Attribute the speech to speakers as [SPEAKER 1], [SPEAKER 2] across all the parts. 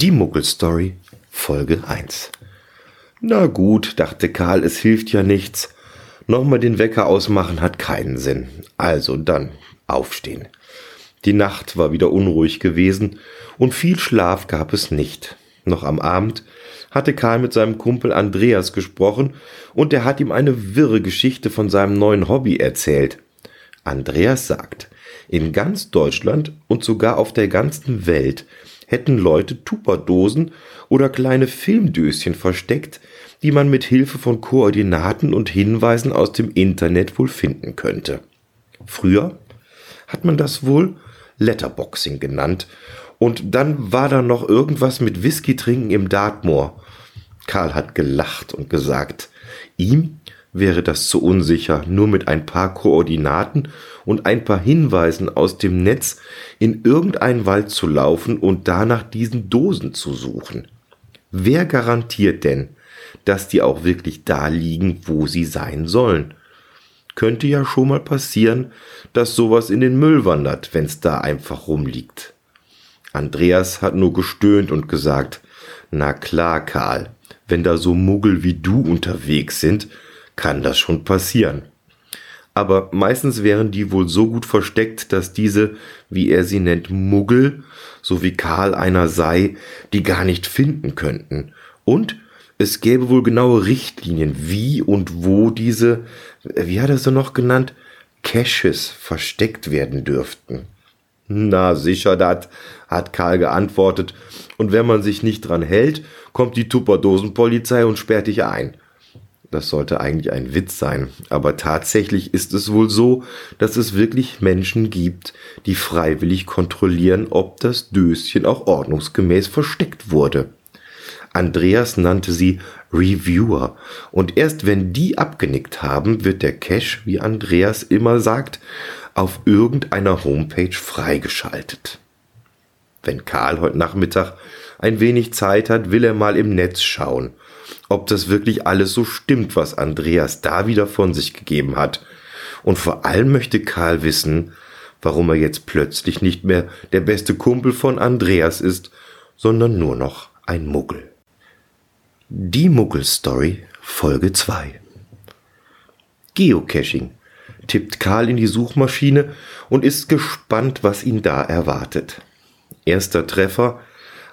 [SPEAKER 1] Die Muggelstory, Folge 1. Na gut, dachte Karl, es hilft ja nichts. Nochmal den Wecker ausmachen hat keinen Sinn. Also dann aufstehen. Die Nacht war wieder unruhig gewesen und viel Schlaf gab es nicht. Noch am Abend hatte Karl mit seinem Kumpel Andreas gesprochen und er hat ihm eine wirre Geschichte von seinem neuen Hobby erzählt. Andreas sagt, in ganz Deutschland und sogar auf der ganzen Welt hätten Leute Tupperdosen oder kleine Filmdöschen versteckt, die man mit Hilfe von Koordinaten und Hinweisen aus dem Internet wohl finden könnte. Früher hat man das wohl Letterboxing genannt und dann war da noch irgendwas mit Whisky trinken im Dartmoor. Karl hat gelacht und gesagt, ihm wäre das zu unsicher, nur mit ein paar Koordinaten und ein paar Hinweisen aus dem Netz in irgendeinen Wald zu laufen und danach diesen Dosen zu suchen. Wer garantiert denn, dass die auch wirklich da liegen, wo sie sein sollen? Könnte ja schon mal passieren, dass sowas in den Müll wandert, wenn's da einfach rumliegt. Andreas hat nur gestöhnt und gesagt, na klar, Karl, wenn da so Muggel wie du unterwegs sind, kann das schon passieren. Aber meistens wären die wohl so gut versteckt, dass diese, wie er sie nennt, Muggel, so wie Karl einer sei, die gar nicht finden könnten. Und es gäbe wohl genaue Richtlinien, wie und wo diese, wie hat er sie noch genannt, Caches versteckt werden dürften. Na sicher dat, hat Karl geantwortet, und wenn man sich nicht dran hält, kommt die Tupperdosenpolizei und sperrt dich ein. Das sollte eigentlich ein Witz sein, aber tatsächlich ist es wohl so, dass es wirklich Menschen gibt, die freiwillig kontrollieren, ob das Döschen auch ordnungsgemäß versteckt wurde. Andreas nannte sie Reviewer, und erst wenn die abgenickt haben, wird der Cache, wie Andreas immer sagt, auf irgendeiner Homepage freigeschaltet. Wenn Karl heute Nachmittag ein wenig Zeit hat, will er mal im Netz schauen – ob das wirklich alles so stimmt, was Andreas da wieder von sich gegeben hat. Und vor allem möchte Karl wissen, warum er jetzt plötzlich nicht mehr der beste Kumpel von Andreas ist, sondern nur noch ein Muggel. Die Muggel-Story Folge 2 Geocaching tippt Karl in die Suchmaschine und ist gespannt, was ihn da erwartet. Erster Treffer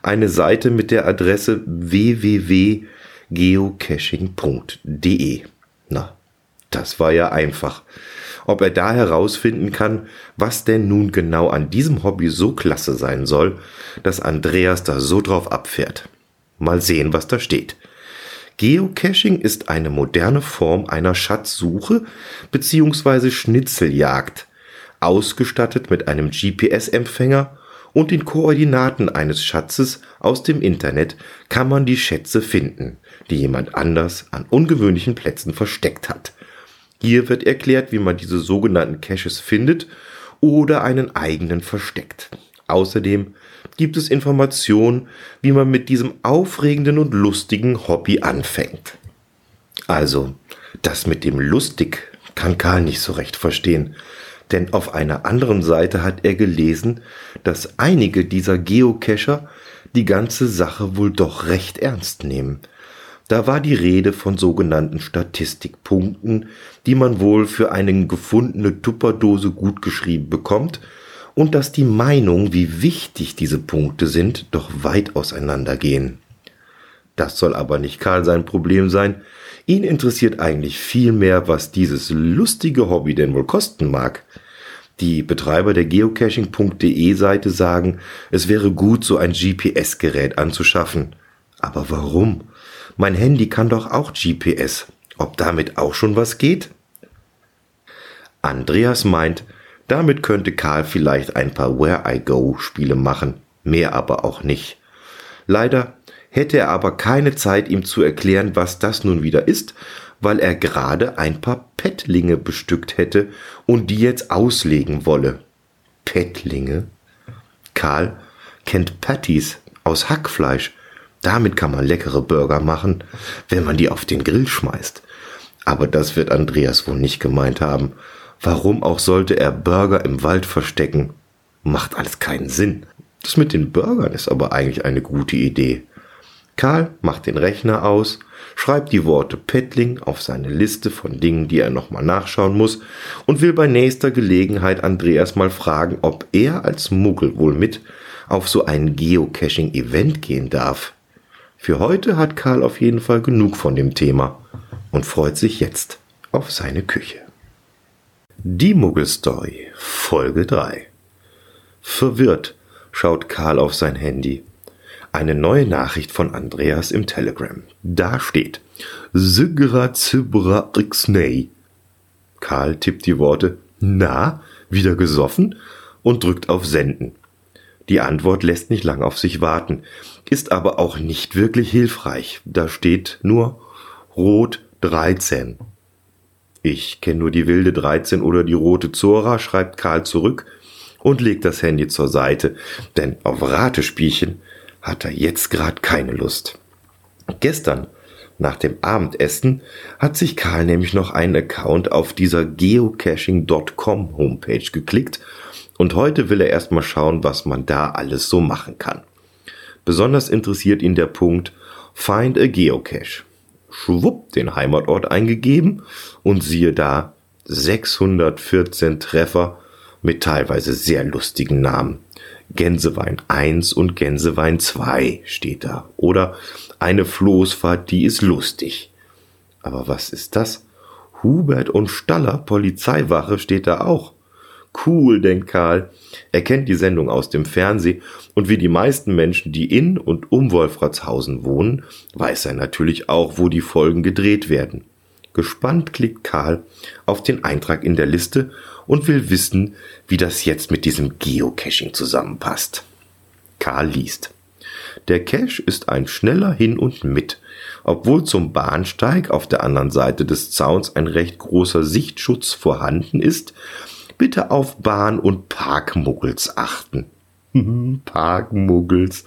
[SPEAKER 1] eine Seite mit der Adresse www geocaching.de. Na, das war ja einfach. Ob er da herausfinden kann, was denn nun genau an diesem Hobby so klasse sein soll, dass Andreas da so drauf abfährt. Mal sehen, was da steht. Geocaching ist eine moderne Form einer Schatzsuche bzw. Schnitzeljagd, ausgestattet mit einem GPS-Empfänger und den Koordinaten eines Schatzes aus dem Internet kann man die Schätze finden, die jemand anders an ungewöhnlichen Plätzen versteckt hat. Hier wird erklärt, wie man diese sogenannten Caches findet oder einen eigenen versteckt. Außerdem gibt es Informationen, wie man mit diesem aufregenden und lustigen Hobby anfängt. Also, das mit dem lustig kann Karl nicht so recht verstehen denn auf einer anderen Seite hat er gelesen, dass einige dieser Geocacher die ganze Sache wohl doch recht ernst nehmen. Da war die Rede von sogenannten Statistikpunkten, die man wohl für eine gefundene Tupperdose gut geschrieben bekommt, und dass die Meinungen, wie wichtig diese Punkte sind, doch weit auseinandergehen. Das soll aber nicht Karl sein Problem sein. Ihn interessiert eigentlich viel mehr, was dieses lustige Hobby denn wohl kosten mag. Die Betreiber der geocaching.de Seite sagen, es wäre gut, so ein GPS-Gerät anzuschaffen. Aber warum? Mein Handy kann doch auch GPS. Ob damit auch schon was geht? Andreas meint, damit könnte Karl vielleicht ein paar Where I Go Spiele machen, mehr aber auch nicht. Leider hätte er aber keine Zeit, ihm zu erklären, was das nun wieder ist, weil er gerade ein paar Pettlinge bestückt hätte und die jetzt auslegen wolle. Pettlinge? Karl kennt Patties aus Hackfleisch. Damit kann man leckere Burger machen, wenn man die auf den Grill schmeißt. Aber das wird Andreas wohl nicht gemeint haben. Warum auch sollte er Burger im Wald verstecken? Macht alles keinen Sinn. Das mit den Burgern ist aber eigentlich eine gute Idee. Karl macht den Rechner aus, schreibt die Worte Pettling auf seine Liste von Dingen, die er nochmal nachschauen muss und will bei nächster Gelegenheit Andreas mal fragen, ob er als Muggel wohl mit auf so ein Geocaching-Event gehen darf. Für heute hat Karl auf jeden Fall genug von dem Thema und freut sich jetzt auf seine Küche. Die Muggel-Story, Folge 3. Verwirrt schaut Karl auf sein Handy. Eine neue Nachricht von Andreas im Telegram. Da steht Sigra Zibra Ixney. Karl tippt die Worte Na, wieder gesoffen und drückt auf Senden. Die Antwort lässt nicht lang auf sich warten, ist aber auch nicht wirklich hilfreich. Da steht nur Rot 13. Ich kenne nur die wilde 13 oder die rote Zora, schreibt Karl zurück und legt das Handy zur Seite, denn auf Ratespielchen hat er jetzt gerade keine Lust. Gestern, nach dem Abendessen, hat sich Karl nämlich noch einen Account auf dieser geocaching.com Homepage geklickt und heute will er erstmal schauen, was man da alles so machen kann. Besonders interessiert ihn der Punkt Find a Geocache. Schwupp den Heimatort eingegeben und siehe da 614 Treffer mit teilweise sehr lustigen Namen. Gänsewein 1 und Gänsewein 2 steht da. Oder eine Floßfahrt, die ist lustig. Aber was ist das? Hubert und Staller Polizeiwache steht da auch. Cool, denkt Karl. Er kennt die Sendung aus dem Fernsehen und wie die meisten Menschen, die in und um Wolfratshausen wohnen, weiß er natürlich auch, wo die Folgen gedreht werden. Gespannt klickt Karl auf den Eintrag in der Liste und will wissen, wie das jetzt mit diesem Geocaching zusammenpasst. Karl liest. Der Cache ist ein schneller Hin und Mit. Obwohl zum Bahnsteig auf der anderen Seite des Zauns ein recht großer Sichtschutz vorhanden ist, bitte auf Bahn- und Parkmuggels achten. Parkmuggels.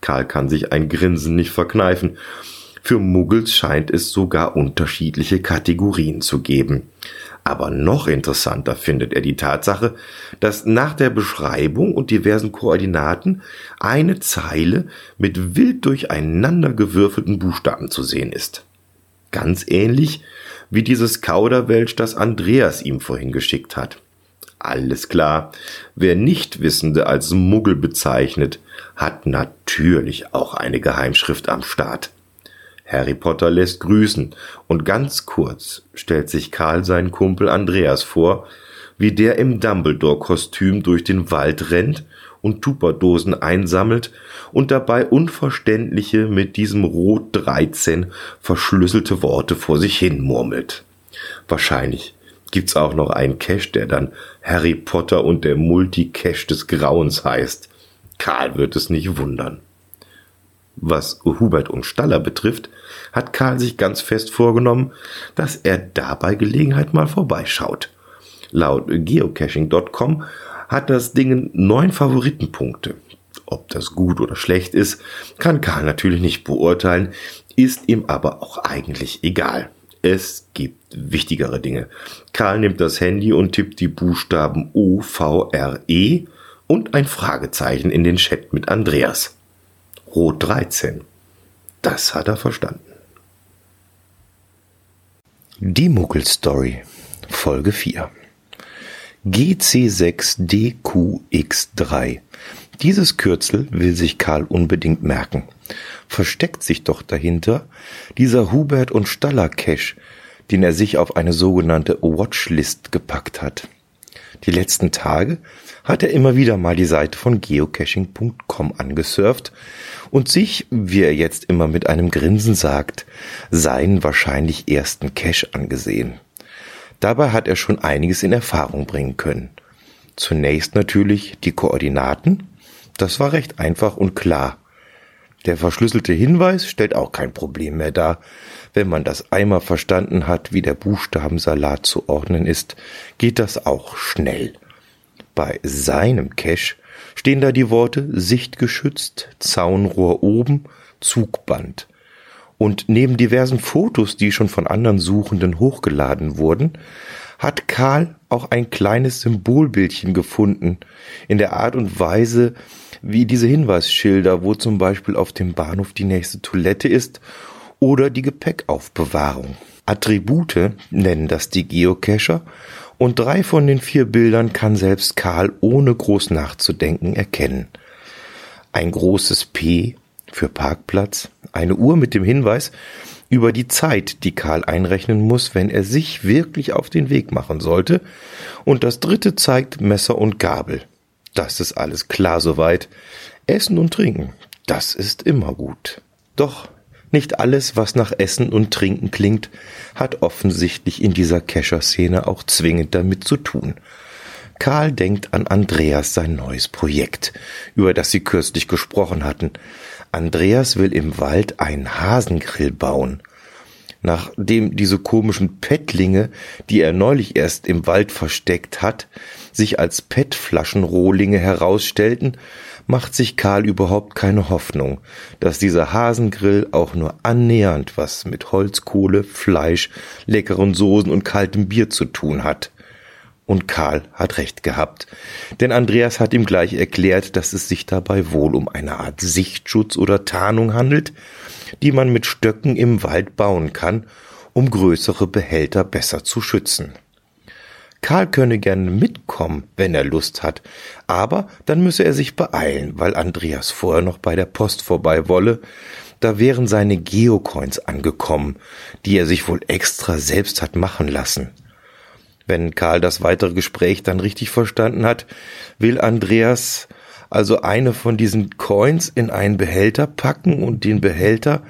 [SPEAKER 1] Karl kann sich ein Grinsen nicht verkneifen. Für Muggels scheint es sogar unterschiedliche Kategorien zu geben. Aber noch interessanter findet er die Tatsache, dass nach der Beschreibung und diversen Koordinaten eine Zeile mit wild durcheinander gewürfelten Buchstaben zu sehen ist. Ganz ähnlich wie dieses Kauderwelsch, das Andreas ihm vorhin geschickt hat. Alles klar, wer Nichtwissende als Muggel bezeichnet, hat natürlich auch eine Geheimschrift am Start. Harry Potter lässt grüßen und ganz kurz stellt sich Karl seinen Kumpel Andreas vor, wie der im Dumbledore-Kostüm durch den Wald rennt und Tupperdosen einsammelt und dabei unverständliche mit diesem Rot 13 verschlüsselte Worte vor sich hin murmelt. Wahrscheinlich gibt's auch noch einen Cache, der dann Harry Potter und der Multicache des Grauens heißt. Karl wird es nicht wundern. Was Hubert und Staller betrifft, hat Karl sich ganz fest vorgenommen, dass er dabei Gelegenheit mal vorbeischaut. Laut geocaching.com hat das Ding neun Favoritenpunkte. Ob das gut oder schlecht ist, kann Karl natürlich nicht beurteilen, ist ihm aber auch eigentlich egal. Es gibt wichtigere Dinge. Karl nimmt das Handy und tippt die Buchstaben O, V, R, E und ein Fragezeichen in den Chat mit Andreas. Rot 13. Das hat er verstanden. Die Muggel-Story, Folge 4. GC6DQX3. Dieses Kürzel will sich Karl unbedingt merken. Versteckt sich doch dahinter dieser Hubert und Staller Cache, den er sich auf eine sogenannte Watchlist gepackt hat. Die letzten Tage hat er immer wieder mal die Seite von geocaching.com angesurft und sich, wie er jetzt immer mit einem Grinsen sagt, seinen wahrscheinlich ersten Cache angesehen. Dabei hat er schon einiges in Erfahrung bringen können. Zunächst natürlich die Koordinaten. Das war recht einfach und klar. Der verschlüsselte Hinweis stellt auch kein Problem mehr dar. Wenn man das einmal verstanden hat, wie der Buchstabensalat zu ordnen ist, geht das auch schnell. Bei seinem Cache stehen da die Worte sichtgeschützt, Zaunrohr oben, Zugband. Und neben diversen Fotos, die schon von anderen Suchenden hochgeladen wurden, hat Karl auch ein kleines Symbolbildchen gefunden, in der Art und Weise, wie diese Hinweisschilder, wo zum Beispiel auf dem Bahnhof die nächste Toilette ist oder die Gepäckaufbewahrung. Attribute nennen das die Geocacher und drei von den vier Bildern kann selbst Karl ohne groß nachzudenken erkennen. Ein großes P für Parkplatz, eine Uhr mit dem Hinweis über die Zeit, die Karl einrechnen muss, wenn er sich wirklich auf den Weg machen sollte, und das dritte zeigt Messer und Gabel. Das ist alles klar soweit. Essen und Trinken, das ist immer gut. Doch nicht alles, was nach Essen und Trinken klingt, hat offensichtlich in dieser Kescher-Szene auch zwingend damit zu tun. Karl denkt an Andreas sein neues Projekt, über das sie kürzlich gesprochen hatten. Andreas will im Wald einen Hasengrill bauen. Nachdem diese komischen Pettlinge, die er neulich erst im Wald versteckt hat, sich als Pettflaschenrohlinge herausstellten, macht sich Karl überhaupt keine Hoffnung, dass dieser Hasengrill auch nur annähernd was mit Holzkohle, Fleisch, leckeren Soßen und kaltem Bier zu tun hat. Und Karl hat recht gehabt, denn Andreas hat ihm gleich erklärt, dass es sich dabei wohl um eine Art Sichtschutz oder Tarnung handelt, die man mit Stöcken im Wald bauen kann, um größere Behälter besser zu schützen. Karl könne gerne mitkommen, wenn er Lust hat, aber dann müsse er sich beeilen, weil Andreas vorher noch bei der Post vorbei wolle. Da wären seine Geocoins angekommen, die er sich wohl extra selbst hat machen lassen. Wenn Karl das weitere Gespräch dann richtig verstanden hat, will Andreas also eine von diesen Coins in einen Behälter packen und den Behälter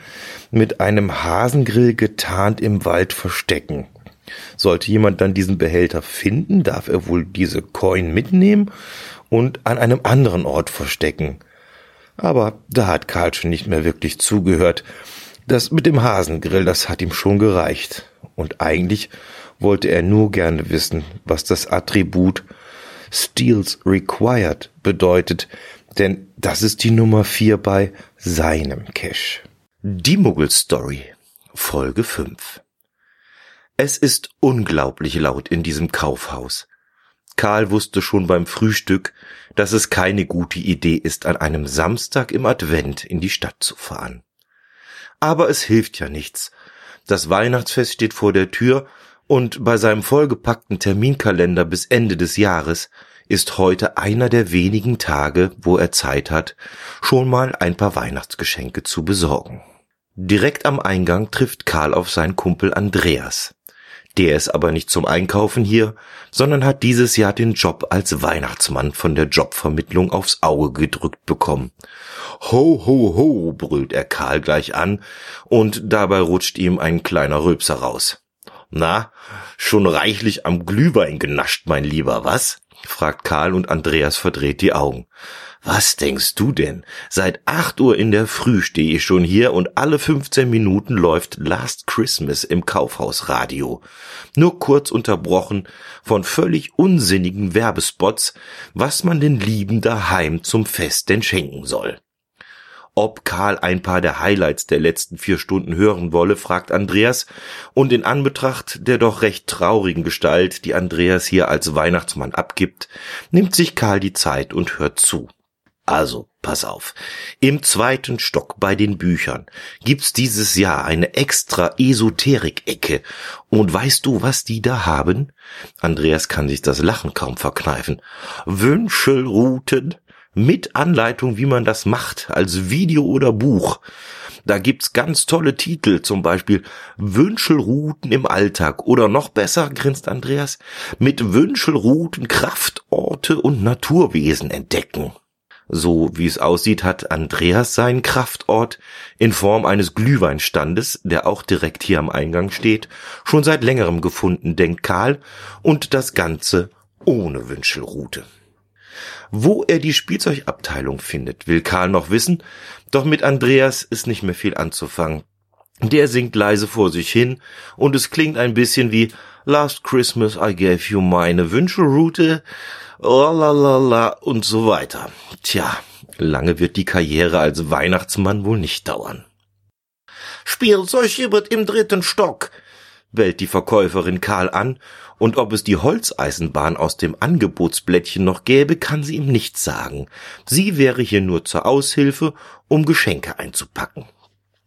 [SPEAKER 1] mit einem Hasengrill getarnt im Wald verstecken. Sollte jemand dann diesen Behälter finden, darf er wohl diese Coin mitnehmen und an einem anderen Ort verstecken. Aber da hat Karl schon nicht mehr wirklich zugehört. Das mit dem Hasengrill, das hat ihm schon gereicht. Und eigentlich wollte er nur gerne wissen, was das Attribut Steals Required bedeutet, denn das ist die Nummer vier bei seinem Cache. Die Muggel Story, Folge 5. Es ist unglaublich laut in diesem Kaufhaus. Karl wusste schon beim Frühstück, dass es keine gute Idee ist, an einem Samstag im Advent in die Stadt zu fahren. Aber es hilft ja nichts. Das Weihnachtsfest steht vor der Tür und bei seinem vollgepackten Terminkalender bis Ende des Jahres ist heute einer der wenigen Tage, wo er Zeit hat, schon mal ein paar Weihnachtsgeschenke zu besorgen. Direkt am Eingang trifft Karl auf seinen Kumpel Andreas. Der ist aber nicht zum Einkaufen hier, sondern hat dieses Jahr den Job als Weihnachtsmann von der Jobvermittlung aufs Auge gedrückt bekommen. Ho, ho, ho, brüllt er Karl gleich an, und dabei rutscht ihm ein kleiner Rülpser raus. Na, schon reichlich am Glühwein genascht, mein Lieber, was? fragt Karl und Andreas verdreht die Augen. Was denkst du denn? Seit acht Uhr in der Früh stehe ich schon hier und alle 15 Minuten läuft Last Christmas im Kaufhausradio. Nur kurz unterbrochen von völlig unsinnigen Werbespots, was man den Lieben daheim zum Fest denn schenken soll. Ob Karl ein paar der Highlights der letzten vier Stunden hören wolle, fragt Andreas, und in Anbetracht der doch recht traurigen Gestalt, die Andreas hier als Weihnachtsmann abgibt, nimmt sich Karl die Zeit und hört zu. Also, pass auf. Im zweiten Stock bei den Büchern gibt's dieses Jahr eine extra Esoterik-Ecke. Und weißt du, was die da haben? Andreas kann sich das Lachen kaum verkneifen. Wünschelrouten mit Anleitung, wie man das macht, als Video oder Buch. Da gibt's ganz tolle Titel, zum Beispiel Wünschelrouten im Alltag oder noch besser, grinst Andreas, mit Wünschelrouten Kraftorte und Naturwesen entdecken. So wie es aussieht, hat Andreas seinen Kraftort in Form eines Glühweinstandes, der auch direkt hier am Eingang steht, schon seit längerem gefunden, denkt Karl, und das Ganze ohne Wünschelrute. Wo er die Spielzeugabteilung findet, will Karl noch wissen, doch mit Andreas ist nicht mehr viel anzufangen. Der singt leise vor sich hin und es klingt ein bisschen wie Last Christmas I gave you meine Wünschelrute, lalalala und so weiter. Tja, lange wird die Karriere als Weihnachtsmann wohl nicht dauern. Spielzeug wird im dritten Stock, bellt die Verkäuferin Karl an, und ob es die Holzeisenbahn aus dem Angebotsblättchen noch gäbe, kann sie ihm nicht sagen. Sie wäre hier nur zur Aushilfe, um Geschenke einzupacken.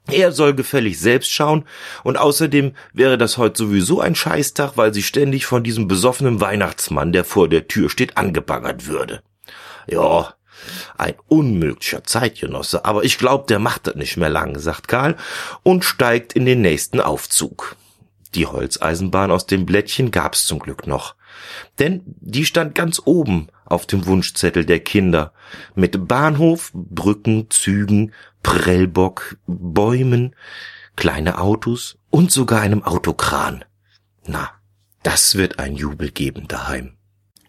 [SPEAKER 1] Er soll gefällig selbst schauen und außerdem wäre das heute sowieso ein Scheißtag, weil sie ständig von diesem besoffenen Weihnachtsmann, der vor der Tür steht, angebaggert würde. Ja, ein unmöglicher Zeitgenosse, aber ich glaub, der macht das nicht mehr lang, sagt Karl und steigt in den nächsten Aufzug. Die Holzeisenbahn aus dem Blättchen gab's zum Glück noch. Denn die stand ganz oben auf dem Wunschzettel der Kinder. Mit Bahnhof, Brücken, Zügen, Prellbock, Bäumen, kleine Autos und sogar einem Autokran. Na, das wird ein Jubel geben daheim.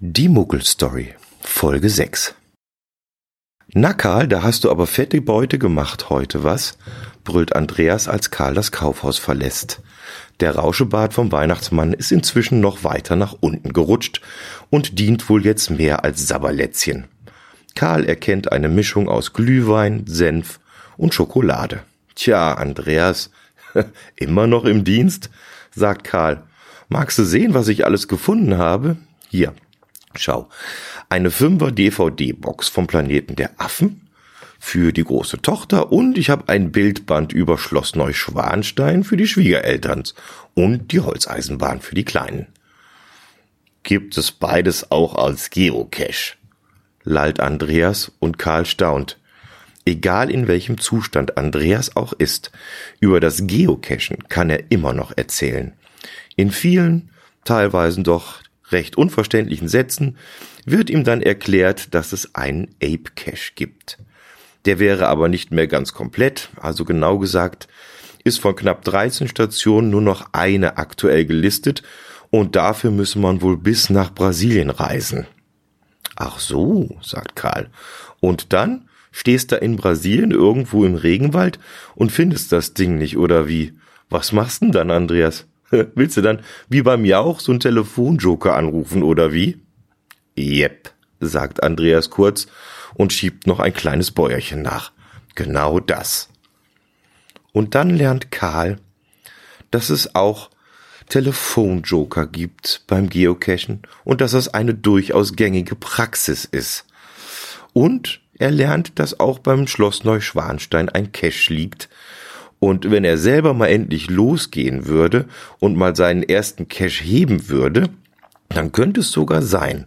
[SPEAKER 1] Die Muggelstory, Folge 6. Na Karl, da hast du aber fette Beute gemacht heute, was? brüllt Andreas, als Karl das Kaufhaus verlässt. Der Rauschebart vom Weihnachtsmann ist inzwischen noch weiter nach unten gerutscht und dient wohl jetzt mehr als Sabberlätzchen. Karl erkennt eine Mischung aus Glühwein, Senf und Schokolade. Tja, Andreas, immer noch im Dienst? sagt Karl. Magst du sehen, was ich alles gefunden habe? Hier, schau. Eine Fünfer DVD-Box vom Planeten der Affen, für die große Tochter und ich habe ein Bildband über Schloss Neuschwanstein für die Schwiegereltern und die Holzeisenbahn für die Kleinen. Gibt es beides auch als Geocache? lallt Andreas und Karl staunt. Egal in welchem Zustand Andreas auch ist, über das Geocachen kann er immer noch erzählen. In vielen, teilweise doch recht unverständlichen Sätzen wird ihm dann erklärt, dass es einen Ape Cache gibt. Der wäre aber nicht mehr ganz komplett, also genau gesagt ist von knapp 13 Stationen nur noch eine aktuell gelistet und dafür müsse man wohl bis nach Brasilien reisen. Ach so, sagt Karl. Und dann stehst da in Brasilien irgendwo im Regenwald und findest das Ding nicht, oder wie? Was machst denn dann, Andreas? Willst du dann wie beim Jauch so einen Telefonjoker anrufen, oder wie? Jep, sagt Andreas kurz und schiebt noch ein kleines Bäuerchen nach. Genau das. Und dann lernt Karl, dass es auch Telefonjoker gibt beim Geocachen und dass es eine durchaus gängige Praxis ist. Und er lernt, dass auch beim Schloss Neuschwanstein ein Cache liegt. Und wenn er selber mal endlich losgehen würde und mal seinen ersten Cache heben würde, dann könnte es sogar sein,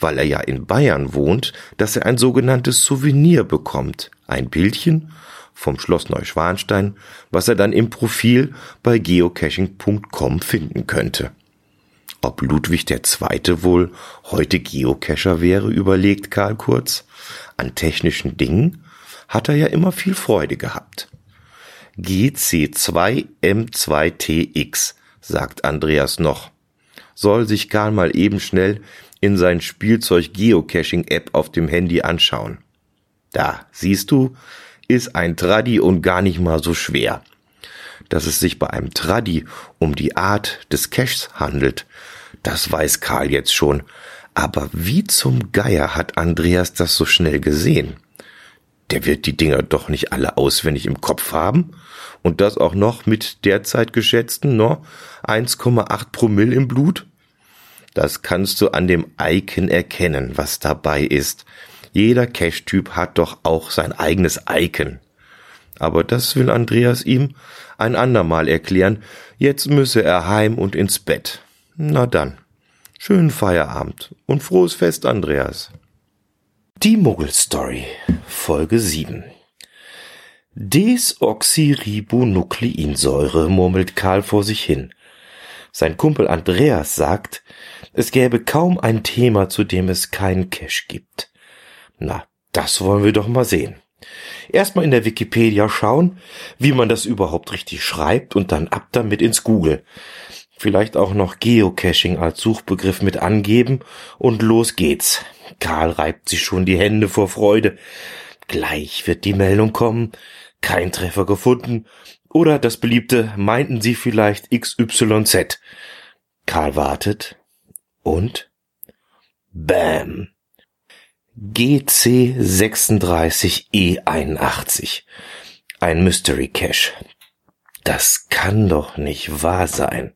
[SPEAKER 1] weil er ja in Bayern wohnt, dass er ein sogenanntes Souvenir bekommt. Ein Bildchen vom Schloss Neuschwanstein, was er dann im Profil bei geocaching.com finden könnte. Ob Ludwig II. wohl heute Geocacher wäre, überlegt Karl Kurz. An technischen Dingen hat er ja immer viel Freude gehabt. GC2M2TX, sagt Andreas noch. Soll sich Karl mal eben schnell in sein Spielzeug Geocaching App auf dem Handy anschauen. Da, siehst du, ist ein Traddy und gar nicht mal so schwer. Dass es sich bei einem Traddy um die Art des Caches handelt, das weiß Karl jetzt schon. Aber wie zum Geier hat Andreas das so schnell gesehen? Der wird die Dinger doch nicht alle auswendig im Kopf haben. Und das auch noch mit derzeit geschätzten no, 1,8 Promille im Blut. Das kannst du an dem Icon erkennen, was dabei ist. Jeder Cache-Typ hat doch auch sein eigenes Icon. Aber das will Andreas ihm ein andermal erklären. Jetzt müsse er heim und ins Bett. Na dann. Schönen Feierabend und frohes Fest, Andreas. Die Muggelstory, Folge 7. Desoxyribonukleinsäure, murmelt Karl vor sich hin. Sein Kumpel Andreas sagt, es gäbe kaum ein Thema, zu dem es keinen Cash gibt. Na, das wollen wir doch mal sehen. Erstmal in der Wikipedia schauen, wie man das überhaupt richtig schreibt und dann ab damit ins Google. Vielleicht auch noch Geocaching als Suchbegriff mit angeben und los geht's. Karl reibt sich schon die Hände vor Freude. Gleich wird die Meldung kommen. Kein Treffer gefunden. Oder das beliebte, meinten Sie vielleicht XYZ. Karl wartet, und Bam. GC36E81. Ein Mystery Cache. Das kann doch nicht wahr sein.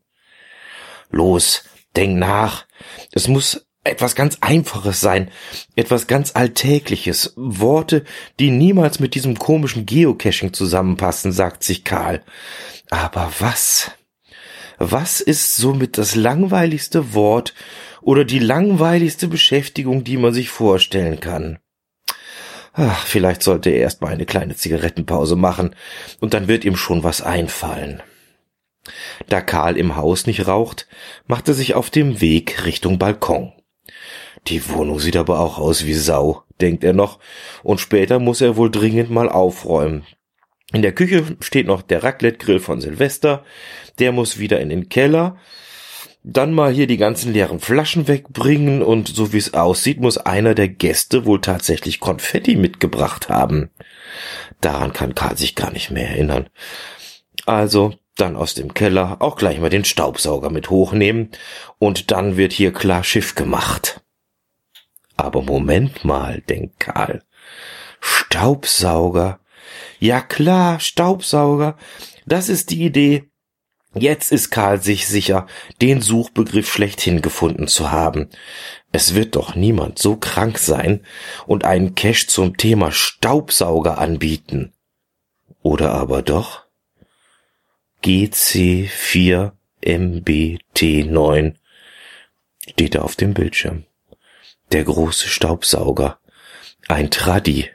[SPEAKER 1] Los, Denk nach. Es muss etwas ganz Einfaches sein, etwas ganz Alltägliches, Worte, die niemals mit diesem komischen Geocaching zusammenpassen, sagt sich Karl. Aber was? Was ist somit das langweiligste Wort oder die langweiligste Beschäftigung, die man sich vorstellen kann? Ach, vielleicht sollte er erst mal eine kleine Zigarettenpause machen, und dann wird ihm schon was einfallen. Da Karl im Haus nicht raucht, macht er sich auf dem Weg Richtung Balkon. Die Wohnung sieht aber auch aus wie Sau, denkt er noch, und später muss er wohl dringend mal aufräumen. In der Küche steht noch der Raclette-Grill von Silvester, der muss wieder in den Keller, dann mal hier die ganzen leeren Flaschen wegbringen und so wie es aussieht, muss einer der Gäste wohl tatsächlich Konfetti mitgebracht haben. Daran kann Karl sich gar nicht mehr erinnern. Also dann aus dem Keller auch gleich mal den Staubsauger mit hochnehmen und dann wird hier klar Schiff gemacht. Aber Moment mal, denkt Karl. Staubsauger. Ja klar, Staubsauger. Das ist die Idee. Jetzt ist Karl sich sicher, den Suchbegriff schlechthin gefunden zu haben. Es wird doch niemand so krank sein und einen Cache zum Thema Staubsauger anbieten. Oder aber doch? GC4MBT9 steht da auf dem Bildschirm. Der große Staubsauger. Ein Tradi.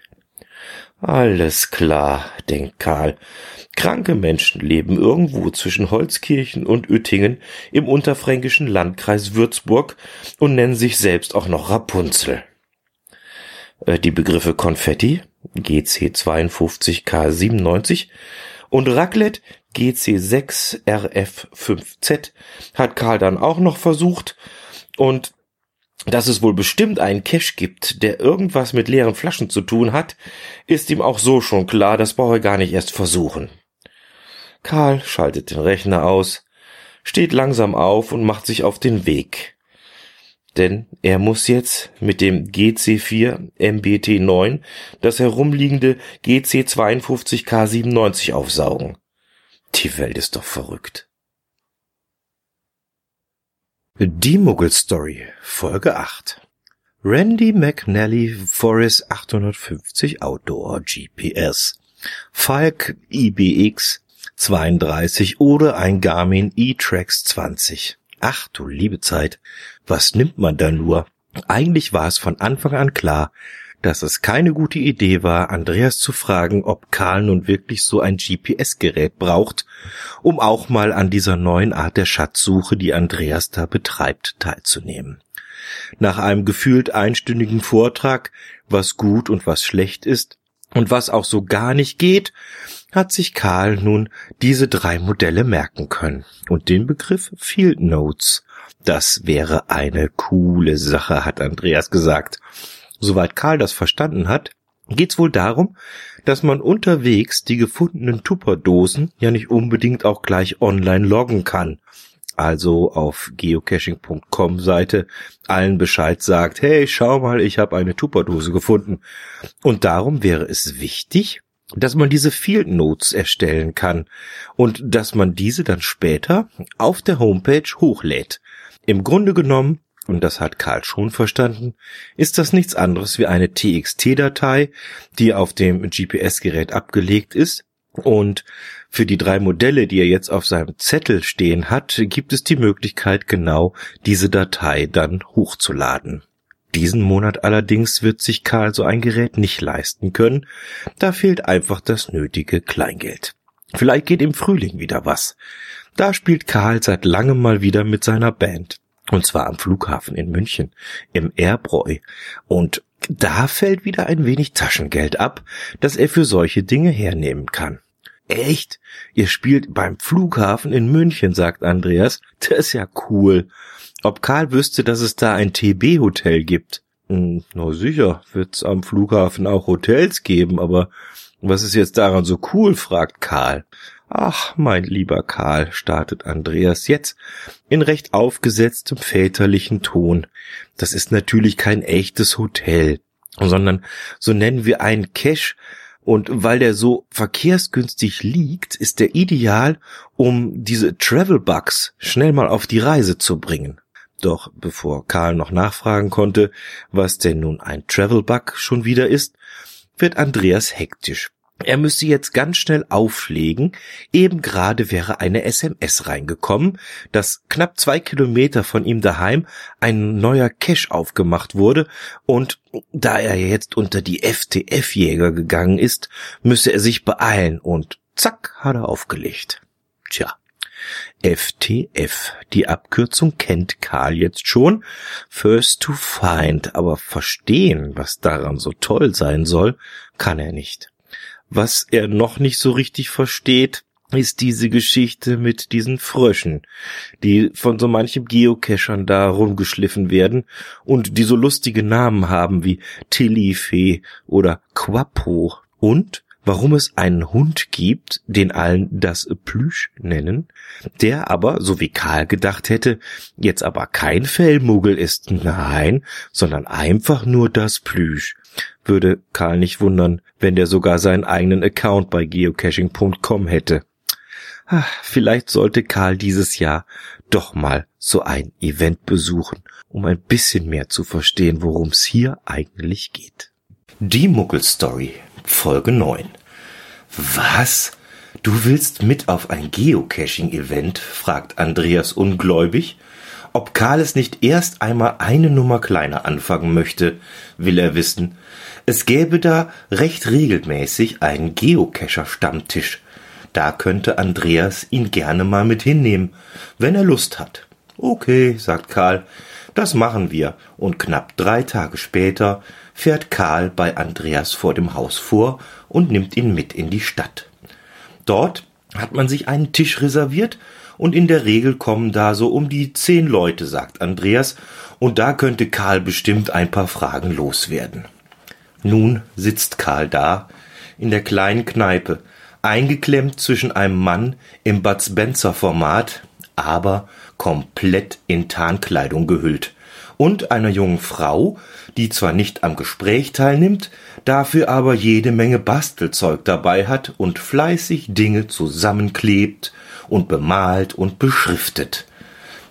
[SPEAKER 1] Alles klar, denkt Karl. Kranke Menschen leben irgendwo zwischen Holzkirchen und Uettingen im unterfränkischen Landkreis Würzburg und nennen sich selbst auch noch Rapunzel. Äh, die Begriffe Konfetti, GC52K97 und Raclette, GC6RF5Z hat Karl dann auch noch versucht und dass es wohl bestimmt einen Cache gibt, der irgendwas mit leeren Flaschen zu tun hat, ist ihm auch so schon klar, das brauche er gar nicht erst versuchen. Karl schaltet den Rechner aus, steht langsam auf und macht sich auf den Weg. Denn er muss jetzt mit dem GC4 MBT9 das herumliegende GC52K97 aufsaugen. Die Welt ist doch verrückt. Die Muggel-Story, Folge 8. Randy McNally Forest 850 Outdoor GPS. Falk IBX 32 oder ein Garmin E-Trax 20. Ach du liebe Zeit, was nimmt man da nur? Eigentlich war es von Anfang an klar, dass es keine gute Idee war, Andreas zu fragen, ob Karl nun wirklich so ein GPS-Gerät braucht, um auch mal an dieser neuen Art der Schatzsuche, die Andreas da betreibt, teilzunehmen. Nach einem gefühlt einstündigen Vortrag, was gut und was schlecht ist und was auch so gar nicht geht, hat sich Karl nun diese drei Modelle merken können und den Begriff Field Notes. Das wäre eine coole Sache, hat Andreas gesagt. Soweit Karl das verstanden hat, geht's wohl darum, dass man unterwegs die gefundenen Tupperdosen ja nicht unbedingt auch gleich online loggen kann. Also auf geocaching.com Seite allen Bescheid sagt, hey, schau mal, ich habe eine Tupperdose gefunden. Und darum wäre es wichtig, dass man diese Field Notes erstellen kann und dass man diese dann später auf der Homepage hochlädt. Im Grunde genommen und das hat Karl schon verstanden, ist das nichts anderes wie eine TXT-Datei, die auf dem GPS-Gerät abgelegt ist. Und für die drei Modelle, die er jetzt auf seinem Zettel stehen hat, gibt es die Möglichkeit, genau diese Datei dann hochzuladen. Diesen Monat allerdings wird sich Karl so ein Gerät nicht leisten können, da fehlt einfach das nötige Kleingeld. Vielleicht geht im Frühling wieder was. Da spielt Karl seit langem mal wieder mit seiner Band. Und zwar am Flughafen in München, im Airbräu. Und da fällt wieder ein wenig Taschengeld ab, das er für solche Dinge hernehmen kann. Echt? Ihr spielt beim Flughafen in München, sagt Andreas. Das ist ja cool. Ob Karl wüsste, dass es da ein TB-Hotel gibt? Hm, na sicher, wird's am Flughafen auch Hotels geben, aber was ist jetzt daran so cool? fragt Karl. Ach, mein lieber Karl, startet Andreas jetzt in recht aufgesetztem väterlichen Ton. Das ist natürlich kein echtes Hotel, sondern so nennen wir einen Cache, und weil der so verkehrsgünstig liegt, ist der ideal, um diese Travel Bugs schnell mal auf die Reise zu bringen.
[SPEAKER 2] Doch bevor Karl noch nachfragen konnte, was denn nun ein Travel-Bug schon wieder ist, wird Andreas hektisch. Er müsste jetzt ganz schnell auflegen. Eben gerade wäre eine SMS reingekommen, dass knapp zwei Kilometer von ihm daheim ein neuer Cache aufgemacht wurde und da er jetzt unter die FTF-Jäger gegangen ist, müsse er sich beeilen und zack hat er aufgelegt. Tja. FTF. Die Abkürzung kennt Karl jetzt schon. First to find. Aber verstehen, was daran so toll sein soll, kann er nicht. Was er noch nicht so richtig versteht, ist diese Geschichte mit diesen Fröschen, die von so manchem Geocachern da rumgeschliffen werden und die so lustige Namen haben wie Tillifee oder Quapo und warum es einen Hund gibt, den allen das Plüsch nennen, der aber, so wie Karl gedacht hätte, jetzt aber kein Fellmuggel ist, nein, sondern einfach nur das Plüsch. Würde Karl nicht wundern, wenn der sogar seinen eigenen Account bei geocaching.com hätte. Ach, vielleicht sollte Karl dieses Jahr doch mal so ein Event besuchen, um ein bisschen mehr zu verstehen, worum es hier eigentlich geht.
[SPEAKER 1] Die Muggelstory Folge 9. Was? Du willst mit auf ein Geocaching-Event? fragt Andreas ungläubig. Ob Karl es nicht erst einmal eine Nummer kleiner anfangen möchte, will er wissen. Es gäbe da recht regelmäßig einen Geocacher-Stammtisch. Da könnte Andreas ihn gerne mal mit hinnehmen, wenn er Lust hat. Okay, sagt Karl, das machen wir. Und knapp drei Tage später fährt Karl bei Andreas vor dem Haus vor und nimmt ihn mit in die Stadt. Dort hat man sich einen Tisch reserviert und in der Regel kommen da so um die zehn Leute, sagt Andreas, und da könnte Karl bestimmt ein paar Fragen loswerden. Nun sitzt Karl da, in der kleinen Kneipe, eingeklemmt zwischen einem Mann im Bud Spencer Format, aber komplett in Tarnkleidung gehüllt, und einer jungen Frau, die zwar nicht am Gespräch teilnimmt, dafür aber jede Menge Bastelzeug dabei hat und fleißig Dinge zusammenklebt und bemalt und beschriftet.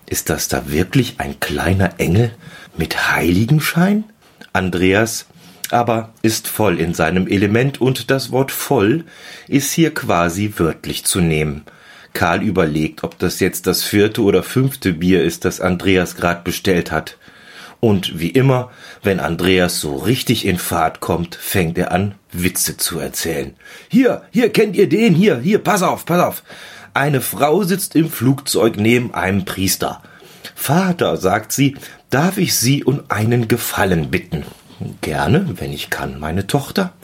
[SPEAKER 1] Ist das da wirklich ein kleiner Engel mit Heiligenschein? Andreas aber ist voll in seinem Element und das Wort voll ist hier quasi wörtlich zu nehmen. Karl überlegt, ob das jetzt das vierte oder fünfte Bier ist, das Andreas grad bestellt hat. Und wie immer, wenn Andreas so richtig in Fahrt kommt, fängt er an, Witze zu erzählen. Hier, hier, kennt ihr den? Hier, hier, pass auf, pass auf. Eine Frau sitzt im Flugzeug neben einem Priester. Vater, sagt sie, darf ich Sie um einen Gefallen bitten? Gerne, wenn ich kann, meine Tochter.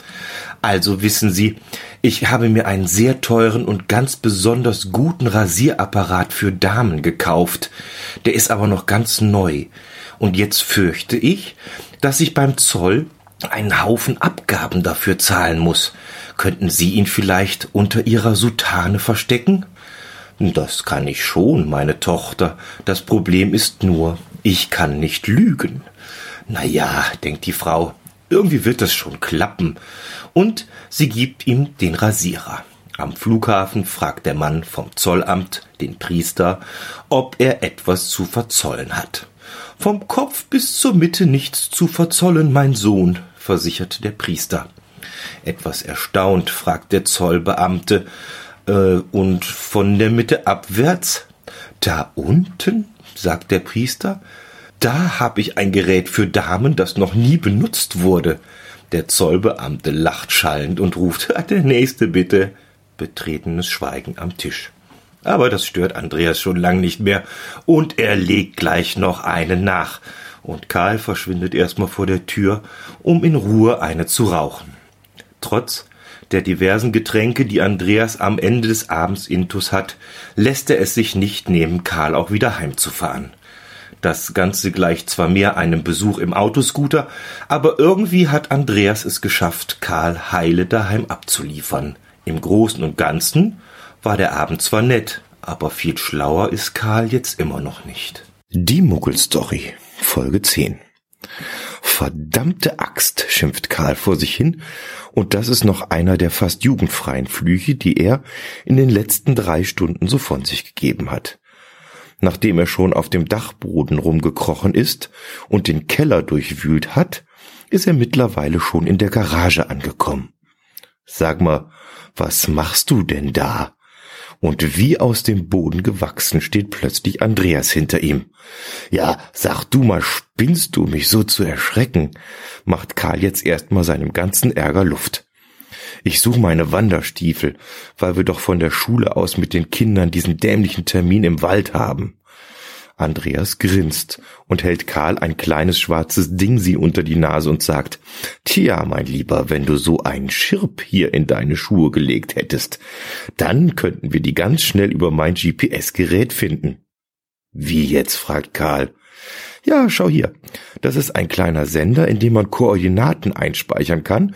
[SPEAKER 1] Also wissen Sie, ich habe mir einen sehr teuren und ganz besonders guten Rasierapparat für Damen gekauft. Der ist aber noch ganz neu. Und jetzt fürchte ich, dass ich beim Zoll einen Haufen Abgaben dafür zahlen muss. Könnten Sie ihn vielleicht unter Ihrer Soutane verstecken? Das kann ich schon, meine Tochter. Das Problem ist nur, ich kann nicht lügen. Na ja, denkt die Frau, irgendwie wird das schon klappen. Und sie gibt ihm den Rasierer. Am Flughafen fragt der Mann vom Zollamt den Priester, ob er etwas zu verzollen hat. Vom Kopf bis zur Mitte nichts zu verzollen, mein Sohn, versichert der Priester. Etwas erstaunt fragt der Zollbeamte, äh, und von der Mitte abwärts? Da unten? sagt der Priester. Da hab ich ein Gerät für Damen, das noch nie benutzt wurde. Der Zollbeamte lacht schallend und ruft, der nächste bitte. Betretenes Schweigen am Tisch. Aber das stört Andreas schon lang nicht mehr, und er legt gleich noch einen nach, und Karl verschwindet erstmal vor der Tür, um in Ruhe eine zu rauchen. Trotz der diversen Getränke, die Andreas am Ende des Abends intus hat, lässt er es sich nicht nehmen, Karl auch wieder heimzufahren. Das Ganze gleicht zwar mehr einem Besuch im Autoscooter, aber irgendwie hat Andreas es geschafft, Karl heile daheim abzuliefern. Im Großen und Ganzen war der Abend zwar nett, aber viel schlauer ist Karl jetzt immer noch nicht.
[SPEAKER 2] Die Muggelstory, Folge 10. Verdammte Axt, schimpft Karl vor sich hin, und das ist noch einer der fast jugendfreien Flüche, die er in den letzten drei Stunden so von sich gegeben hat.
[SPEAKER 1] nachdem er schon auf dem Dachboden rumgekrochen ist und den Keller durchwühlt hat, ist er mittlerweile schon in der Garage angekommen. Sag mal, was machst du denn da? Und wie aus dem Boden gewachsen steht plötzlich Andreas hinter ihm. Ja, sag du mal, spinnst du mich so zu erschrecken? Macht Karl jetzt erstmal seinem ganzen Ärger Luft. Ich suche meine Wanderstiefel, weil wir doch von der Schule aus mit den Kindern diesen dämlichen Termin im Wald haben. Andreas grinst und hält Karl ein kleines schwarzes Ding sie unter die Nase und sagt, Tja, mein Lieber, wenn du so einen Schirp hier in deine Schuhe gelegt hättest, dann könnten wir die ganz schnell über mein GPS-Gerät finden. Wie jetzt? fragt Karl. Ja, schau hier. Das ist ein kleiner Sender, in dem man Koordinaten einspeichern kann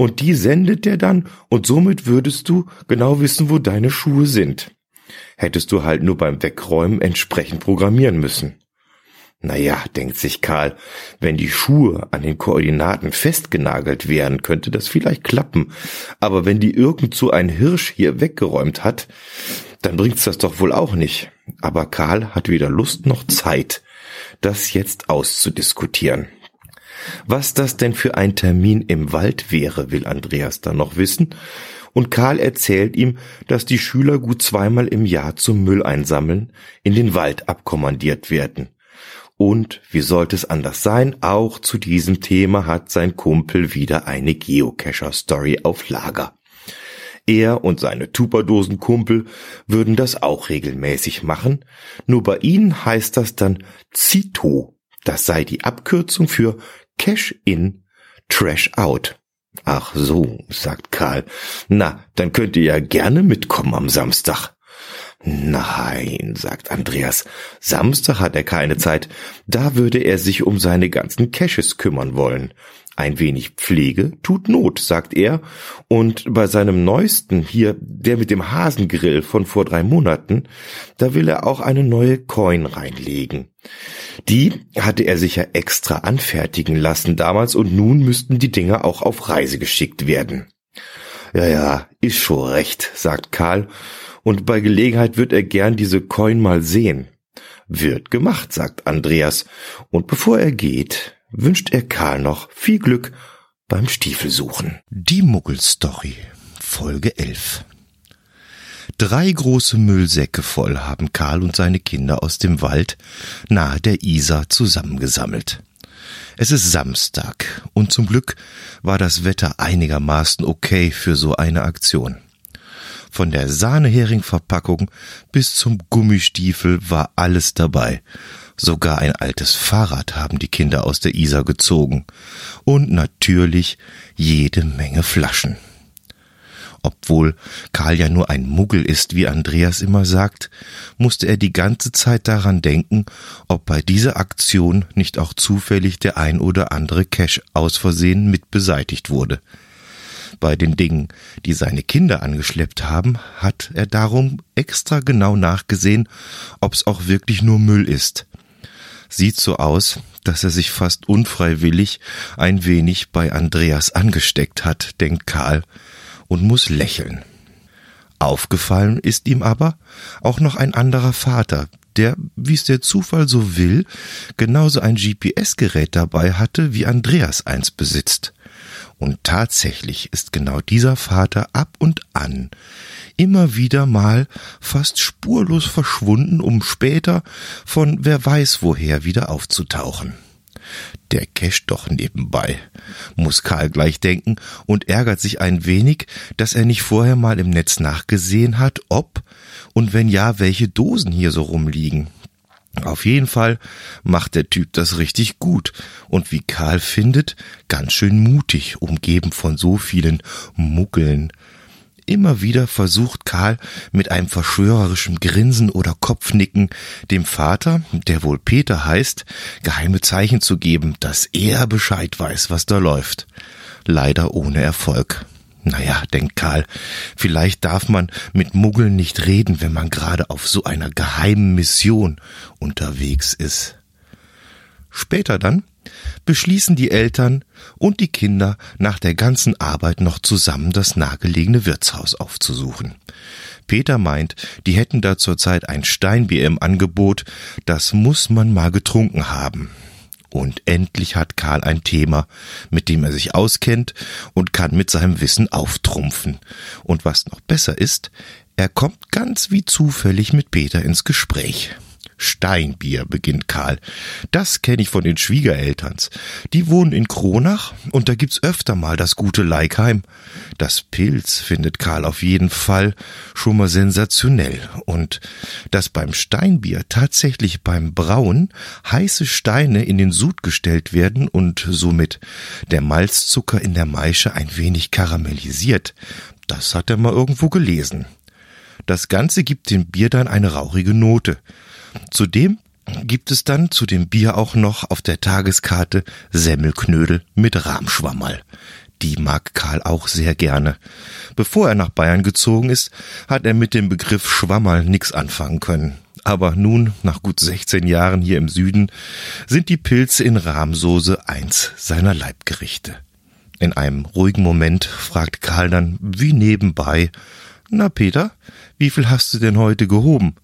[SPEAKER 1] und die sendet der dann und somit würdest du genau wissen, wo deine Schuhe sind. Hättest du halt nur beim Wegräumen entsprechend programmieren müssen. Naja, denkt sich Karl, wenn die Schuhe an den Koordinaten festgenagelt wären, könnte das vielleicht klappen. Aber wenn die irgend so ein Hirsch hier weggeräumt hat, dann bringt's das doch wohl auch nicht. Aber Karl hat weder Lust noch Zeit, das jetzt auszudiskutieren. Was das denn für ein Termin im Wald wäre, will Andreas dann noch wissen, und Karl erzählt ihm, dass die Schüler gut zweimal im Jahr zum Müll einsammeln in den Wald abkommandiert werden. Und, wie sollte es anders sein, auch zu diesem Thema hat sein Kumpel wieder eine Geocacher-Story auf Lager. Er und seine Tuperdosen-Kumpel würden das auch regelmäßig machen, nur bei ihnen heißt das dann Zito. Das sei die Abkürzung für Cash in, Trash out. Ach so, sagt Karl. Na, dann könnt ihr ja gerne mitkommen am Samstag. Nein, sagt Andreas. Samstag hat er keine Zeit. Da würde er sich um seine ganzen Caches kümmern wollen. Ein wenig Pflege tut Not, sagt er. Und bei seinem neuesten hier, der mit dem Hasengrill von vor drei Monaten, da will er auch eine neue Coin reinlegen. Die hatte er sich ja extra anfertigen lassen damals und nun müssten die Dinger auch auf Reise geschickt werden. Ja, ja, ist schon recht, sagt Karl, und bei Gelegenheit wird er gern diese Coin mal sehen. Wird gemacht, sagt Andreas, und bevor er geht, wünscht er Karl noch viel Glück beim Stiefelsuchen.
[SPEAKER 2] Die Muggelstory, Folge 11 Drei große Müllsäcke voll haben Karl und seine Kinder aus dem Wald nahe der Isar zusammengesammelt. Es ist Samstag und zum Glück war das Wetter einigermaßen okay für so eine Aktion. Von der Sahnehering-Verpackung bis zum Gummistiefel war alles dabei. Sogar ein altes Fahrrad haben die Kinder aus der Isar gezogen. Und natürlich jede Menge Flaschen. Obwohl Karl ja nur ein Muggel ist, wie Andreas immer sagt, musste er die ganze Zeit daran denken, ob bei dieser Aktion nicht auch zufällig der ein oder andere Cash aus Versehen mit beseitigt wurde. Bei den Dingen, die seine Kinder angeschleppt haben, hat er darum extra genau nachgesehen, ob's auch wirklich nur Müll ist. Sieht so aus, dass er sich fast unfreiwillig ein wenig bei Andreas angesteckt hat, denkt Karl, und muss lächeln. Aufgefallen ist ihm aber auch noch ein anderer Vater, der, wie es der Zufall so will, genauso ein GPS-Gerät dabei hatte, wie Andreas eins besitzt. Und tatsächlich ist genau dieser Vater ab und an immer wieder mal fast spurlos verschwunden, um später von wer weiß woher wieder aufzutauchen. Der Cash doch nebenbei, muss Karl gleich denken und ärgert sich ein wenig, dass er nicht vorher mal im Netz nachgesehen hat, ob und wenn ja, welche Dosen hier so rumliegen. Auf jeden Fall macht der Typ das richtig gut und wie Karl findet, ganz schön mutig, umgeben von so vielen Muggeln. Immer wieder versucht Karl mit einem verschwörerischen Grinsen oder Kopfnicken dem Vater, der wohl Peter heißt, geheime Zeichen zu geben, dass er Bescheid weiß, was da läuft. Leider ohne Erfolg. Naja, denkt Karl, vielleicht darf man mit Muggeln nicht reden, wenn man gerade auf so einer geheimen Mission unterwegs ist. Später dann beschließen die Eltern und die Kinder nach der ganzen Arbeit noch zusammen das nahegelegene Wirtshaus aufzusuchen. Peter meint, die hätten da zurzeit ein Steinbier im Angebot, das muss man mal getrunken haben. Und endlich hat Karl ein Thema, mit dem er sich auskennt und kann mit seinem Wissen auftrumpfen. Und was noch besser ist, er kommt ganz wie zufällig mit Peter ins Gespräch. Steinbier, beginnt Karl. Das kenne ich von den Schwiegerelterns. Die wohnen in Kronach und da gibt's öfter mal das gute Leikheim. Das Pilz findet Karl auf jeden Fall schon mal sensationell und dass beim Steinbier tatsächlich beim Brauen heiße Steine in den Sud gestellt werden und somit der Malzzucker in der Maische ein wenig karamellisiert, das hat er mal irgendwo gelesen. Das Ganze gibt dem Bier dann eine rauchige Note. Zudem gibt es dann zu dem Bier auch noch auf der Tageskarte Semmelknödel mit Rahmschwammerl. Die mag Karl auch sehr gerne. Bevor er nach Bayern gezogen ist, hat er mit dem Begriff Schwammerl nix anfangen können. Aber nun, nach gut 16 Jahren hier im Süden, sind die Pilze in Rahmsoße eins seiner Leibgerichte. In einem ruhigen Moment fragt Karl dann wie nebenbei, na Peter, wie viel hast du denn heute gehoben?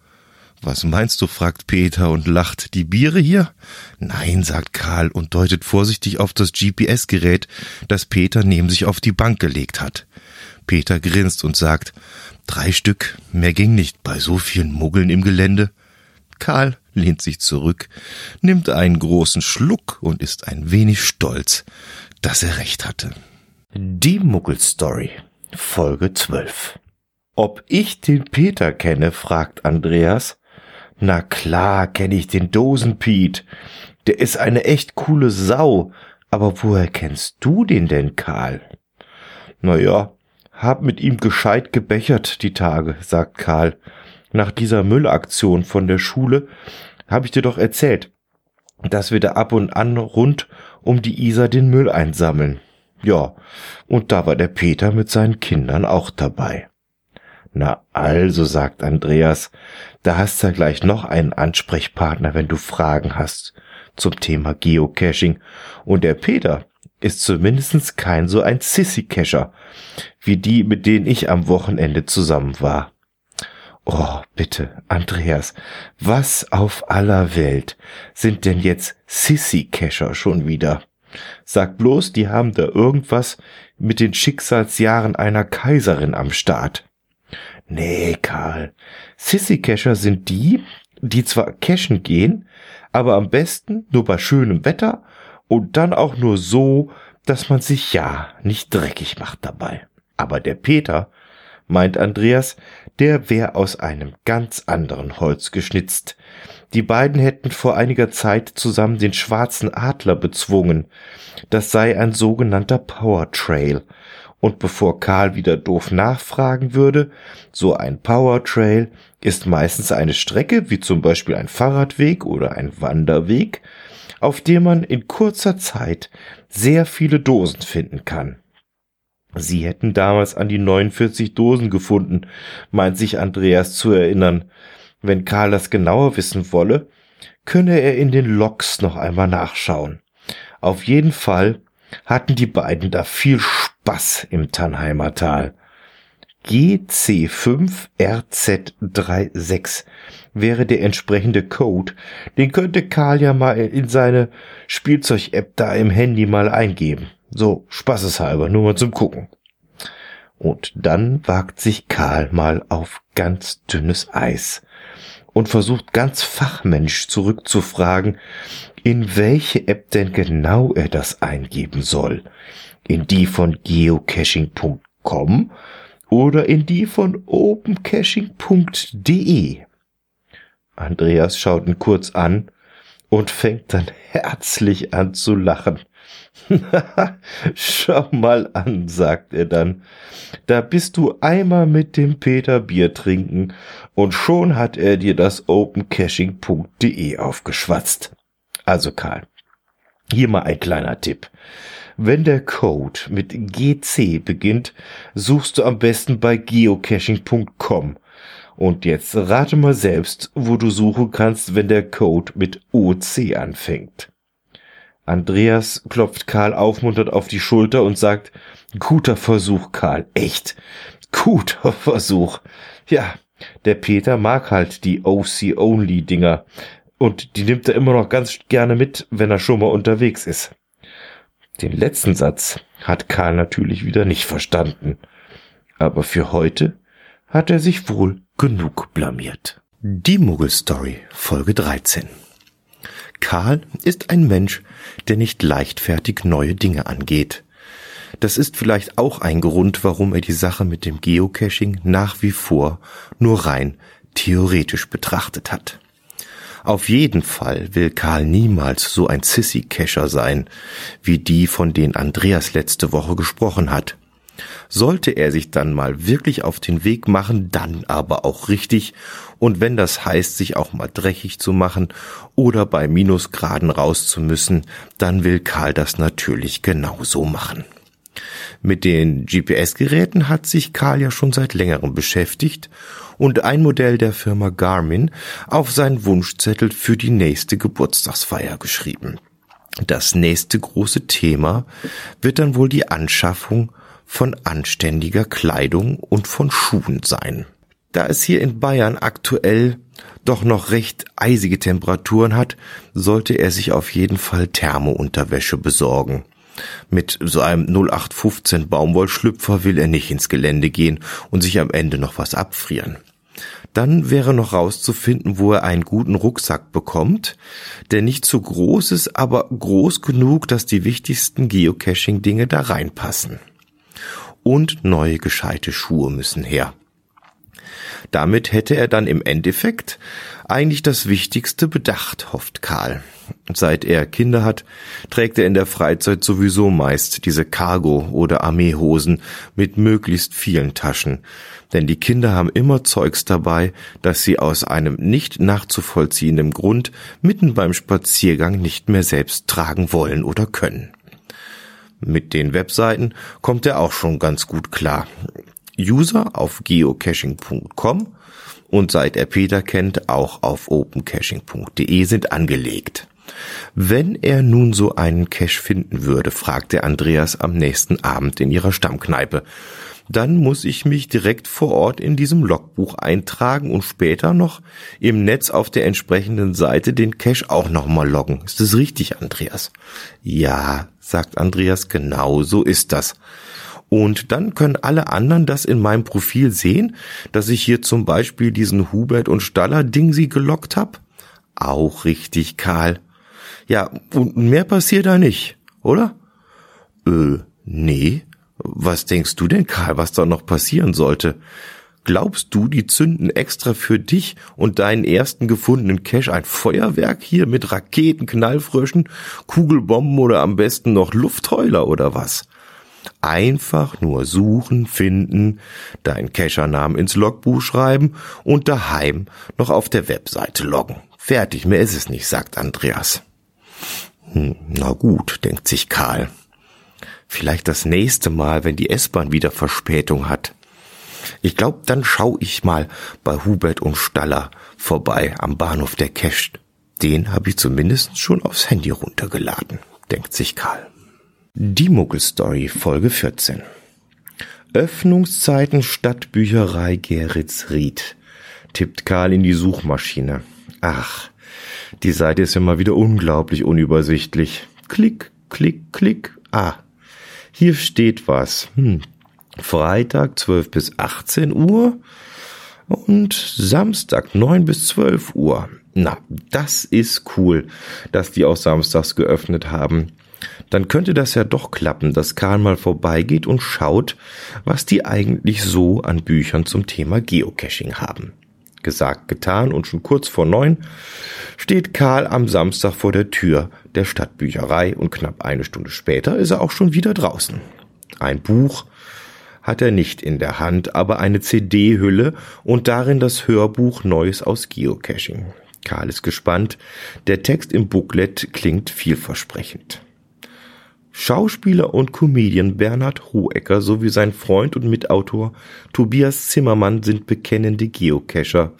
[SPEAKER 2] Was meinst du? fragt Peter und lacht. Die Biere hier? Nein, sagt Karl und deutet vorsichtig auf das GPS-Gerät, das Peter neben sich auf die Bank gelegt hat. Peter grinst und sagt, drei Stück, mehr ging nicht bei so vielen Muggeln im Gelände. Karl lehnt sich zurück, nimmt einen großen Schluck und ist ein wenig stolz, dass er recht hatte.
[SPEAKER 1] Die Muggelstory, Folge 12. Ob ich den Peter kenne, fragt Andreas. Na klar kenne ich den Dosenpiet. Der ist eine echt coole Sau. Aber woher kennst du den denn, Karl? Na ja, hab mit ihm gescheit gebechert die Tage, sagt Karl. Nach dieser Müllaktion von der Schule hab ich dir doch erzählt, dass wir da ab und an rund um die Isar den Müll einsammeln. Ja, und da war der Peter mit seinen Kindern auch dabei. Na also, sagt Andreas, da hast du ja gleich noch einen Ansprechpartner, wenn du Fragen hast zum Thema Geocaching. Und der Peter ist zumindest kein so ein Sissy-Cacher, wie die, mit denen ich am Wochenende zusammen war. Oh, bitte, Andreas, was auf aller Welt sind denn jetzt Sissy-Cacher schon wieder? Sag bloß, die haben da irgendwas mit den Schicksalsjahren einer Kaiserin am Start. Nee, Karl. Sissy-Cacher sind die, die zwar cashen gehen, aber am besten nur bei schönem Wetter und dann auch nur so, dass man sich ja nicht dreckig macht dabei. Aber der Peter, meint Andreas, der wär aus einem ganz anderen Holz geschnitzt. Die beiden hätten vor einiger Zeit zusammen den schwarzen Adler bezwungen. Das sei ein sogenannter Power Trail und bevor Karl wieder doof nachfragen würde, so ein Powertrail ist meistens eine Strecke, wie zum Beispiel ein Fahrradweg oder ein Wanderweg, auf dem man in kurzer Zeit sehr viele Dosen finden kann. Sie hätten damals an die 49 Dosen gefunden, meint sich Andreas zu erinnern. Wenn Karl das genauer wissen wolle, könne er in den Loks noch einmal nachschauen. Auf jeden Fall hatten die beiden da viel im Tannheimer Tal. GC5RZ36 wäre der entsprechende Code. Den könnte Karl ja mal in seine Spielzeug-App da im Handy mal eingeben. So, spaßeshalber, nur mal zum Gucken. Und dann wagt sich Karl mal auf ganz dünnes Eis und versucht ganz fachmännisch zurückzufragen, in welche App denn genau er das eingeben soll. In die von geocaching.com oder in die von opencaching.de. Andreas schaut ihn kurz an und fängt dann herzlich an zu lachen. Schau mal an, sagt er dann. Da bist du einmal mit dem Peter Bier trinken und schon hat er dir das opencaching.de aufgeschwatzt. Also Karl, hier mal ein kleiner Tipp. Wenn der Code mit GC beginnt, suchst du am besten bei geocaching.com. Und jetzt rate mal selbst, wo du suchen kannst, wenn der Code mit OC anfängt. Andreas klopft Karl aufmunternd auf die Schulter und sagt,
[SPEAKER 2] Guter Versuch, Karl. Echt. Guter Versuch. Ja, der Peter mag halt die OC-Only-Dinger. Und die nimmt er immer noch ganz gerne mit, wenn er schon mal unterwegs ist. Den letzten Satz hat Karl natürlich wieder nicht verstanden. Aber für heute hat er sich wohl genug blamiert. Die Muggelstory, Folge 13. Karl ist ein Mensch, der nicht leichtfertig neue Dinge angeht. Das ist vielleicht auch ein Grund, warum er die Sache mit dem Geocaching nach wie vor nur rein theoretisch betrachtet hat. Auf jeden Fall will Karl niemals so ein Sissy-Cacher sein, wie die, von denen Andreas letzte Woche gesprochen hat. Sollte er sich dann mal wirklich auf den Weg machen, dann aber auch richtig, und wenn das heißt, sich auch mal dreckig zu machen oder bei Minusgraden raus zu müssen, dann will Karl das natürlich genauso machen. Mit den GPS-Geräten hat sich Karl ja schon seit längerem beschäftigt und ein Modell der Firma Garmin auf seinen Wunschzettel für die nächste Geburtstagsfeier geschrieben. Das nächste große Thema wird dann wohl die Anschaffung von anständiger Kleidung und von Schuhen sein. Da es hier in Bayern aktuell doch noch recht eisige Temperaturen hat, sollte er sich auf jeden Fall Thermounterwäsche besorgen. Mit so einem 0815 Baumwollschlüpfer will er nicht ins Gelände gehen und sich am Ende noch was abfrieren. Dann wäre noch rauszufinden, wo er einen guten Rucksack bekommt, der nicht zu groß ist, aber groß genug, dass die wichtigsten Geocaching-Dinge da reinpassen. Und neue gescheite Schuhe müssen her. Damit hätte er dann im Endeffekt eigentlich das Wichtigste bedacht, hofft Karl. Seit er Kinder hat, trägt er in der Freizeit sowieso meist diese Cargo- oder Armeehosen mit möglichst vielen Taschen. Denn die Kinder haben immer Zeugs dabei, das sie aus einem nicht nachzuvollziehenden Grund mitten beim Spaziergang nicht mehr selbst tragen wollen oder können. Mit den Webseiten kommt er auch schon ganz gut klar. User auf geocaching.com und seit er Peter kennt, auch auf opencaching.de sind angelegt. Wenn er nun so einen Cache finden würde, fragte Andreas am nächsten Abend in ihrer Stammkneipe, dann muss ich mich direkt vor Ort in diesem Logbuch eintragen und später noch im Netz auf der entsprechenden Seite den Cache auch nochmal loggen. Ist das richtig, Andreas? Ja, sagt Andreas, genau so ist das. Und dann können alle anderen das in meinem Profil sehen, dass ich hier zum Beispiel diesen Hubert und Staller Dingsi gelockt hab. Auch richtig, Karl. Ja, und mehr passiert da nicht, oder? Äh, nee. Was denkst du denn, Karl, was da noch passieren sollte? Glaubst du, die zünden extra für dich und deinen ersten gefundenen Cash ein Feuerwerk hier mit Raketen, Knallfröschen, Kugelbomben oder am besten noch Luftheuler oder was? Einfach nur suchen, finden, deinen Cachernamen ins Logbuch schreiben und daheim noch auf der Webseite loggen. Fertig, mehr ist es nicht, sagt Andreas. Hm, na gut, denkt sich Karl. Vielleicht das nächste Mal, wenn die S-Bahn wieder Verspätung hat. Ich glaube, dann schau ich mal bei Hubert und Staller vorbei am Bahnhof der Cash. Den habe ich zumindest schon aufs Handy runtergeladen, denkt sich Karl. Die Muggelstory Folge 14 Öffnungszeiten Stadtbücherei Geretsried tippt Karl in die Suchmaschine. Ach, die Seite ist ja mal wieder unglaublich unübersichtlich. Klick, klick, klick. Ah, hier steht was. Hm. Freitag 12 bis 18 Uhr und Samstag 9 bis 12 Uhr. Na, das ist cool, dass die auch samstags geöffnet haben dann könnte das ja doch klappen, dass Karl mal vorbeigeht und schaut, was die eigentlich so an Büchern zum Thema Geocaching haben. Gesagt, getan und schon kurz vor neun steht Karl am Samstag vor der Tür der Stadtbücherei und knapp eine Stunde später ist er auch schon wieder draußen. Ein Buch hat er nicht in der Hand, aber eine CD-Hülle und darin das Hörbuch Neues aus Geocaching. Karl ist gespannt. Der Text im Booklet klingt vielversprechend. Schauspieler und Comedian Bernhard Hohecker sowie sein Freund und Mitautor Tobias Zimmermann sind bekennende Geocacher.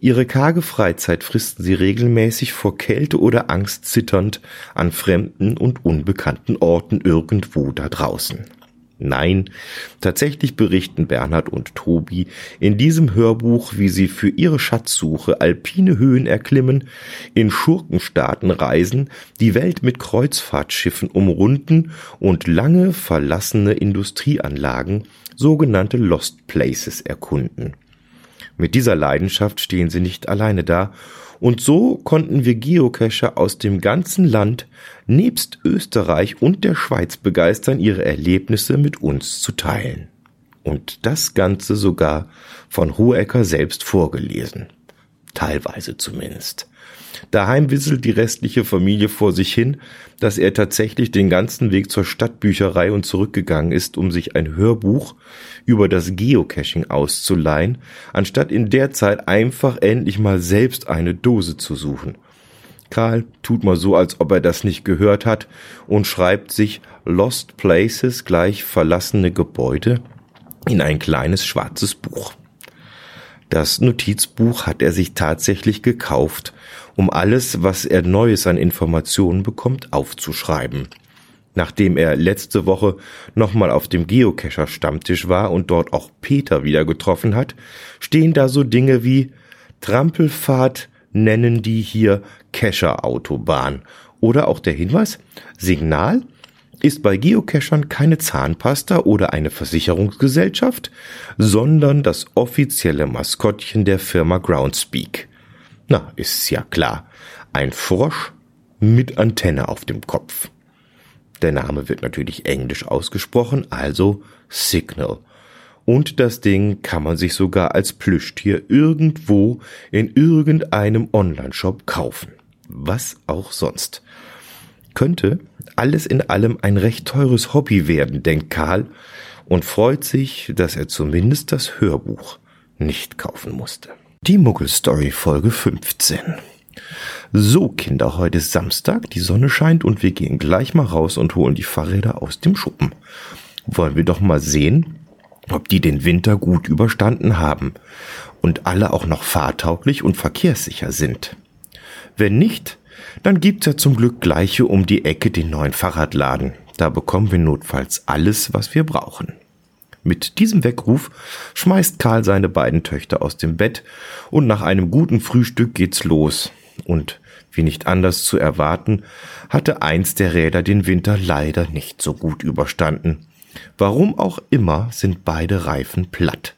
[SPEAKER 2] Ihre karge Freizeit fristen sie regelmäßig vor Kälte oder Angst zitternd an fremden und unbekannten Orten irgendwo da draußen.
[SPEAKER 1] Nein, tatsächlich berichten Bernhard und Tobi in diesem Hörbuch, wie sie für ihre Schatzsuche alpine Höhen erklimmen, in Schurkenstaaten reisen, die Welt mit Kreuzfahrtschiffen umrunden und lange verlassene Industrieanlagen, sogenannte Lost Places, erkunden. Mit dieser Leidenschaft stehen sie nicht alleine da und so konnten wir Geocacher aus dem ganzen Land nebst Österreich und der Schweiz begeistern, ihre Erlebnisse mit uns zu teilen. Und das Ganze sogar von Hohecker selbst vorgelesen. Teilweise zumindest. Daheim wisselt die restliche Familie vor sich hin, dass er tatsächlich den ganzen Weg zur Stadtbücherei und zurückgegangen ist, um sich ein Hörbuch über das Geocaching auszuleihen, anstatt in der Zeit einfach endlich mal selbst eine Dose zu suchen. Karl tut mal so, als ob er das nicht gehört hat und schreibt sich Lost Places gleich verlassene Gebäude in ein kleines schwarzes Buch. Das Notizbuch hat er sich tatsächlich gekauft, um alles, was er Neues an Informationen bekommt, aufzuschreiben. Nachdem er letzte Woche nochmal auf dem Geocacher Stammtisch war und dort auch Peter wieder getroffen hat, stehen da so Dinge wie Trampelfahrt nennen die hier Cacher Autobahn oder auch der Hinweis Signal ist bei Geocachern keine Zahnpasta oder eine Versicherungsgesellschaft, sondern das offizielle Maskottchen der Firma Groundspeak. Na, ist ja klar. Ein Frosch mit Antenne auf dem Kopf. Der Name wird natürlich englisch ausgesprochen, also Signal. Und das Ding kann man sich sogar als Plüschtier irgendwo in irgendeinem Onlineshop kaufen. Was auch sonst. Könnte alles in allem ein recht teures Hobby werden, denkt Karl und freut sich, dass er zumindest das Hörbuch nicht kaufen musste. Die Muggelstory Folge 15. So, Kinder, heute ist Samstag, die Sonne scheint und wir gehen gleich mal raus und holen die Fahrräder aus dem Schuppen. Wollen wir doch mal sehen, ob die den Winter gut überstanden haben und alle auch noch fahrtauglich und verkehrssicher sind. Wenn nicht, dann gibt's ja zum Glück gleiche um die Ecke den neuen Fahrradladen. Da bekommen wir notfalls alles, was wir brauchen. Mit diesem Weckruf schmeißt Karl seine beiden Töchter aus dem Bett und nach einem guten Frühstück geht's los. Und wie nicht anders zu erwarten, hatte eins der Räder den Winter leider nicht so gut überstanden. Warum auch immer sind beide Reifen platt.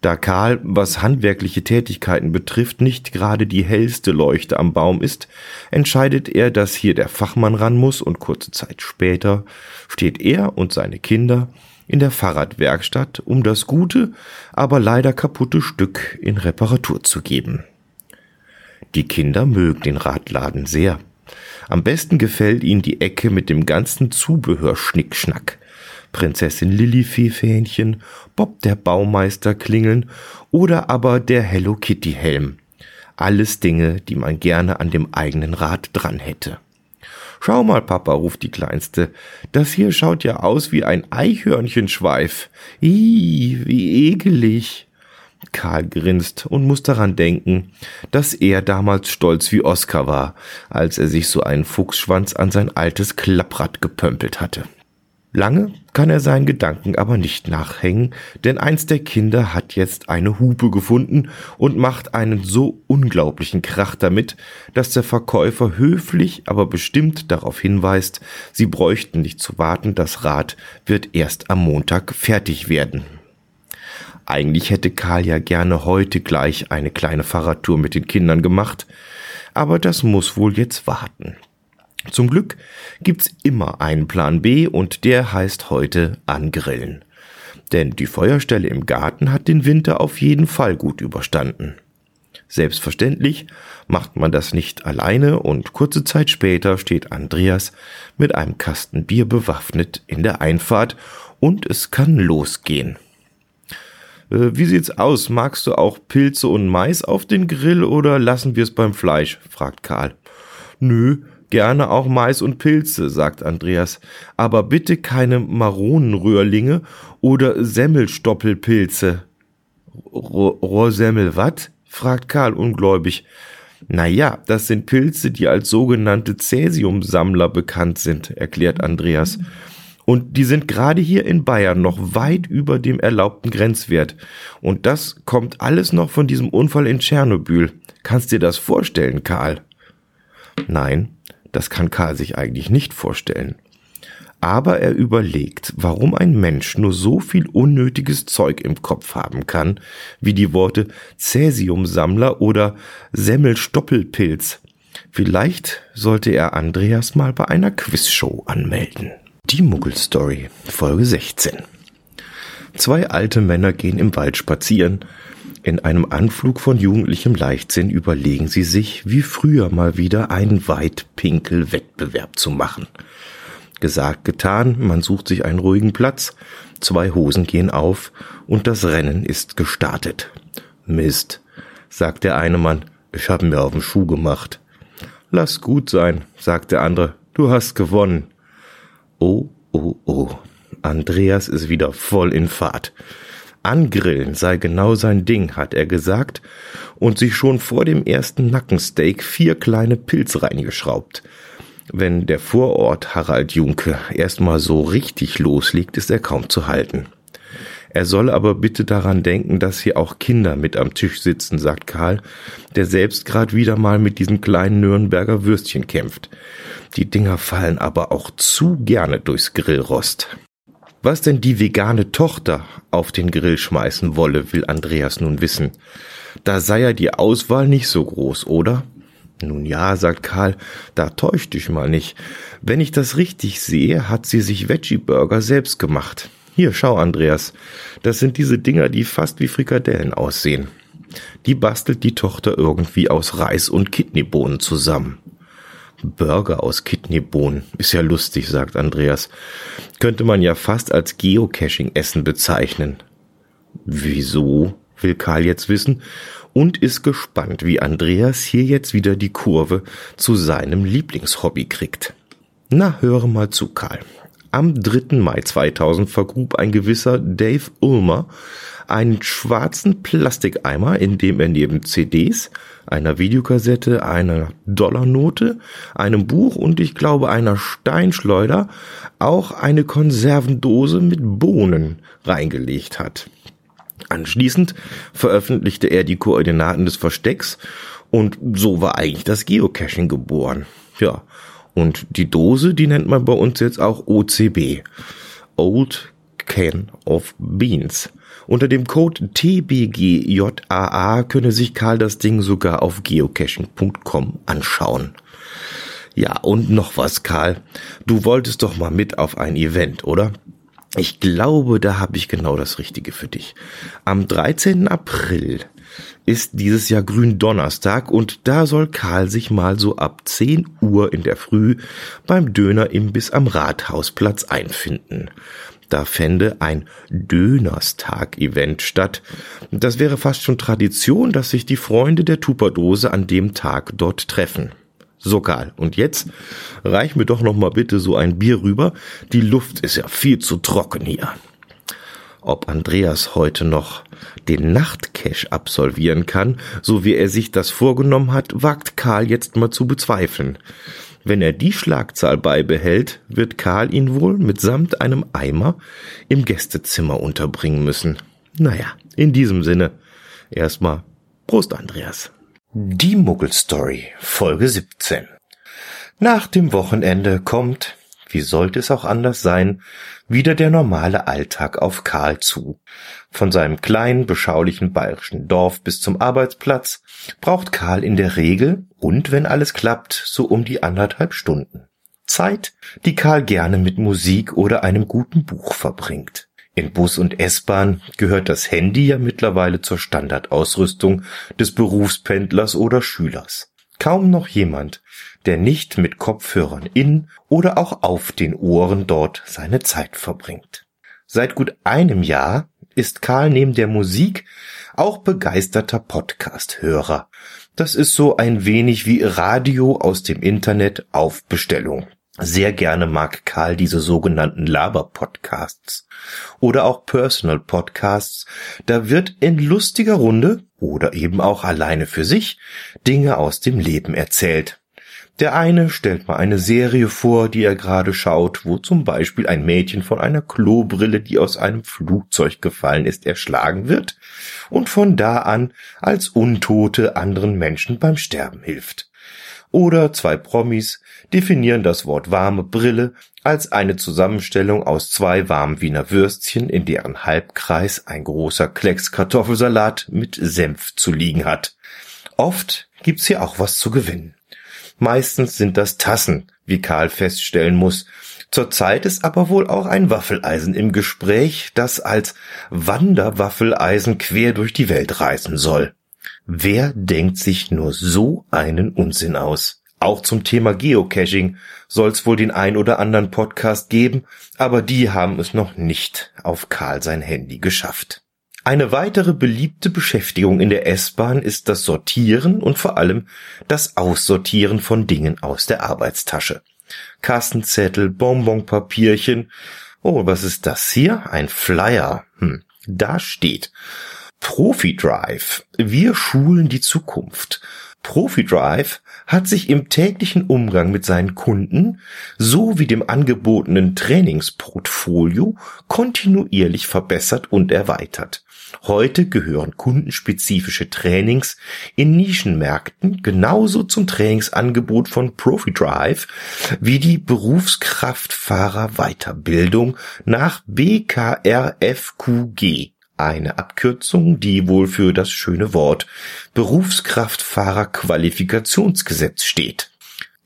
[SPEAKER 1] Da Karl, was handwerkliche Tätigkeiten betrifft, nicht gerade die hellste Leuchte am Baum ist, entscheidet er, dass hier der Fachmann ran muss und kurze Zeit später steht er und seine Kinder in der Fahrradwerkstatt, um das gute, aber leider kaputte Stück in Reparatur zu geben. Die Kinder mögen den Radladen sehr. Am besten gefällt ihnen die Ecke mit dem ganzen Zubehör Schnickschnack. Prinzessin Lillifee-Fähnchen, Bob der Baumeister klingeln oder aber der Hello Kitty Helm. Alles Dinge, die man gerne an dem eigenen Rad dran hätte. Schau mal, Papa, ruft die Kleinste. Das hier schaut ja aus wie ein Eichhörnchenschweif. Ih, wie ekelig. Karl grinst und muss daran denken, dass er damals stolz wie Oskar war, als er sich so einen Fuchsschwanz an sein altes Klapprad gepömpelt hatte. Lange kann er seinen Gedanken aber nicht nachhängen, denn eins der Kinder hat jetzt eine Hupe gefunden und macht einen so unglaublichen Krach damit, dass der Verkäufer höflich, aber bestimmt darauf hinweist, sie bräuchten nicht zu warten, das Rad wird erst am Montag fertig werden. Eigentlich hätte Karl ja gerne heute gleich eine kleine Fahrradtour mit den Kindern gemacht, aber das muss wohl jetzt warten. Zum Glück gibt's immer einen Plan B und der heißt heute angrillen. Denn die Feuerstelle im Garten hat den Winter auf jeden Fall gut überstanden. Selbstverständlich macht man das nicht alleine und kurze Zeit später steht Andreas mit einem Kasten Bier bewaffnet in der Einfahrt und es kann losgehen. Äh, wie sieht's aus? Magst du auch Pilze und Mais auf den Grill oder lassen wir es beim Fleisch? fragt Karl. Nö, Gerne auch Mais und Pilze, sagt Andreas, aber bitte keine Maronenröhrlinge oder Semmelstoppelpilze. Rohrsemmel, wat? fragt Karl ungläubig. Na ja, das sind Pilze, die als sogenannte Cäsiumsammler bekannt sind, erklärt Andreas. Und die sind gerade hier in Bayern noch weit über dem erlaubten Grenzwert. Und das kommt alles noch von diesem Unfall in Tschernobyl. Kannst dir das vorstellen, Karl? Nein, das kann Karl sich eigentlich nicht vorstellen. Aber er überlegt, warum ein Mensch nur so viel unnötiges Zeug im Kopf haben kann, wie die Worte Cäsiumsammler oder Semmelstoppelpilz. Vielleicht sollte er Andreas mal bei einer Quizshow anmelden. Die Muggelstory, Folge 16. Zwei alte Männer gehen im Wald spazieren. In einem Anflug von jugendlichem Leichtsinn überlegen sie sich, wie früher mal wieder einen Weitpinkel-Wettbewerb zu machen. Gesagt, getan, man sucht sich einen ruhigen Platz, zwei Hosen gehen auf und das Rennen ist gestartet. Mist, sagt der eine Mann, ich hab mir auf den Schuh gemacht. Lass gut sein, sagt der andere, du hast gewonnen. Oh, oh, oh, Andreas ist wieder voll in Fahrt. Angrillen sei genau sein Ding, hat er gesagt und sich schon vor dem ersten Nackensteak vier kleine Pilze reingeschraubt. Wenn der Vorort Harald Junke erstmal so richtig loslegt, ist er kaum zu halten. Er soll aber bitte daran denken, dass hier auch Kinder mit am Tisch sitzen, sagt Karl, der selbst grad wieder mal mit diesen kleinen Nürnberger Würstchen kämpft. Die Dinger fallen aber auch zu gerne durchs Grillrost. Was denn die vegane Tochter auf den Grill schmeißen wolle, will Andreas nun wissen. Da sei ja die Auswahl nicht so groß, oder? Nun ja, sagt Karl, da täuscht dich mal nicht. Wenn ich das richtig sehe, hat sie sich Veggie-Burger selbst gemacht. Hier, schau, Andreas. Das sind diese Dinger, die fast wie Frikadellen aussehen. Die bastelt die Tochter irgendwie aus Reis und Kidneybohnen zusammen. Burger aus Kidneybohnen. Ist ja lustig, sagt Andreas. Könnte man ja fast als Geocaching-Essen bezeichnen. Wieso? will Karl jetzt wissen und ist gespannt, wie Andreas hier jetzt wieder die Kurve zu seinem Lieblingshobby kriegt. Na, höre mal zu, Karl. Am 3. Mai 2000 vergrub ein gewisser Dave Ulmer einen schwarzen Plastikeimer, in dem er neben CDs, einer Videokassette, einer Dollarnote, einem Buch und ich glaube einer Steinschleuder auch eine Konservendose mit Bohnen reingelegt hat. Anschließend veröffentlichte er die Koordinaten des Verstecks und so war eigentlich das Geocaching geboren. Ja, und die Dose, die nennt man bei uns jetzt auch OCB. Old Can of Beans. Unter dem Code TBGJAA könne sich Karl das Ding sogar auf geocaching.com anschauen. Ja, und noch was, Karl. Du wolltest doch mal mit auf ein Event, oder? Ich glaube, da habe ich genau das Richtige für dich. Am 13. April ist dieses Jahr Gründonnerstag und da soll Karl sich mal so ab 10 Uhr in der Früh beim Dönerimbiss am Rathausplatz einfinden. Da fände ein Dönerstag-Event statt. Das wäre fast schon Tradition, dass sich die Freunde der Tupperdose an dem Tag dort treffen. So Karl, und jetzt reich mir doch noch mal bitte so ein Bier rüber. Die Luft ist ja viel zu trocken hier. Ob Andreas heute noch den Nachtcash absolvieren kann, so wie er sich das vorgenommen hat, wagt Karl jetzt mal zu bezweifeln. Wenn er die Schlagzahl beibehält, wird Karl ihn wohl mitsamt einem Eimer im Gästezimmer unterbringen müssen. Naja, in diesem Sinne, erstmal Prost, Andreas. Die Muggelstory, Folge 17. Nach dem Wochenende kommt, wie sollte es auch anders sein, wieder der normale Alltag auf Karl zu. Von seinem kleinen, beschaulichen bayerischen Dorf bis zum Arbeitsplatz braucht Karl in der Regel und wenn alles klappt, so um die anderthalb Stunden. Zeit, die Karl gerne mit Musik oder einem guten Buch verbringt. In Bus und S-Bahn gehört das Handy ja mittlerweile zur Standardausrüstung des Berufspendlers oder Schülers. Kaum noch jemand, der nicht mit Kopfhörern in oder auch auf den Ohren dort seine Zeit verbringt. Seit gut einem Jahr ist Karl neben der Musik auch begeisterter Podcast-Hörer. Das ist so ein wenig wie Radio aus dem Internet auf Bestellung. Sehr gerne mag Karl diese sogenannten Laber-Podcasts oder auch Personal-Podcasts. Da wird in lustiger Runde oder eben auch alleine für sich Dinge aus dem Leben erzählt.
[SPEAKER 2] Der eine stellt mal eine Serie vor, die er gerade schaut, wo zum Beispiel ein Mädchen von einer Klobrille, die aus einem Flugzeug gefallen ist, erschlagen wird und von da an als Untote anderen Menschen beim Sterben hilft. Oder zwei Promis definieren das Wort warme Brille als eine Zusammenstellung aus zwei warmen Wiener Würstchen, in deren Halbkreis ein großer Klecks Kartoffelsalat mit Senf zu liegen hat. Oft gibt's hier auch was zu gewinnen. Meistens sind das Tassen, wie Karl feststellen muss. Zurzeit ist aber wohl auch ein Waffeleisen im Gespräch, das als Wanderwaffeleisen quer durch die Welt reisen soll. Wer denkt sich nur so einen Unsinn aus? Auch zum Thema Geocaching soll's wohl den ein oder anderen Podcast geben, aber die haben es noch nicht auf Karl sein Handy geschafft. Eine weitere beliebte Beschäftigung in der S-Bahn ist das Sortieren und vor allem das Aussortieren von Dingen aus der Arbeitstasche. Kassenzettel, Bonbonpapierchen. Oh, was ist das hier? Ein Flyer. Hm, da steht Profi Drive. Wir schulen die Zukunft. ProfiDrive hat sich im täglichen Umgang mit seinen Kunden sowie dem angebotenen Trainingsportfolio kontinuierlich verbessert und erweitert. Heute gehören kundenspezifische Trainings in Nischenmärkten genauso zum Trainingsangebot von ProfiDrive wie die Berufskraftfahrer-Weiterbildung nach BKRFQG eine Abkürzung, die wohl für das schöne Wort Berufskraftfahrerqualifikationsgesetz steht.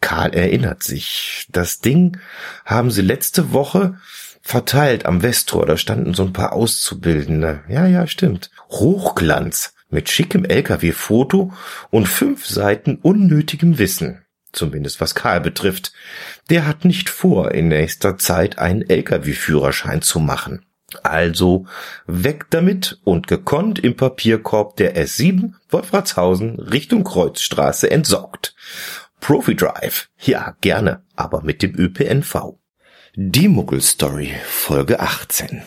[SPEAKER 2] Karl erinnert sich, das Ding haben sie letzte Woche verteilt am Westtor, da standen so ein paar Auszubildende. Ja, ja, stimmt. Hochglanz mit schickem LKW-Foto und fünf Seiten unnötigem Wissen. Zumindest was Karl betrifft. Der hat nicht vor, in nächster Zeit einen LKW-Führerschein zu machen. Also weg damit und gekonnt im Papierkorb der S7 Wolfratshausen Richtung Kreuzstraße entsorgt. Profi Drive, ja gerne, aber mit dem ÖPNV. Die Muggelstory, Folge 18.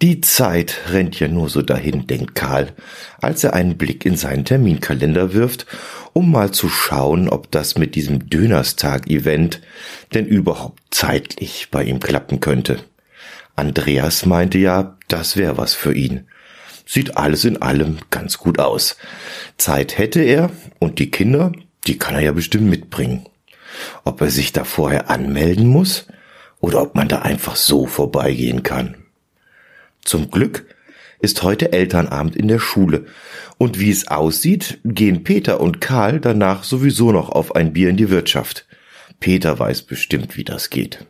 [SPEAKER 2] Die Zeit rennt ja nur so dahin, denkt Karl, als er einen Blick in seinen Terminkalender wirft, um mal zu schauen, ob das mit diesem Dönerstag-Event denn überhaupt zeitlich bei ihm klappen könnte. Andreas meinte ja, das wäre was für ihn. Sieht alles in allem ganz gut aus. Zeit hätte er und die Kinder, die kann er ja bestimmt mitbringen. Ob er sich da vorher anmelden muss oder ob man da einfach so vorbeigehen kann. Zum Glück ist heute Elternabend in der Schule und wie es aussieht, gehen Peter und Karl danach sowieso noch auf ein Bier in die Wirtschaft. Peter weiß bestimmt, wie das geht.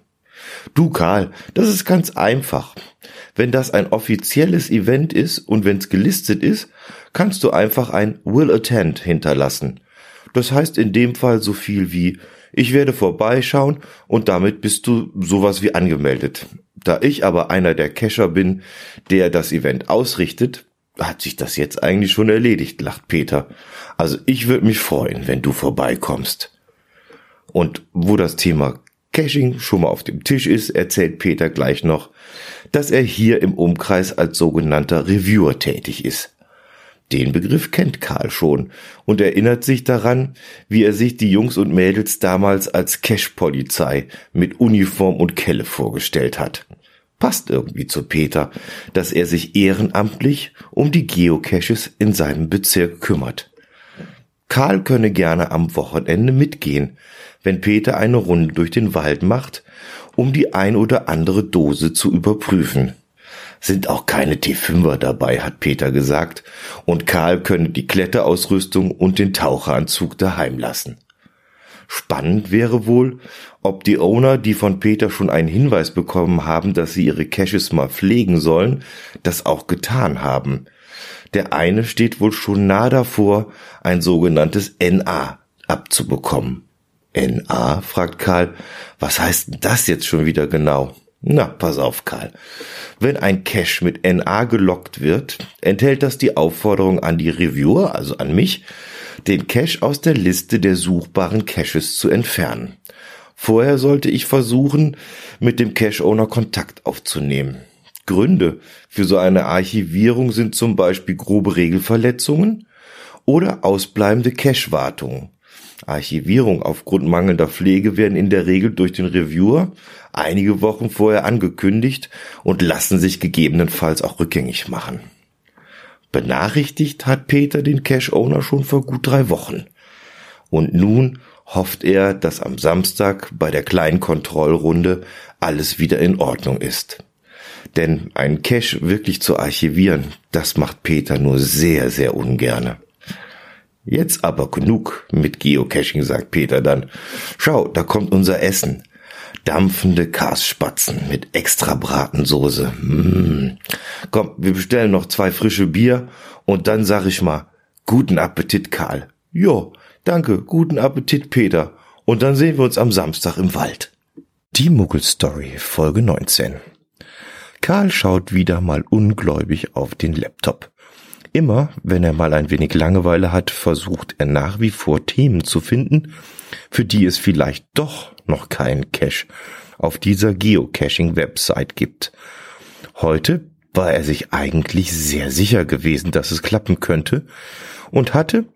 [SPEAKER 2] Du Karl, das ist ganz einfach. Wenn das ein offizielles Event ist und wenn's gelistet ist, kannst du einfach ein Will Attend hinterlassen. Das heißt in dem Fall so viel wie ich werde vorbeischauen und damit bist du sowas wie angemeldet. Da ich aber einer der Cacher bin, der das Event ausrichtet, hat sich das jetzt eigentlich schon erledigt, lacht Peter. Also ich würde mich freuen, wenn du vorbeikommst. Und wo das Thema Caching schon mal auf dem Tisch ist, erzählt Peter gleich noch, dass er hier im Umkreis als sogenannter Reviewer tätig ist. Den Begriff kennt Karl schon und erinnert sich daran, wie er sich die Jungs und Mädels damals als Cache-Polizei mit Uniform und Kelle vorgestellt hat. Passt irgendwie zu Peter, dass er sich ehrenamtlich um die Geocaches in seinem Bezirk kümmert. Karl könne gerne am Wochenende mitgehen, wenn Peter eine Runde durch den Wald macht, um die ein oder andere Dose zu überprüfen. Sind auch keine T5er dabei, hat Peter gesagt, und Karl könne die Kletterausrüstung und den Taucheranzug daheim lassen. Spannend wäre wohl, ob die Owner, die von Peter schon einen Hinweis bekommen haben, dass sie ihre Caches mal pflegen sollen, das auch getan haben. Der eine steht wohl schon nah davor, ein sogenanntes NA abzubekommen. NA? fragt Karl. Was heißt das jetzt schon wieder genau? Na, pass auf, Karl. Wenn ein Cache mit NA gelockt wird, enthält das die Aufforderung an die Reviewer, also an mich, den Cache aus der Liste der suchbaren Caches zu entfernen. Vorher sollte ich versuchen, mit dem Cache-Owner Kontakt aufzunehmen. Gründe für so eine Archivierung sind zum Beispiel grobe Regelverletzungen oder ausbleibende Cache-Wartungen.
[SPEAKER 1] Archivierung aufgrund mangelnder Pflege werden in der Regel durch den Reviewer einige Wochen vorher angekündigt und lassen sich gegebenenfalls auch rückgängig machen. Benachrichtigt hat Peter den Cash-Owner schon vor gut drei Wochen. Und nun hofft er, dass am Samstag bei der kleinen Kontrollrunde alles wieder in Ordnung ist. Denn einen Cache wirklich zu archivieren, das macht Peter nur sehr, sehr ungerne. Jetzt aber genug mit Geocaching, sagt Peter dann. Schau, da kommt unser Essen. Dampfende Karsspatzen mit extra Bratensoße. Mmh. Komm, wir bestellen noch zwei frische Bier und dann sag ich mal, guten Appetit, Karl. Jo, danke, guten Appetit, Peter. Und dann sehen wir uns am Samstag im Wald. Die Muggelstory, Folge 19. Karl schaut wieder mal ungläubig auf den Laptop. Immer, wenn er mal ein wenig Langeweile hat, versucht er nach wie vor Themen zu finden, für die es vielleicht doch noch keinen Cache auf dieser Geocaching-Website gibt. Heute war er sich eigentlich sehr sicher gewesen, dass es klappen könnte und hatte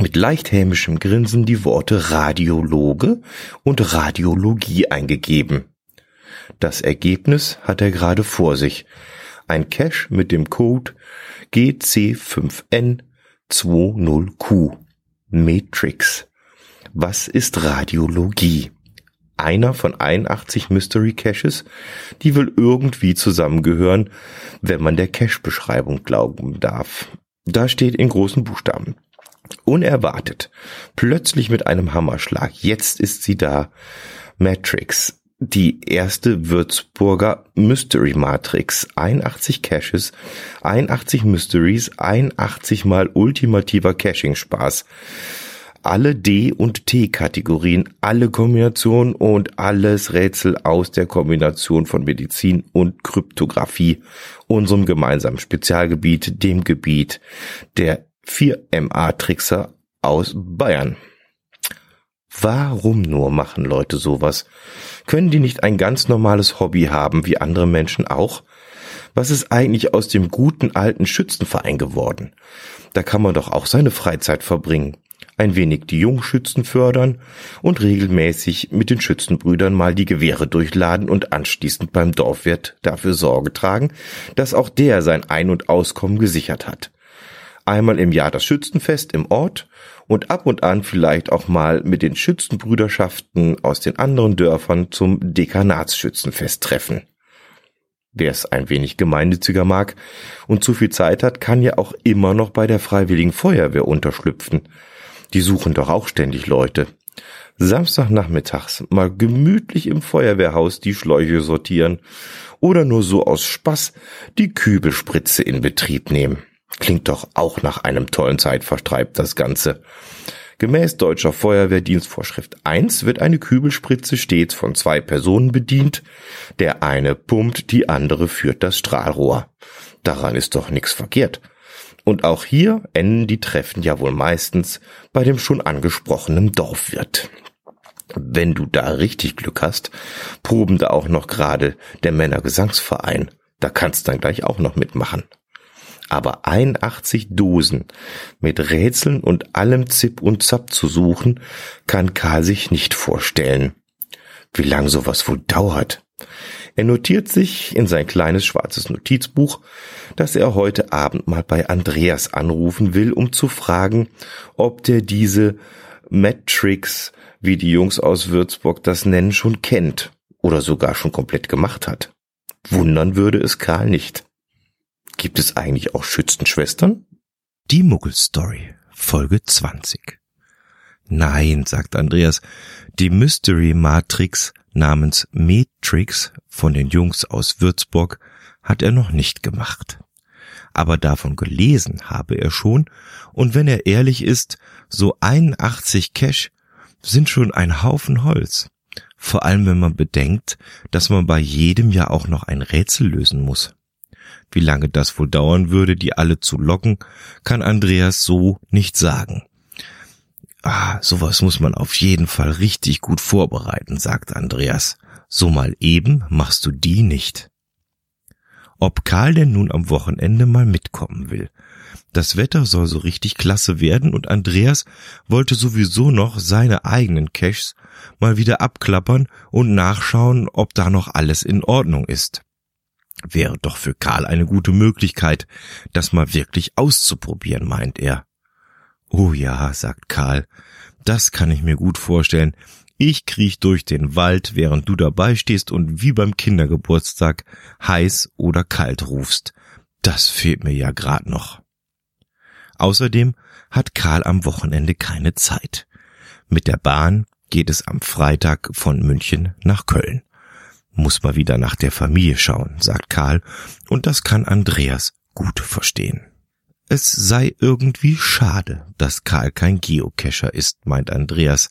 [SPEAKER 1] mit leicht hämischem Grinsen die Worte Radiologe und Radiologie eingegeben. Das Ergebnis hat er gerade vor sich. Ein Cache mit dem Code GC5N20Q. Matrix. Was ist Radiologie? Einer von 81 Mystery Caches, die wohl irgendwie zusammengehören, wenn man der Cache-Beschreibung glauben darf. Da steht in großen Buchstaben. Unerwartet. Plötzlich mit einem Hammerschlag. Jetzt ist sie da. Matrix die erste Würzburger Mystery Matrix. 81 Caches, 81 Mysteries, 81 mal ultimativer Caching-Spaß. Alle D- und T-Kategorien, alle Kombinationen und alles Rätsel aus der Kombination von Medizin und Kryptographie, unserem gemeinsamen Spezialgebiet, dem Gebiet der 4MA-Trickser aus Bayern. Warum nur machen Leute sowas? Können die nicht ein ganz normales Hobby haben, wie andere Menschen auch? Was ist eigentlich aus dem guten alten Schützenverein geworden? Da kann man doch auch seine Freizeit verbringen. Ein wenig die Jungschützen fördern und regelmäßig mit den Schützenbrüdern mal die Gewehre durchladen und anschließend beim Dorfwirt dafür Sorge tragen, dass auch der sein Ein- und Auskommen gesichert hat. Einmal im Jahr das Schützenfest im Ort und ab und an vielleicht auch mal mit den Schützenbrüderschaften aus den anderen Dörfern zum Dekanatsschützenfest treffen. Wer es ein wenig gemeinnütziger mag und zu viel Zeit hat, kann ja auch immer noch bei der Freiwilligen Feuerwehr unterschlüpfen. Die suchen doch auch ständig Leute. Samstagnachmittags mal gemütlich im Feuerwehrhaus die Schläuche sortieren oder nur so aus Spaß die Kübelspritze in Betrieb nehmen. Klingt doch auch nach einem tollen Zeitvertreib, das Ganze. Gemäß deutscher Feuerwehrdienstvorschrift 1 wird eine Kübelspritze stets von zwei Personen bedient. Der eine pumpt, die andere führt das Strahlrohr. Daran ist doch nichts verkehrt. Und auch hier enden die Treffen ja wohl meistens bei dem schon angesprochenen Dorfwirt. Wenn du da richtig Glück hast, proben da auch noch gerade der Männergesangsverein. Da kannst dann gleich auch noch mitmachen aber 81 Dosen mit Rätseln und allem Zip und Zap zu suchen, kann Karl sich nicht vorstellen. Wie lang sowas wohl dauert. Er notiert sich in sein kleines schwarzes Notizbuch, dass er heute Abend mal bei Andreas anrufen will, um zu fragen, ob der diese Matrix, wie die Jungs aus Würzburg das nennen, schon kennt oder sogar schon komplett gemacht hat. Wundern würde es Karl nicht. Gibt es eigentlich auch Schützenschwestern?
[SPEAKER 2] Die Muggelstory, Folge 20. Nein, sagt Andreas, die Mystery Matrix namens Matrix von den Jungs aus Würzburg hat er noch nicht gemacht. Aber davon gelesen habe er schon, und wenn er ehrlich ist, so 81 Cash sind schon ein Haufen Holz. Vor allem wenn man bedenkt, dass man bei jedem ja auch noch ein Rätsel lösen muss. Wie lange das wohl dauern würde, die alle zu locken, kann Andreas so nicht sagen. Ah, sowas muss man auf jeden Fall richtig gut vorbereiten, sagt Andreas. So mal eben machst du die nicht. ob Karl denn nun am Wochenende mal mitkommen will. Das Wetter soll so richtig klasse werden und Andreas wollte sowieso noch seine eigenen Caches mal wieder abklappern und nachschauen, ob da noch alles in Ordnung ist. Wäre doch für Karl eine gute Möglichkeit, das mal wirklich auszuprobieren, meint er. Oh ja, sagt Karl, das kann ich mir gut vorstellen. Ich kriech durch den Wald, während du dabei stehst und wie beim Kindergeburtstag heiß oder kalt rufst. Das fehlt mir ja grad noch. Außerdem hat Karl am Wochenende keine Zeit. Mit der Bahn geht es am Freitag von München nach Köln. Muss mal wieder nach der Familie schauen, sagt Karl, und das kann Andreas gut verstehen. Es sei irgendwie schade, dass Karl kein Geocacher ist, meint Andreas.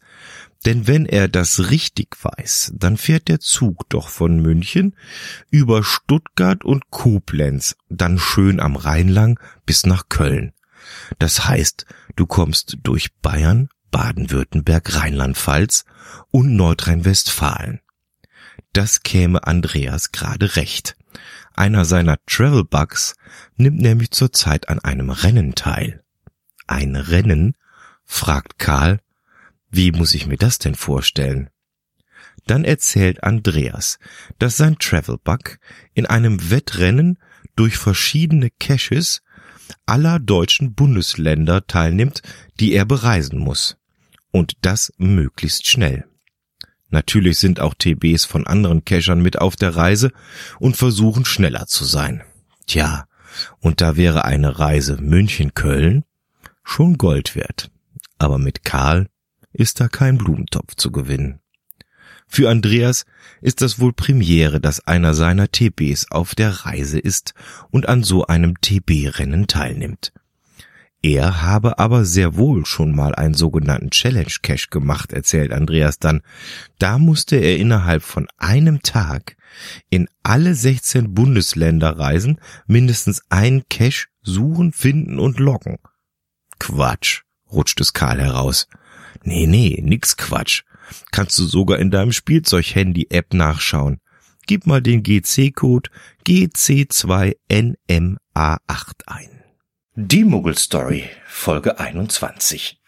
[SPEAKER 2] Denn wenn er das richtig weiß, dann fährt der Zug doch von München über Stuttgart und Koblenz, dann schön am Rhein lang bis nach Köln. Das heißt, du kommst durch Bayern, Baden-Württemberg, Rheinland-Pfalz und Nordrhein-Westfalen. Das käme Andreas gerade recht. Einer seiner Travel-Bugs nimmt nämlich zurzeit an einem Rennen teil. Ein Rennen? fragt Karl. Wie muss ich mir das denn vorstellen? Dann erzählt Andreas, dass sein Travel-Bug in einem Wettrennen durch verschiedene Caches aller deutschen Bundesländer teilnimmt, die er bereisen muss. Und das möglichst schnell. Natürlich sind auch TBs von anderen Cachern mit auf der Reise und versuchen schneller zu sein. Tja, und da wäre eine Reise München-Köln schon Gold wert. Aber mit Karl ist da kein Blumentopf zu gewinnen. Für Andreas ist das wohl Premiere, dass einer seiner TBs auf der Reise ist und an so einem TB-Rennen teilnimmt. Er habe aber sehr wohl schon mal einen sogenannten Challenge Cache gemacht, erzählt Andreas dann. Da musste er innerhalb von einem Tag in alle 16 Bundesländer reisen, mindestens einen Cache suchen, finden und loggen. Quatsch, rutscht es Karl heraus. Nee, nee, nix Quatsch. Kannst du sogar in deinem Spielzeug-Handy-App nachschauen. Gib mal den GC-Code GC2NMA8 ein.
[SPEAKER 1] Die Muggel-Story, Folge 21.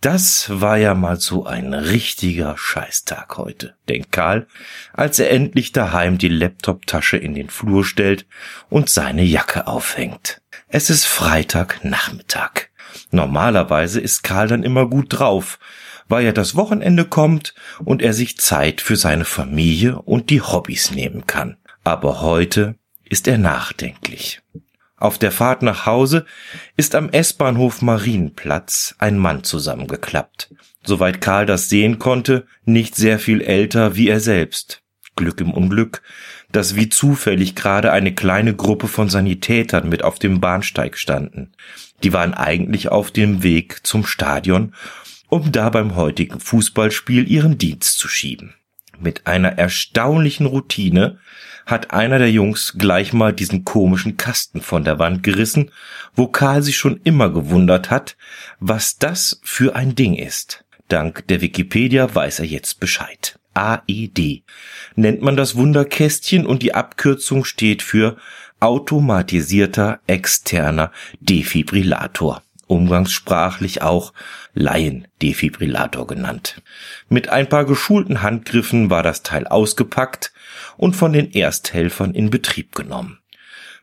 [SPEAKER 1] Das war ja mal so ein richtiger Scheißtag heute, denkt Karl, als er endlich daheim die Laptoptasche in den Flur stellt und seine Jacke aufhängt. Es ist Freitagnachmittag. Normalerweise ist Karl dann immer gut drauf, weil ja das Wochenende kommt und er sich Zeit für seine Familie und die Hobbys nehmen kann. Aber heute ist er nachdenklich. Auf der Fahrt nach Hause ist am S-Bahnhof Marienplatz ein Mann zusammengeklappt. Soweit Karl das sehen konnte, nicht sehr viel älter wie er selbst. Glück im Unglück, dass wie zufällig gerade eine kleine Gruppe von Sanitätern mit auf dem Bahnsteig standen. Die waren eigentlich auf dem Weg zum Stadion, um da beim heutigen Fußballspiel ihren Dienst zu schieben. Mit einer erstaunlichen Routine hat einer der Jungs gleich mal diesen komischen Kasten von der Wand gerissen, wo Karl sich schon immer gewundert hat, was das für ein Ding ist. Dank der Wikipedia weiß er jetzt Bescheid. AED nennt man das Wunderkästchen und die Abkürzung steht für automatisierter externer Defibrillator umgangssprachlich auch Laiendefibrillator genannt. Mit ein paar geschulten Handgriffen war das Teil ausgepackt und von den Ersthelfern in Betrieb genommen.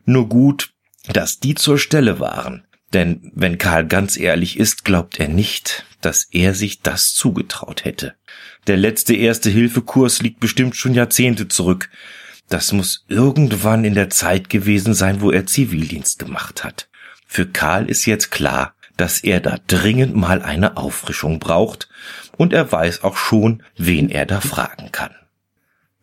[SPEAKER 1] Nur gut, dass die zur Stelle waren, denn wenn Karl ganz ehrlich ist, glaubt er nicht, dass er sich das zugetraut hätte. Der letzte Erste-Hilfe-Kurs liegt bestimmt schon Jahrzehnte zurück. Das muss irgendwann in der Zeit gewesen sein, wo er Zivildienst gemacht hat. Für Karl ist jetzt klar, dass er da dringend mal eine Auffrischung braucht und er weiß auch schon, wen er da fragen kann.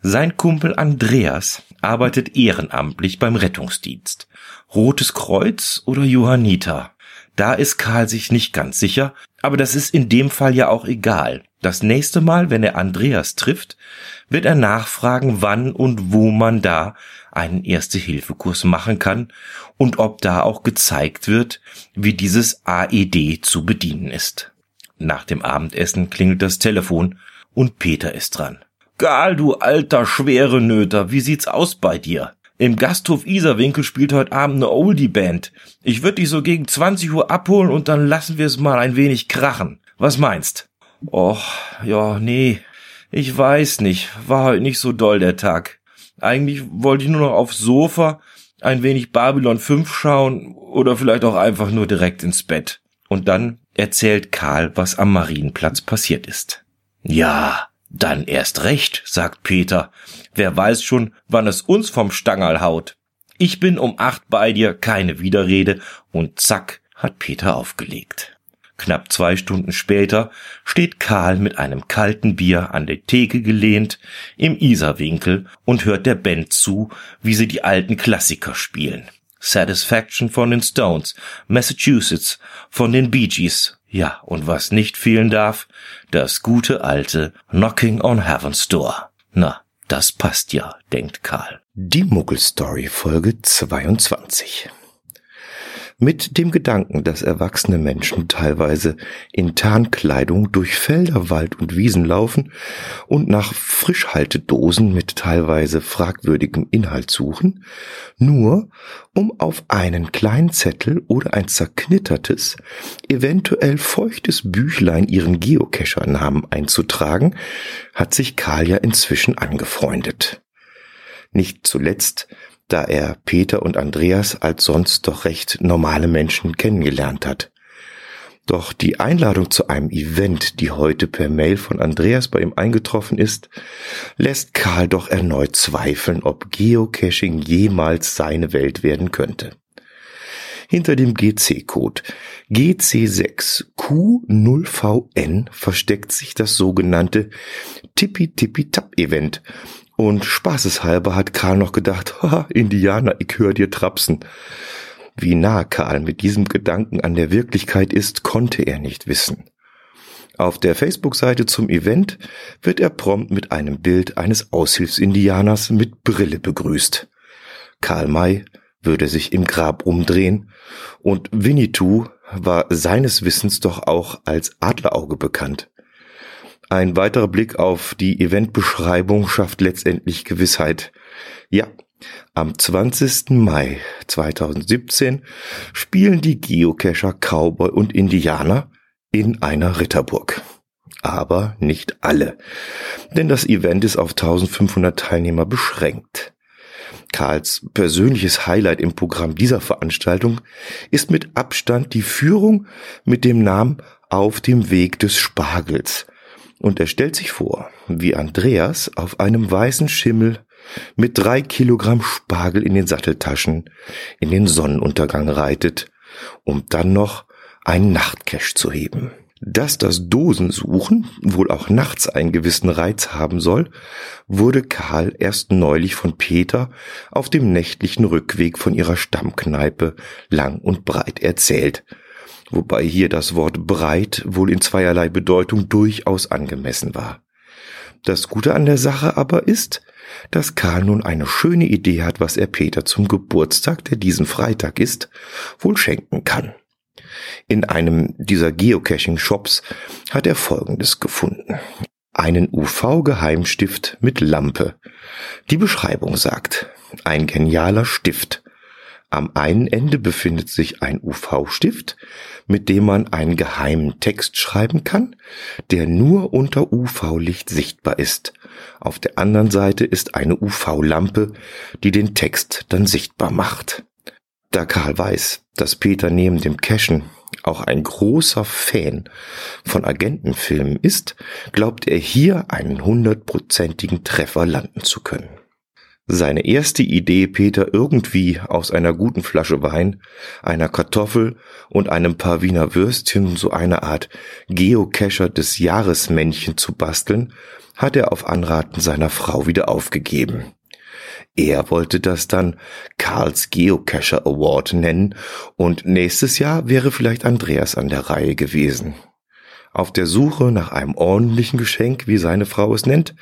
[SPEAKER 1] Sein Kumpel Andreas arbeitet ehrenamtlich beim Rettungsdienst. Rotes Kreuz oder Johanniter? Da ist Karl sich nicht ganz sicher, aber das ist in dem Fall ja auch egal. Das nächste Mal, wenn er Andreas trifft, wird er nachfragen, wann und wo man da einen Erste-Hilfe-Kurs machen kann und ob da auch gezeigt wird, wie dieses AED zu bedienen ist. Nach dem Abendessen klingelt das Telefon und Peter ist dran. Gal, du alter schwere Nöter, wie sieht's aus bei dir?
[SPEAKER 2] Im Gasthof Iserwinkel spielt heute Abend eine Oldie-Band. Ich würde dich so gegen 20 Uhr abholen und dann lassen wir es mal ein wenig krachen. Was meinst? Och, ja, nee. Ich weiß nicht. War heute nicht so doll der Tag. Eigentlich wollte ich nur noch aufs Sofa, ein wenig Babylon 5 schauen oder vielleicht auch einfach nur direkt ins Bett. Und dann erzählt Karl, was am Marienplatz passiert ist. Ja, dann erst recht, sagt Peter. Wer weiß schon, wann es uns vom Stangerl haut. Ich bin um acht bei dir, keine Widerrede, und zack, hat Peter aufgelegt. Knapp zwei Stunden später steht Karl mit einem kalten Bier an der Theke gelehnt im Isarwinkel und hört der Band zu, wie sie die alten Klassiker spielen. Satisfaction von den Stones, Massachusetts von den Bee Gees, ja, und was nicht fehlen darf, das gute alte Knocking on Heaven's Door. Na, das passt ja, denkt Karl.
[SPEAKER 1] Die Muggelstory Folge 22 mit dem Gedanken, dass erwachsene Menschen teilweise in Tarnkleidung durch Felder, Wald und Wiesen laufen und nach Frischhaltedosen mit teilweise fragwürdigem Inhalt suchen, nur um auf einen kleinen Zettel oder ein zerknittertes, eventuell feuchtes Büchlein ihren Geocacher-Namen einzutragen, hat sich Karl ja inzwischen angefreundet. Nicht zuletzt da er Peter und Andreas als sonst doch recht normale Menschen kennengelernt hat. Doch die Einladung zu einem Event, die heute per Mail von Andreas bei ihm eingetroffen ist, lässt Karl doch erneut zweifeln, ob Geocaching jemals seine Welt werden könnte. Hinter dem GC-Code GC6Q0VN versteckt sich das sogenannte Tippi-Tippi-Tap-Event, und spaßeshalber hat Karl noch gedacht, haha, Indianer, ich hör dir trapsen. Wie nah Karl mit diesem Gedanken an der Wirklichkeit ist, konnte er nicht wissen. Auf der Facebook-Seite zum Event wird er prompt mit einem Bild eines Aushilfsindianers mit Brille begrüßt. Karl May würde sich im Grab umdrehen und Winnetou war seines Wissens doch auch als Adlerauge bekannt. Ein weiterer Blick auf die Eventbeschreibung schafft letztendlich Gewissheit. Ja, am 20. Mai 2017 spielen die Geocacher Cowboy und Indianer in einer Ritterburg. Aber nicht alle, denn das Event ist auf 1500 Teilnehmer beschränkt. Karls persönliches Highlight im Programm dieser Veranstaltung ist mit Abstand die Führung mit dem Namen Auf dem Weg des Spargels, und er stellt sich vor, wie Andreas auf einem weißen Schimmel mit drei Kilogramm Spargel in den Satteltaschen in den Sonnenuntergang reitet, um dann noch einen Nachtcash zu heben. Dass das Dosensuchen wohl auch nachts einen gewissen Reiz haben soll, wurde Karl erst neulich von Peter auf dem nächtlichen Rückweg von ihrer Stammkneipe lang und breit erzählt, wobei hier das Wort breit wohl in zweierlei Bedeutung durchaus angemessen war. Das Gute an der Sache aber ist, dass Karl nun eine schöne Idee hat, was er Peter zum Geburtstag, der diesen Freitag ist, wohl schenken kann. In einem dieser Geocaching-Shops hat er Folgendes gefunden. Einen UV-Geheimstift mit Lampe. Die Beschreibung sagt, ein genialer Stift, am einen Ende befindet sich ein UV-Stift, mit dem man einen geheimen Text schreiben kann, der nur unter UV-Licht sichtbar ist. Auf der anderen Seite ist eine UV-Lampe, die den Text dann sichtbar macht. Da Karl weiß, dass Peter neben dem Cashen auch ein großer Fan von Agentenfilmen ist, glaubt er hier einen hundertprozentigen Treffer landen zu können. Seine erste Idee, Peter irgendwie aus einer guten Flasche Wein, einer Kartoffel und einem paar Wiener Würstchen so eine Art Geocacher des Jahresmännchen zu basteln, hat er auf Anraten seiner Frau wieder aufgegeben. Er wollte das dann Karls Geocacher Award nennen und nächstes Jahr wäre vielleicht Andreas an der Reihe gewesen. Auf der Suche nach einem ordentlichen Geschenk, wie seine Frau es nennt,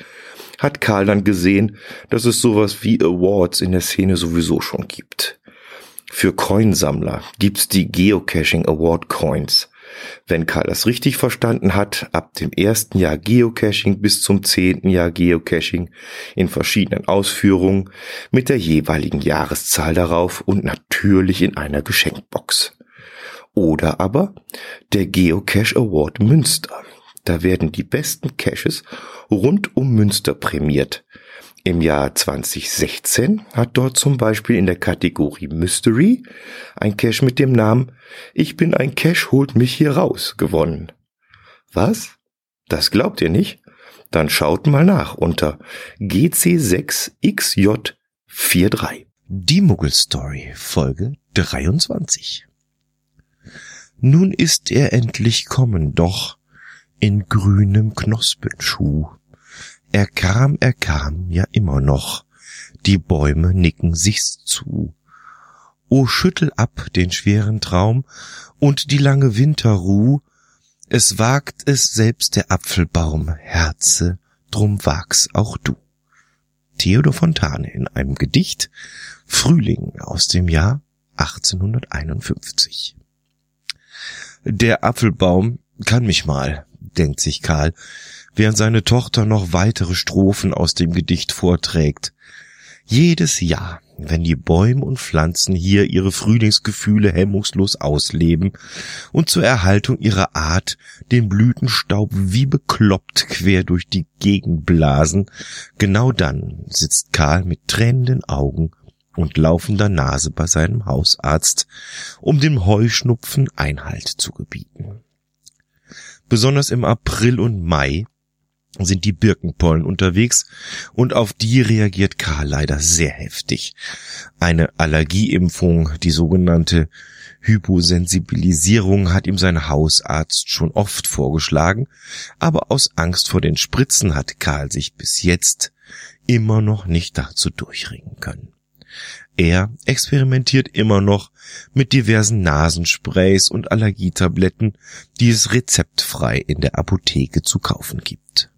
[SPEAKER 1] hat Karl dann gesehen, dass es sowas wie Awards in der Szene sowieso schon gibt. Für Coinsammler gibt's die Geocaching Award Coins. Wenn Karl das richtig verstanden hat, ab dem ersten Jahr Geocaching bis zum zehnten Jahr Geocaching in verschiedenen Ausführungen mit der jeweiligen Jahreszahl darauf und natürlich in einer Geschenkbox. Oder aber der Geocache Award Münster. Da werden die besten Caches rund um Münster prämiert. Im Jahr 2016 hat dort zum Beispiel in der Kategorie Mystery ein Cache mit dem Namen Ich bin ein Cache, holt mich hier raus gewonnen. Was? Das glaubt ihr nicht? Dann schaut mal nach unter GC6XJ43.
[SPEAKER 2] Die Muggelstory, Folge 23. Nun ist er endlich kommen, doch in grünem Knospenschuh. Er kam, er kam ja immer noch. Die Bäume nicken sich's zu. O schüttel ab den schweren Traum und die lange Winterruh. Es wagt es selbst der Apfelbaum, Herze, drum wag's auch du. Theodor Fontane in einem Gedicht Frühling aus dem Jahr 1851. Der Apfelbaum kann mich mal, denkt sich Karl, während seine Tochter noch weitere Strophen aus dem Gedicht vorträgt. Jedes Jahr, wenn die Bäume und Pflanzen hier ihre Frühlingsgefühle hemmungslos ausleben und zur Erhaltung ihrer Art den Blütenstaub wie bekloppt quer durch die Gegend blasen, genau dann sitzt Karl mit tränenden Augen und laufender Nase bei seinem Hausarzt, um dem Heuschnupfen Einhalt zu gebieten. Besonders im April und Mai sind die Birkenpollen unterwegs und auf die reagiert Karl leider sehr heftig. Eine Allergieimpfung, die sogenannte Hyposensibilisierung hat ihm sein Hausarzt schon oft vorgeschlagen, aber aus Angst vor den Spritzen hat Karl sich bis jetzt immer noch nicht dazu durchringen können. Er experimentiert immer noch mit diversen Nasensprays und Allergietabletten, die es rezeptfrei in der Apotheke zu kaufen gibt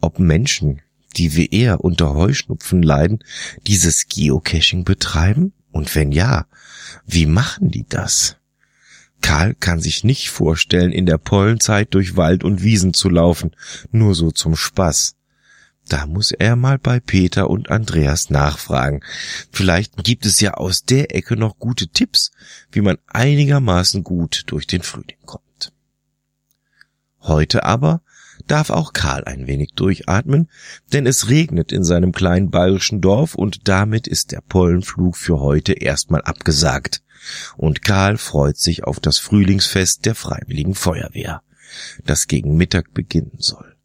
[SPEAKER 2] ob Menschen, die wie er unter Heuschnupfen leiden, dieses Geocaching betreiben? Und wenn ja, wie machen die das? Karl kann sich nicht vorstellen, in der Pollenzeit durch Wald und Wiesen zu laufen, nur so zum Spaß. Da muss er mal bei Peter und Andreas nachfragen. Vielleicht gibt es ja aus der Ecke noch gute Tipps, wie man einigermaßen gut durch den Frühling kommt. Heute aber darf auch Karl ein wenig durchatmen, denn es regnet in seinem kleinen bayerischen Dorf und damit ist der Pollenflug für heute erstmal abgesagt. Und Karl freut sich auf das Frühlingsfest der Freiwilligen Feuerwehr, das gegen Mittag beginnen soll.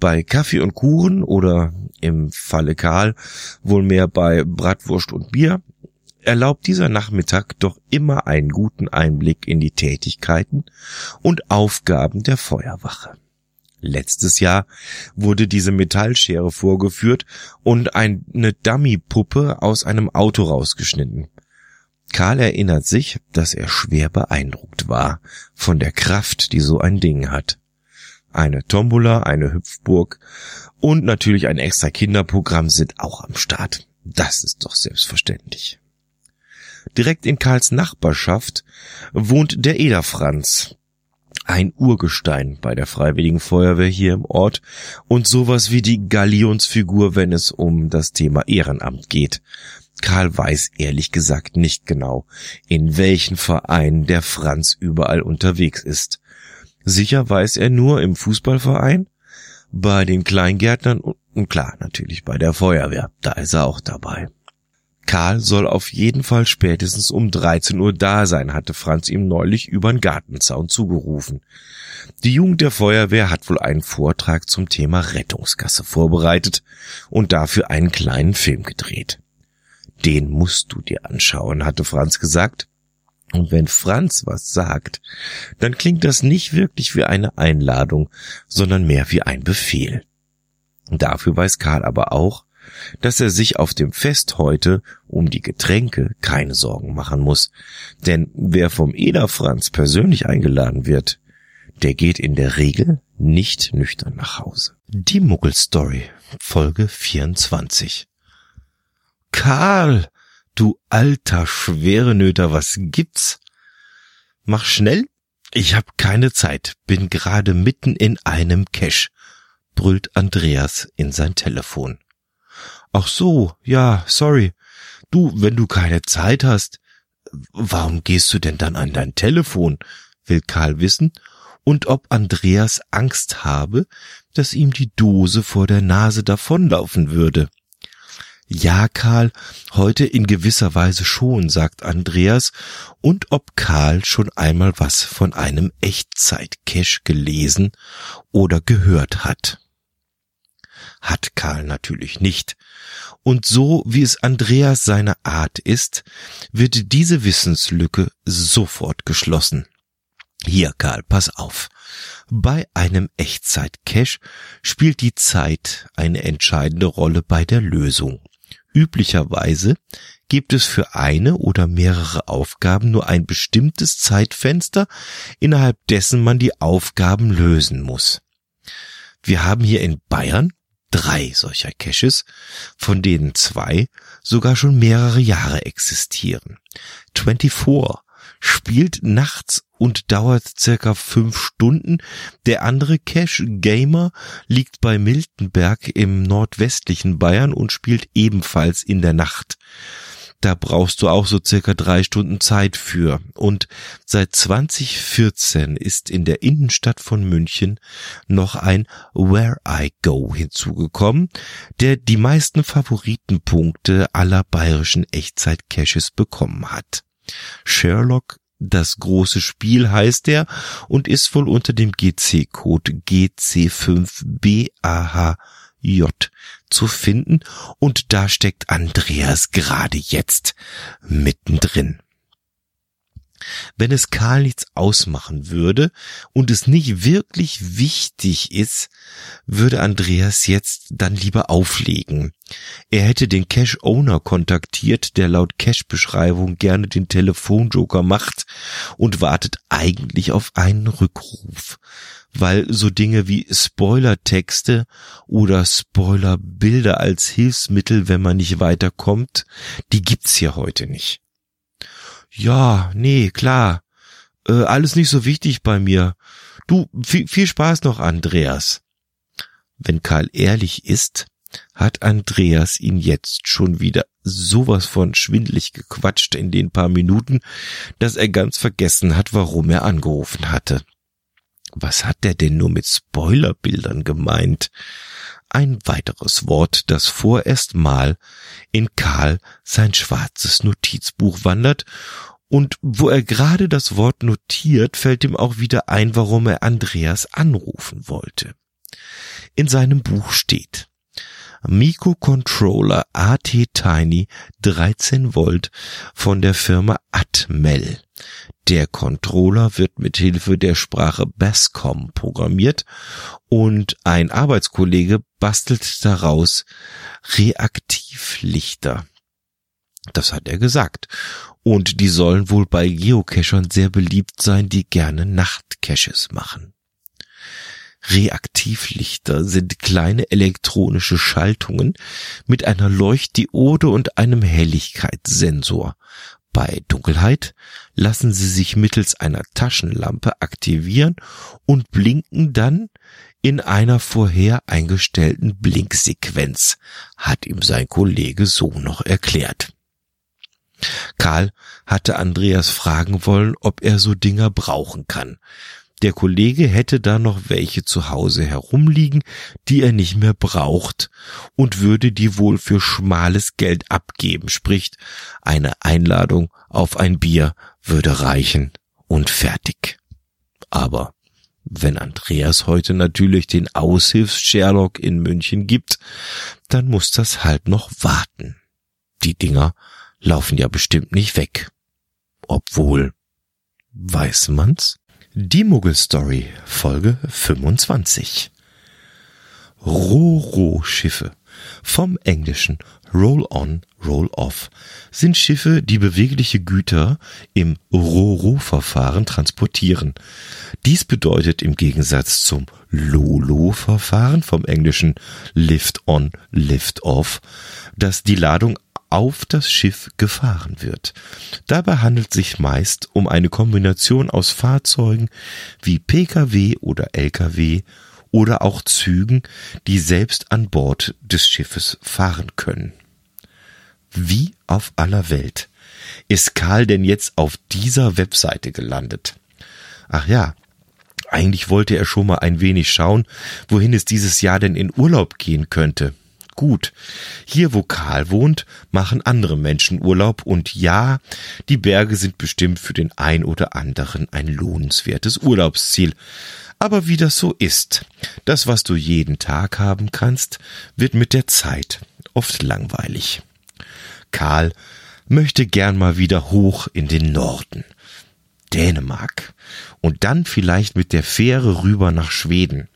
[SPEAKER 2] Bei Kaffee und Kuchen oder im Falle Karl wohl mehr bei Bratwurst und Bier erlaubt dieser Nachmittag doch immer einen guten Einblick in die Tätigkeiten und Aufgaben der Feuerwache. Letztes Jahr wurde diese Metallschere vorgeführt und eine Dummypuppe aus einem Auto rausgeschnitten. Karl erinnert sich, dass er schwer beeindruckt war von der Kraft, die so ein Ding hat. Eine Tombola, eine Hüpfburg und natürlich ein extra Kinderprogramm sind auch am Start. Das ist doch selbstverständlich. Direkt in Karls Nachbarschaft wohnt der Eder Franz, ein Urgestein bei der Freiwilligen Feuerwehr hier im Ort und sowas wie die Galionsfigur, wenn es um das Thema Ehrenamt geht. Karl weiß ehrlich gesagt nicht genau, in welchen Vereinen der Franz überall unterwegs ist. Sicher weiß er nur im Fußballverein, bei den Kleingärtnern und klar natürlich bei der Feuerwehr, da ist er auch dabei. Karl soll auf jeden Fall spätestens um 13 Uhr da sein, hatte Franz ihm neulich übern Gartenzaun zugerufen. Die Jugend der Feuerwehr hat wohl einen Vortrag zum Thema Rettungsgasse vorbereitet und dafür einen kleinen Film gedreht. Den musst du dir anschauen, hatte Franz gesagt. Und wenn Franz was sagt, dann klingt das nicht wirklich wie eine Einladung, sondern mehr wie ein Befehl. Dafür weiß Karl aber auch, dass er sich auf dem Fest heute um die Getränke keine Sorgen machen muss, denn wer vom Ederfranz persönlich eingeladen wird, der geht in der Regel nicht nüchtern nach Hause. Die Muggelstory, Folge 24. Karl, du alter Schwerenöter, was gibt's? Mach schnell, Ich hab keine Zeit, bin gerade mitten in einem Cache, brüllt Andreas in sein Telefon. Ach so, ja, sorry. Du, wenn du keine Zeit hast, warum gehst du denn dann an dein Telefon? will Karl wissen und ob Andreas Angst habe, dass ihm die Dose vor der Nase davonlaufen würde. Ja, Karl, heute in gewisser Weise schon, sagt Andreas, und ob Karl schon einmal was von einem Echtzeit-Cache gelesen oder gehört hat. Hat Karl natürlich nicht. Und so wie es Andreas seine Art ist, wird diese Wissenslücke sofort geschlossen. Hier, Karl, pass auf. Bei einem Echtzeit-Cache spielt die Zeit eine entscheidende Rolle bei der Lösung. Üblicherweise gibt es für eine oder mehrere Aufgaben nur ein bestimmtes Zeitfenster, innerhalb dessen man die Aufgaben lösen muss. Wir haben hier in Bayern drei solcher Caches, von denen zwei sogar schon mehrere Jahre existieren. 24 spielt nachts und dauert circa fünf Stunden. Der andere Cache Gamer liegt bei Miltenberg im nordwestlichen Bayern und spielt ebenfalls in der Nacht. Da brauchst du auch so circa drei Stunden Zeit für. Und seit 2014 ist in der Innenstadt von München noch ein Where I Go hinzugekommen, der die meisten Favoritenpunkte aller bayerischen Echtzeit-Caches bekommen hat. Sherlock das große Spiel heißt er und ist wohl unter dem GC-Code GC5BAHJ zu finden und da steckt Andreas gerade jetzt mittendrin. Wenn es Karl nichts ausmachen würde und es nicht wirklich wichtig ist, würde Andreas jetzt dann lieber auflegen. Er hätte den Cash-Owner kontaktiert, der laut Cash-Beschreibung gerne den Telefonjoker macht und wartet eigentlich auf einen Rückruf. Weil so Dinge wie Spoilertexte oder Spoilerbilder als Hilfsmittel, wenn man nicht weiterkommt, die gibt's hier heute nicht. Ja, nee, klar. Äh, alles nicht so wichtig bei mir. Du, viel, viel Spaß noch, Andreas. Wenn Karl ehrlich ist, hat Andreas ihn jetzt schon wieder sowas von schwindlig gequatscht in den paar Minuten, dass er ganz vergessen hat, warum er angerufen hatte. Was hat der denn nur mit Spoilerbildern gemeint? Ein weiteres Wort, das vorerst mal in Karl sein schwarzes Notizbuch wandert und wo er gerade das Wort notiert, fällt ihm auch wieder ein, warum er Andreas anrufen wollte. In seinem Buch steht Mico Controller AT Tiny 13 Volt von der Firma Atmel. Der Controller wird mit Hilfe der Sprache Bascom programmiert und ein Arbeitskollege bastelt daraus Reaktivlichter. Das hat er gesagt. Und die sollen wohl bei Geocachern sehr beliebt sein, die gerne Nachtcaches machen. Reaktivlichter sind kleine elektronische Schaltungen mit einer Leuchtdiode und einem Helligkeitssensor. Bei Dunkelheit lassen sie sich mittels einer Taschenlampe aktivieren und blinken dann in einer vorher eingestellten Blinksequenz, hat ihm sein Kollege so noch erklärt. Karl hatte Andreas fragen wollen, ob er so Dinger brauchen kann. Der Kollege hätte da noch welche zu Hause herumliegen, die er nicht mehr braucht und würde die wohl für schmales Geld abgeben, spricht eine Einladung auf ein Bier würde reichen und fertig. Aber wenn Andreas heute natürlich den Aushilfs-Sherlock in München gibt, dann muss das halt noch warten. Die Dinger laufen ja bestimmt nicht weg. Obwohl, weiß man's? Die Muggelstory, Folge 25. Roro-Schiffe. Vom Englischen Roll-on, Roll-off sind Schiffe, die bewegliche Güter im Roro-Verfahren transportieren. Dies bedeutet im Gegensatz zum Lolo-Verfahren vom Englischen Lift-on, Lift-off, dass die Ladung auf das Schiff gefahren wird. Dabei handelt es sich meist um eine Kombination aus Fahrzeugen wie Pkw oder Lkw oder auch Zügen, die selbst an Bord des Schiffes fahren können. Wie auf aller Welt ist Karl denn jetzt auf dieser Webseite gelandet? Ach ja, eigentlich wollte er schon mal ein wenig schauen, wohin es dieses Jahr denn in Urlaub gehen könnte. Gut, hier wo Karl wohnt, machen andere Menschen Urlaub und ja, die Berge sind bestimmt für den ein oder anderen ein lohnenswertes Urlaubsziel. Aber wie das so ist, das, was du jeden Tag haben kannst, wird mit der Zeit oft langweilig. Karl möchte gern mal wieder hoch in den Norden. Dänemark. Und dann vielleicht mit der Fähre rüber nach Schweden.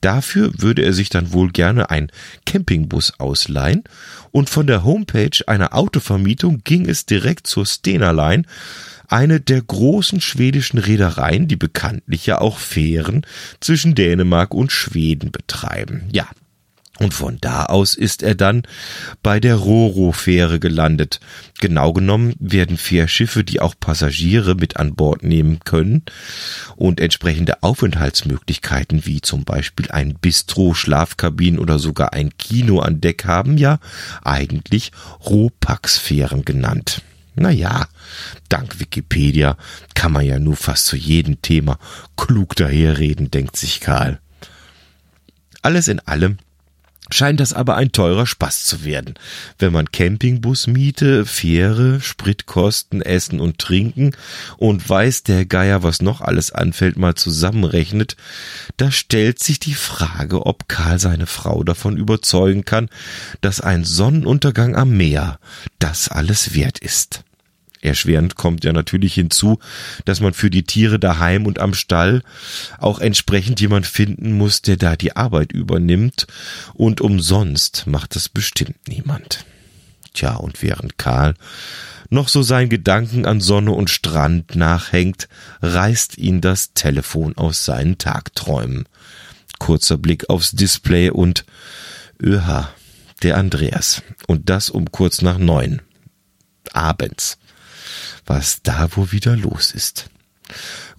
[SPEAKER 2] Dafür würde er sich dann wohl gerne ein Campingbus ausleihen und von der Homepage einer Autovermietung ging es direkt zur Stena Line, eine der großen schwedischen Reedereien, die bekanntlich ja auch Fähren zwischen Dänemark und Schweden betreiben. Ja, und von da aus ist er dann bei der Roro-Fähre gelandet. Genau genommen werden Fährschiffe, die auch Passagiere mit an Bord nehmen können und entsprechende Aufenthaltsmöglichkeiten wie zum Beispiel ein Bistro, Schlafkabinen oder sogar ein Kino an Deck haben ja eigentlich Ropax-Fähren genannt. Naja, dank Wikipedia kann man ja nur fast zu jedem Thema klug daherreden, denkt sich Karl. Alles in allem scheint das aber ein teurer Spaß zu werden. Wenn man Campingbus miete, Fähre, Spritkosten, Essen und Trinken und weiß der Geier, was noch alles anfällt, mal zusammenrechnet, da stellt sich die Frage, ob Karl seine Frau davon überzeugen kann, dass ein Sonnenuntergang am Meer das alles wert ist. Erschwerend kommt ja natürlich hinzu, dass man für die Tiere daheim und am Stall auch entsprechend jemand finden muss, der da die Arbeit übernimmt und umsonst macht das bestimmt niemand. Tja, und während Karl noch so sein Gedanken an Sonne und Strand nachhängt, reißt ihn das Telefon aus seinen Tagträumen. Kurzer Blick aufs Display und öha, der Andreas. Und das um kurz nach neun. Abends was da wohl wieder los ist.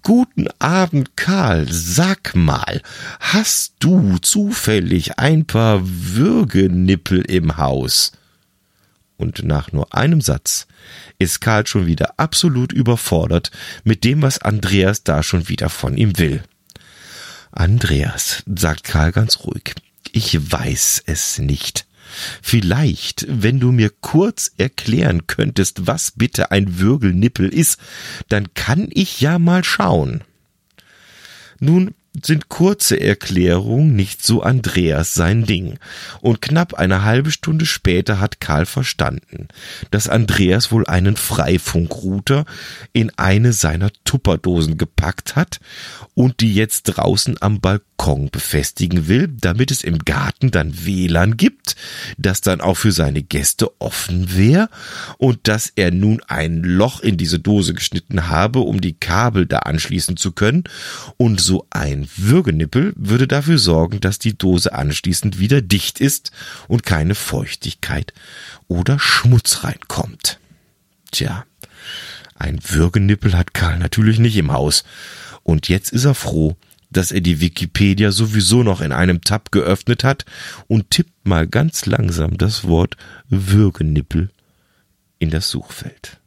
[SPEAKER 2] Guten Abend, Karl. Sag mal, hast du zufällig ein paar Würgenippel im Haus? Und nach nur einem Satz ist Karl schon wieder absolut überfordert mit dem, was Andreas da schon wieder von ihm will. Andreas, sagt Karl ganz ruhig, ich weiß es nicht. Vielleicht, wenn du mir kurz erklären könntest, was bitte ein Würgelnippel ist, dann kann ich ja mal schauen. Nun, sind kurze Erklärungen nicht so Andreas sein Ding. Und knapp eine halbe Stunde später hat Karl verstanden, dass Andreas wohl einen Freifunkrouter in eine seiner Tupperdosen gepackt hat und die jetzt draußen am Balkon befestigen will, damit es im Garten dann WLAN gibt, das dann auch für seine Gäste offen wäre und dass er nun ein Loch in diese Dose geschnitten habe, um die Kabel da anschließen zu können und so ein Würgenippel würde dafür sorgen, dass die Dose anschließend wieder dicht ist und keine Feuchtigkeit oder Schmutz reinkommt. Tja, ein Würgenippel hat Karl natürlich nicht im Haus. Und jetzt ist er froh, dass er die Wikipedia sowieso noch in einem Tab geöffnet hat und tippt mal ganz langsam das Wort Würgenippel in das Suchfeld.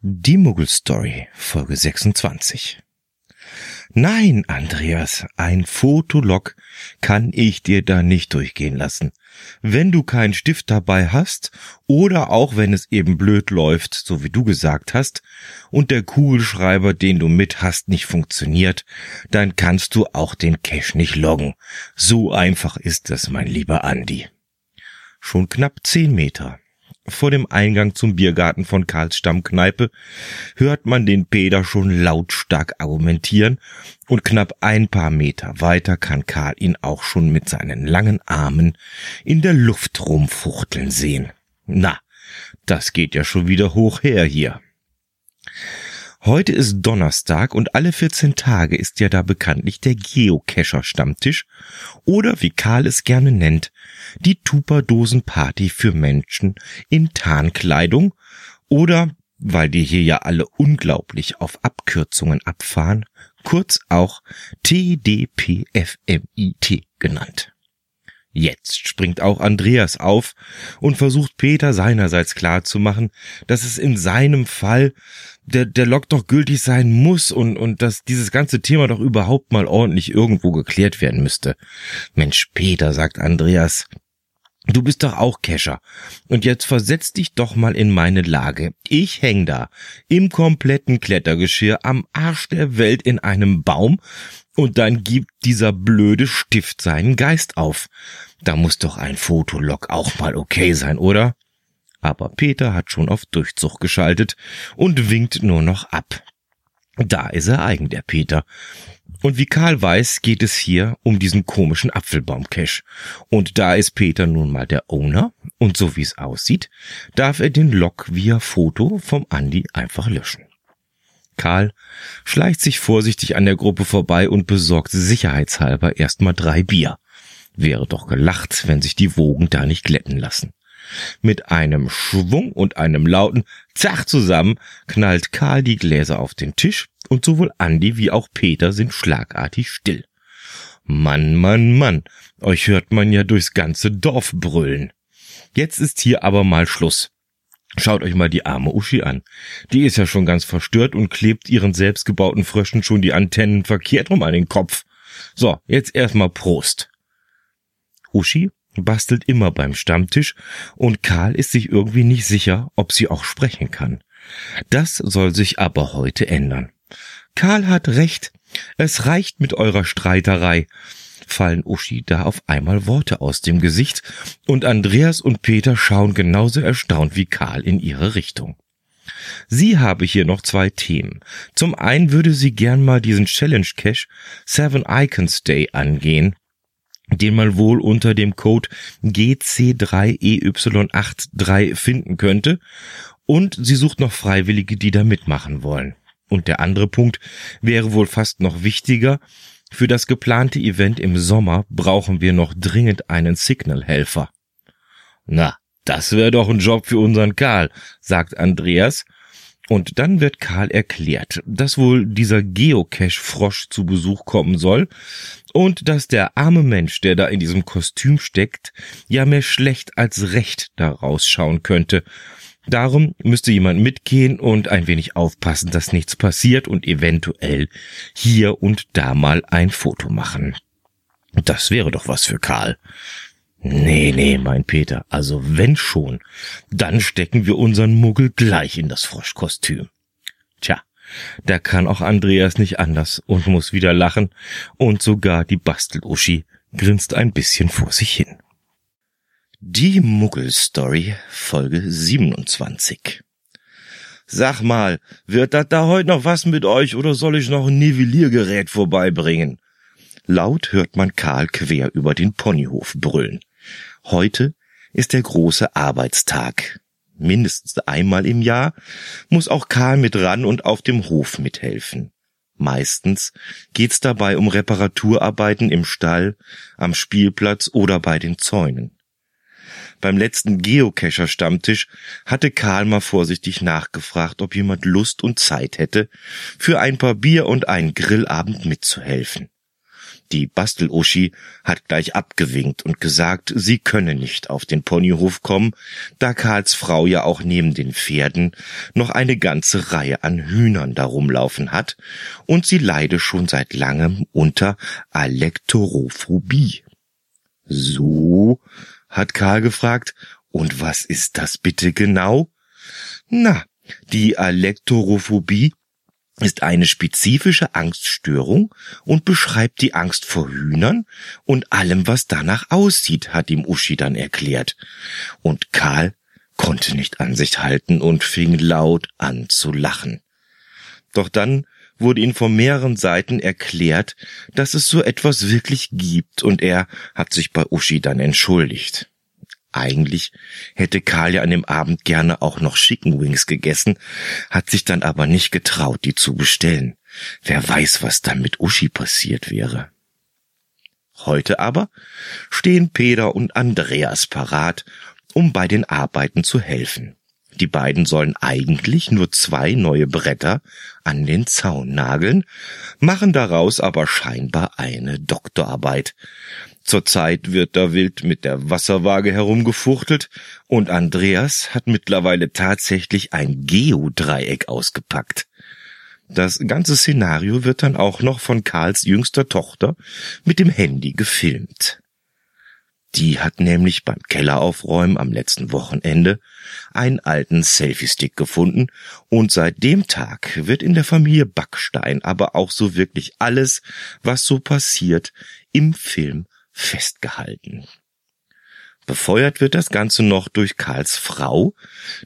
[SPEAKER 2] Die Muggelstory, Folge 26. Nein, Andreas, ein Fotolog kann ich dir da nicht durchgehen lassen. Wenn du keinen Stift dabei hast oder auch wenn es eben blöd läuft, so wie du gesagt hast, und der Kugelschreiber, den du mit hast, nicht funktioniert, dann kannst du auch den Cache nicht loggen. So einfach ist das, mein lieber Andi. Schon knapp zehn Meter vor dem Eingang zum Biergarten von Karls Stammkneipe hört man den Peter schon lautstark argumentieren und knapp ein paar Meter weiter kann Karl ihn auch schon mit seinen langen Armen in der Luft rumfuchteln sehen. Na, das geht ja schon wieder hoch her hier. Heute ist Donnerstag und alle 14 Tage ist ja da bekanntlich der Geocacher-Stammtisch oder wie Karl es gerne nennt, die Tupperdosen-Party für Menschen in Tarnkleidung oder, weil die hier ja alle unglaublich auf Abkürzungen abfahren, kurz auch TDPFMIT genannt. Jetzt springt auch Andreas auf und versucht Peter seinerseits klarzumachen, dass es in seinem Fall der, der Log doch gültig sein muss und, und dass dieses ganze Thema doch überhaupt mal ordentlich irgendwo geklärt werden müsste. Mensch, Peter, sagt Andreas, Du bist doch auch Kescher. Und jetzt versetz dich doch mal in meine Lage. Ich häng da im kompletten Klettergeschirr am Arsch der Welt in einem Baum und dann gibt dieser blöde Stift seinen Geist auf. Da muss doch ein Fotolog auch mal okay sein, oder? Aber Peter hat schon auf Durchzug geschaltet und winkt nur noch ab. Da ist er eigen, der Peter. Und wie Karl weiß, geht es hier um diesen komischen Apfelbaum-Cache. Und da ist Peter nun mal der Owner. Und so wie es aussieht, darf er den Log via Foto vom Andi einfach löschen. Karl schleicht sich vorsichtig an der Gruppe vorbei und besorgt sicherheitshalber erstmal drei Bier. Wäre doch gelacht, wenn sich die Wogen da nicht glätten lassen. Mit einem Schwung und einem lauten Zach zusammen knallt Karl die Gläser auf den Tisch und sowohl Andi wie auch Peter sind schlagartig still. Mann, Mann, Mann, euch hört man ja durchs ganze Dorf brüllen. Jetzt ist hier aber mal Schluss. Schaut euch mal die arme Uschi an. Die ist ja schon ganz verstört und klebt ihren selbstgebauten Fröschen schon die Antennen verkehrt rum an den Kopf. So, jetzt erstmal Prost. Uschi bastelt immer beim Stammtisch und Karl ist sich irgendwie nicht sicher, ob sie auch sprechen kann. Das soll sich aber heute ändern. Karl hat recht. Es reicht mit eurer Streiterei. Fallen Uschi da auf einmal Worte aus dem Gesicht und Andreas und Peter schauen genauso erstaunt wie Karl in ihre Richtung. Sie habe hier noch zwei Themen. Zum einen würde sie gern mal diesen Challenge Cache Seven Icons Day angehen den man wohl unter dem Code GC3EY83 finden könnte. Und sie sucht noch Freiwillige, die da mitmachen wollen. Und der andere Punkt wäre wohl fast noch wichtiger. Für das geplante Event im Sommer brauchen wir noch dringend einen Signal-Helfer. Na, das wäre doch ein Job für unseren Karl, sagt Andreas und dann wird Karl erklärt, dass wohl dieser Geocache-Frosch zu Besuch kommen soll und dass der arme Mensch, der da in diesem Kostüm steckt, ja mehr schlecht als recht da rausschauen könnte. Darum müsste jemand mitgehen und ein wenig aufpassen, dass nichts passiert und eventuell hier und da mal ein Foto machen. Das wäre doch was für Karl. Nee, nee, mein Peter, also wenn schon, dann stecken wir unseren Muggel gleich in das Froschkostüm. Tja, da kann auch Andreas nicht anders und muss wieder lachen, und sogar die Basteluschi grinst ein bisschen vor sich hin. Die Muggelstory, Folge 27. Sag mal, wird das da heute noch was mit euch oder soll ich noch ein Nivelliergerät vorbeibringen? Laut hört man Karl quer über den Ponyhof brüllen. Heute ist der große Arbeitstag. Mindestens einmal im Jahr muss auch Karl mit ran und auf dem Hof mithelfen. Meistens geht's dabei um Reparaturarbeiten im Stall, am Spielplatz oder bei den Zäunen. Beim letzten Geocacher-Stammtisch hatte Karl mal vorsichtig nachgefragt, ob jemand Lust und Zeit hätte, für ein paar Bier und einen Grillabend mitzuhelfen. Die Basteloschi hat gleich abgewinkt und gesagt, sie könne nicht auf den Ponyhof kommen, da Karls Frau ja auch neben den Pferden noch eine ganze Reihe an Hühnern darum laufen hat und sie leide schon seit langem unter Alektorophobie. So? hat Karl gefragt. Und was ist das bitte genau? Na, die Alektorophobie ist eine spezifische Angststörung und beschreibt die Angst vor Hühnern und allem, was danach aussieht, hat ihm Uschi dann erklärt. Und Karl konnte nicht an sich halten und fing laut an zu lachen. Doch dann wurde ihm von mehreren Seiten erklärt, dass es so etwas wirklich gibt, und er hat sich bei Uschi dann entschuldigt. Eigentlich hätte Karl ja an dem Abend gerne auch noch Chicken Wings gegessen, hat sich dann aber nicht getraut, die zu bestellen. Wer weiß, was dann mit Uschi passiert wäre. Heute aber stehen Peter und Andreas parat, um bei den Arbeiten zu helfen. Die beiden sollen eigentlich nur zwei neue Bretter an den Zaun nageln, machen daraus aber scheinbar eine Doktorarbeit. Zurzeit wird da wild mit der Wasserwaage herumgefuchtelt und Andreas hat mittlerweile tatsächlich ein Geodreieck ausgepackt. Das ganze Szenario wird dann auch noch von Karls jüngster Tochter mit dem Handy gefilmt. Die hat nämlich beim Kelleraufräumen am letzten Wochenende einen alten Selfie-Stick gefunden und seit dem Tag wird in der Familie Backstein aber auch so wirklich alles, was so passiert, im Film festgehalten. Befeuert wird das Ganze noch durch Karls Frau,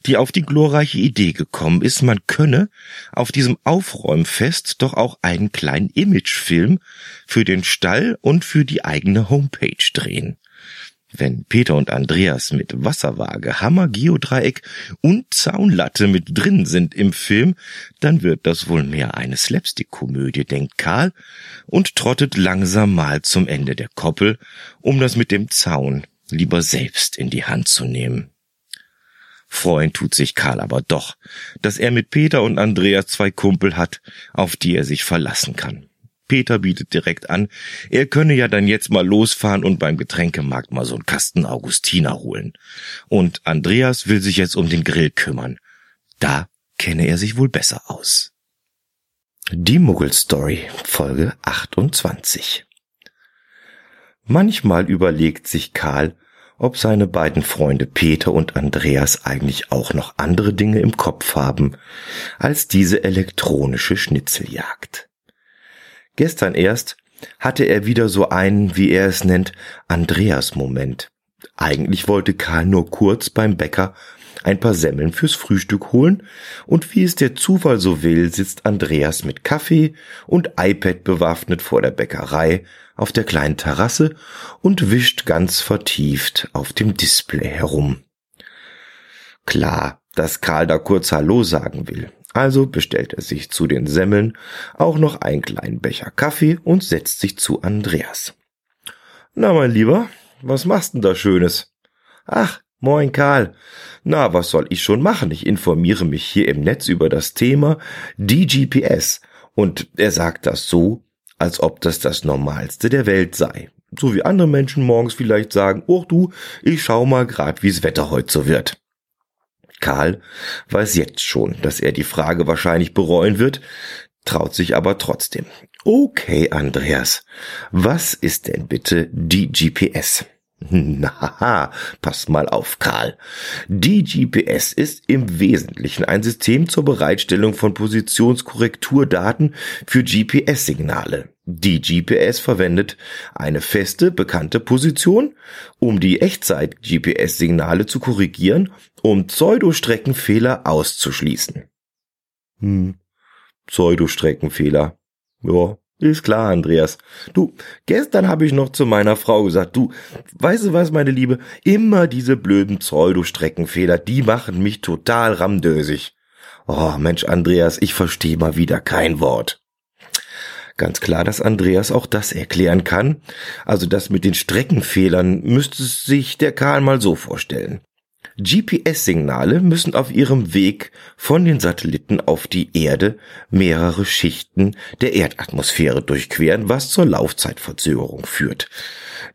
[SPEAKER 2] die auf die glorreiche Idee gekommen ist, man könne auf diesem Aufräumfest doch auch einen kleinen Imagefilm für den Stall und für die eigene Homepage drehen. Wenn Peter und Andreas mit Wasserwaage, Hammer, Geodreieck und Zaunlatte mit drin sind im Film, dann wird das wohl mehr eine Slapstick-Komödie, denkt Karl und trottet langsam mal zum Ende der Koppel, um das mit dem Zaun lieber selbst in die Hand zu nehmen. Freuen tut sich Karl aber doch, dass er mit Peter und Andreas zwei Kumpel hat, auf die er sich verlassen kann. Peter bietet direkt an, er könne ja dann jetzt mal losfahren und beim Getränkemarkt mal so einen Kasten Augustiner holen. Und Andreas will sich jetzt um den Grill kümmern. Da kenne er sich wohl besser aus.
[SPEAKER 1] Die Muggelstory, Folge 28. Manchmal überlegt sich Karl, ob seine beiden Freunde Peter und Andreas eigentlich auch noch andere Dinge im Kopf haben als diese elektronische Schnitzeljagd. Gestern erst hatte er wieder so einen, wie er es nennt, Andreas-Moment. Eigentlich wollte Karl nur kurz beim Bäcker ein paar Semmeln fürs Frühstück holen, und wie es der Zufall so will, sitzt Andreas mit Kaffee und iPad bewaffnet vor der Bäckerei auf der kleinen Terrasse und wischt ganz vertieft auf dem Display herum. Klar, dass Karl da kurz Hallo sagen will. Also bestellt er sich zu den Semmeln auch noch einen kleinen Becher Kaffee und setzt sich zu Andreas. Na, mein Lieber, was machst denn da Schönes? Ach, moin Karl. Na, was soll ich schon machen? Ich informiere mich hier im Netz über das Thema DGPS. Und er sagt das so, als ob das das Normalste der Welt sei. So wie andere Menschen morgens vielleicht sagen, oh du, ich schau mal grad, wie's Wetter heute so wird. Karl weiß jetzt schon, dass er die Frage wahrscheinlich bereuen wird, traut sich aber trotzdem. Okay, Andreas, was ist denn bitte die GPS? Na, pass mal auf, Karl. Die GPS ist im Wesentlichen ein System zur Bereitstellung von Positionskorrekturdaten für GPS-Signale. Die GPS verwendet eine feste, bekannte Position, um die Echtzeit-GPS-Signale zu korrigieren, um Pseudostreckenfehler auszuschließen. Hm, Pseudostreckenfehler. Ja, ist klar, Andreas. Du, gestern habe ich noch zu meiner Frau gesagt, du, weißt du was, meine Liebe, immer diese blöden Pseudostreckenfehler, die machen mich total ramdösig. Oh, Mensch, Andreas, ich verstehe mal wieder kein Wort. Ganz klar, dass Andreas auch das erklären kann. Also das mit den Streckenfehlern müsste sich der Karl mal so vorstellen. GPS-Signale müssen auf ihrem Weg von den Satelliten auf die Erde mehrere Schichten der Erdatmosphäre durchqueren, was zur Laufzeitverzögerung führt.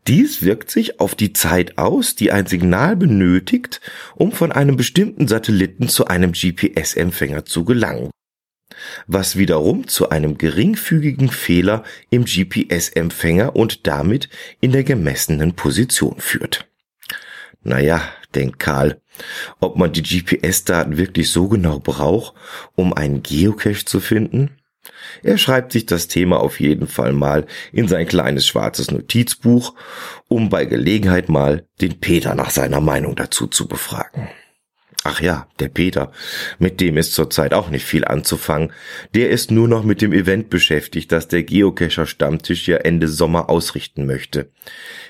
[SPEAKER 1] Dies wirkt sich auf die Zeit aus, die ein Signal benötigt, um von einem bestimmten Satelliten zu einem GPS-Empfänger zu gelangen was wiederum zu einem geringfügigen Fehler im GPS-Empfänger und damit in der gemessenen Position führt. Naja, denkt Karl, ob man die GPS-Daten wirklich so genau braucht, um einen Geocache zu finden? Er schreibt sich das Thema auf jeden Fall mal in sein kleines schwarzes Notizbuch, um bei Gelegenheit mal den Peter nach seiner Meinung dazu zu befragen. Ach ja, der Peter, mit dem ist zurzeit auch nicht viel anzufangen. Der ist nur noch mit dem Event beschäftigt, das der Geocacher Stammtisch ja Ende Sommer ausrichten möchte.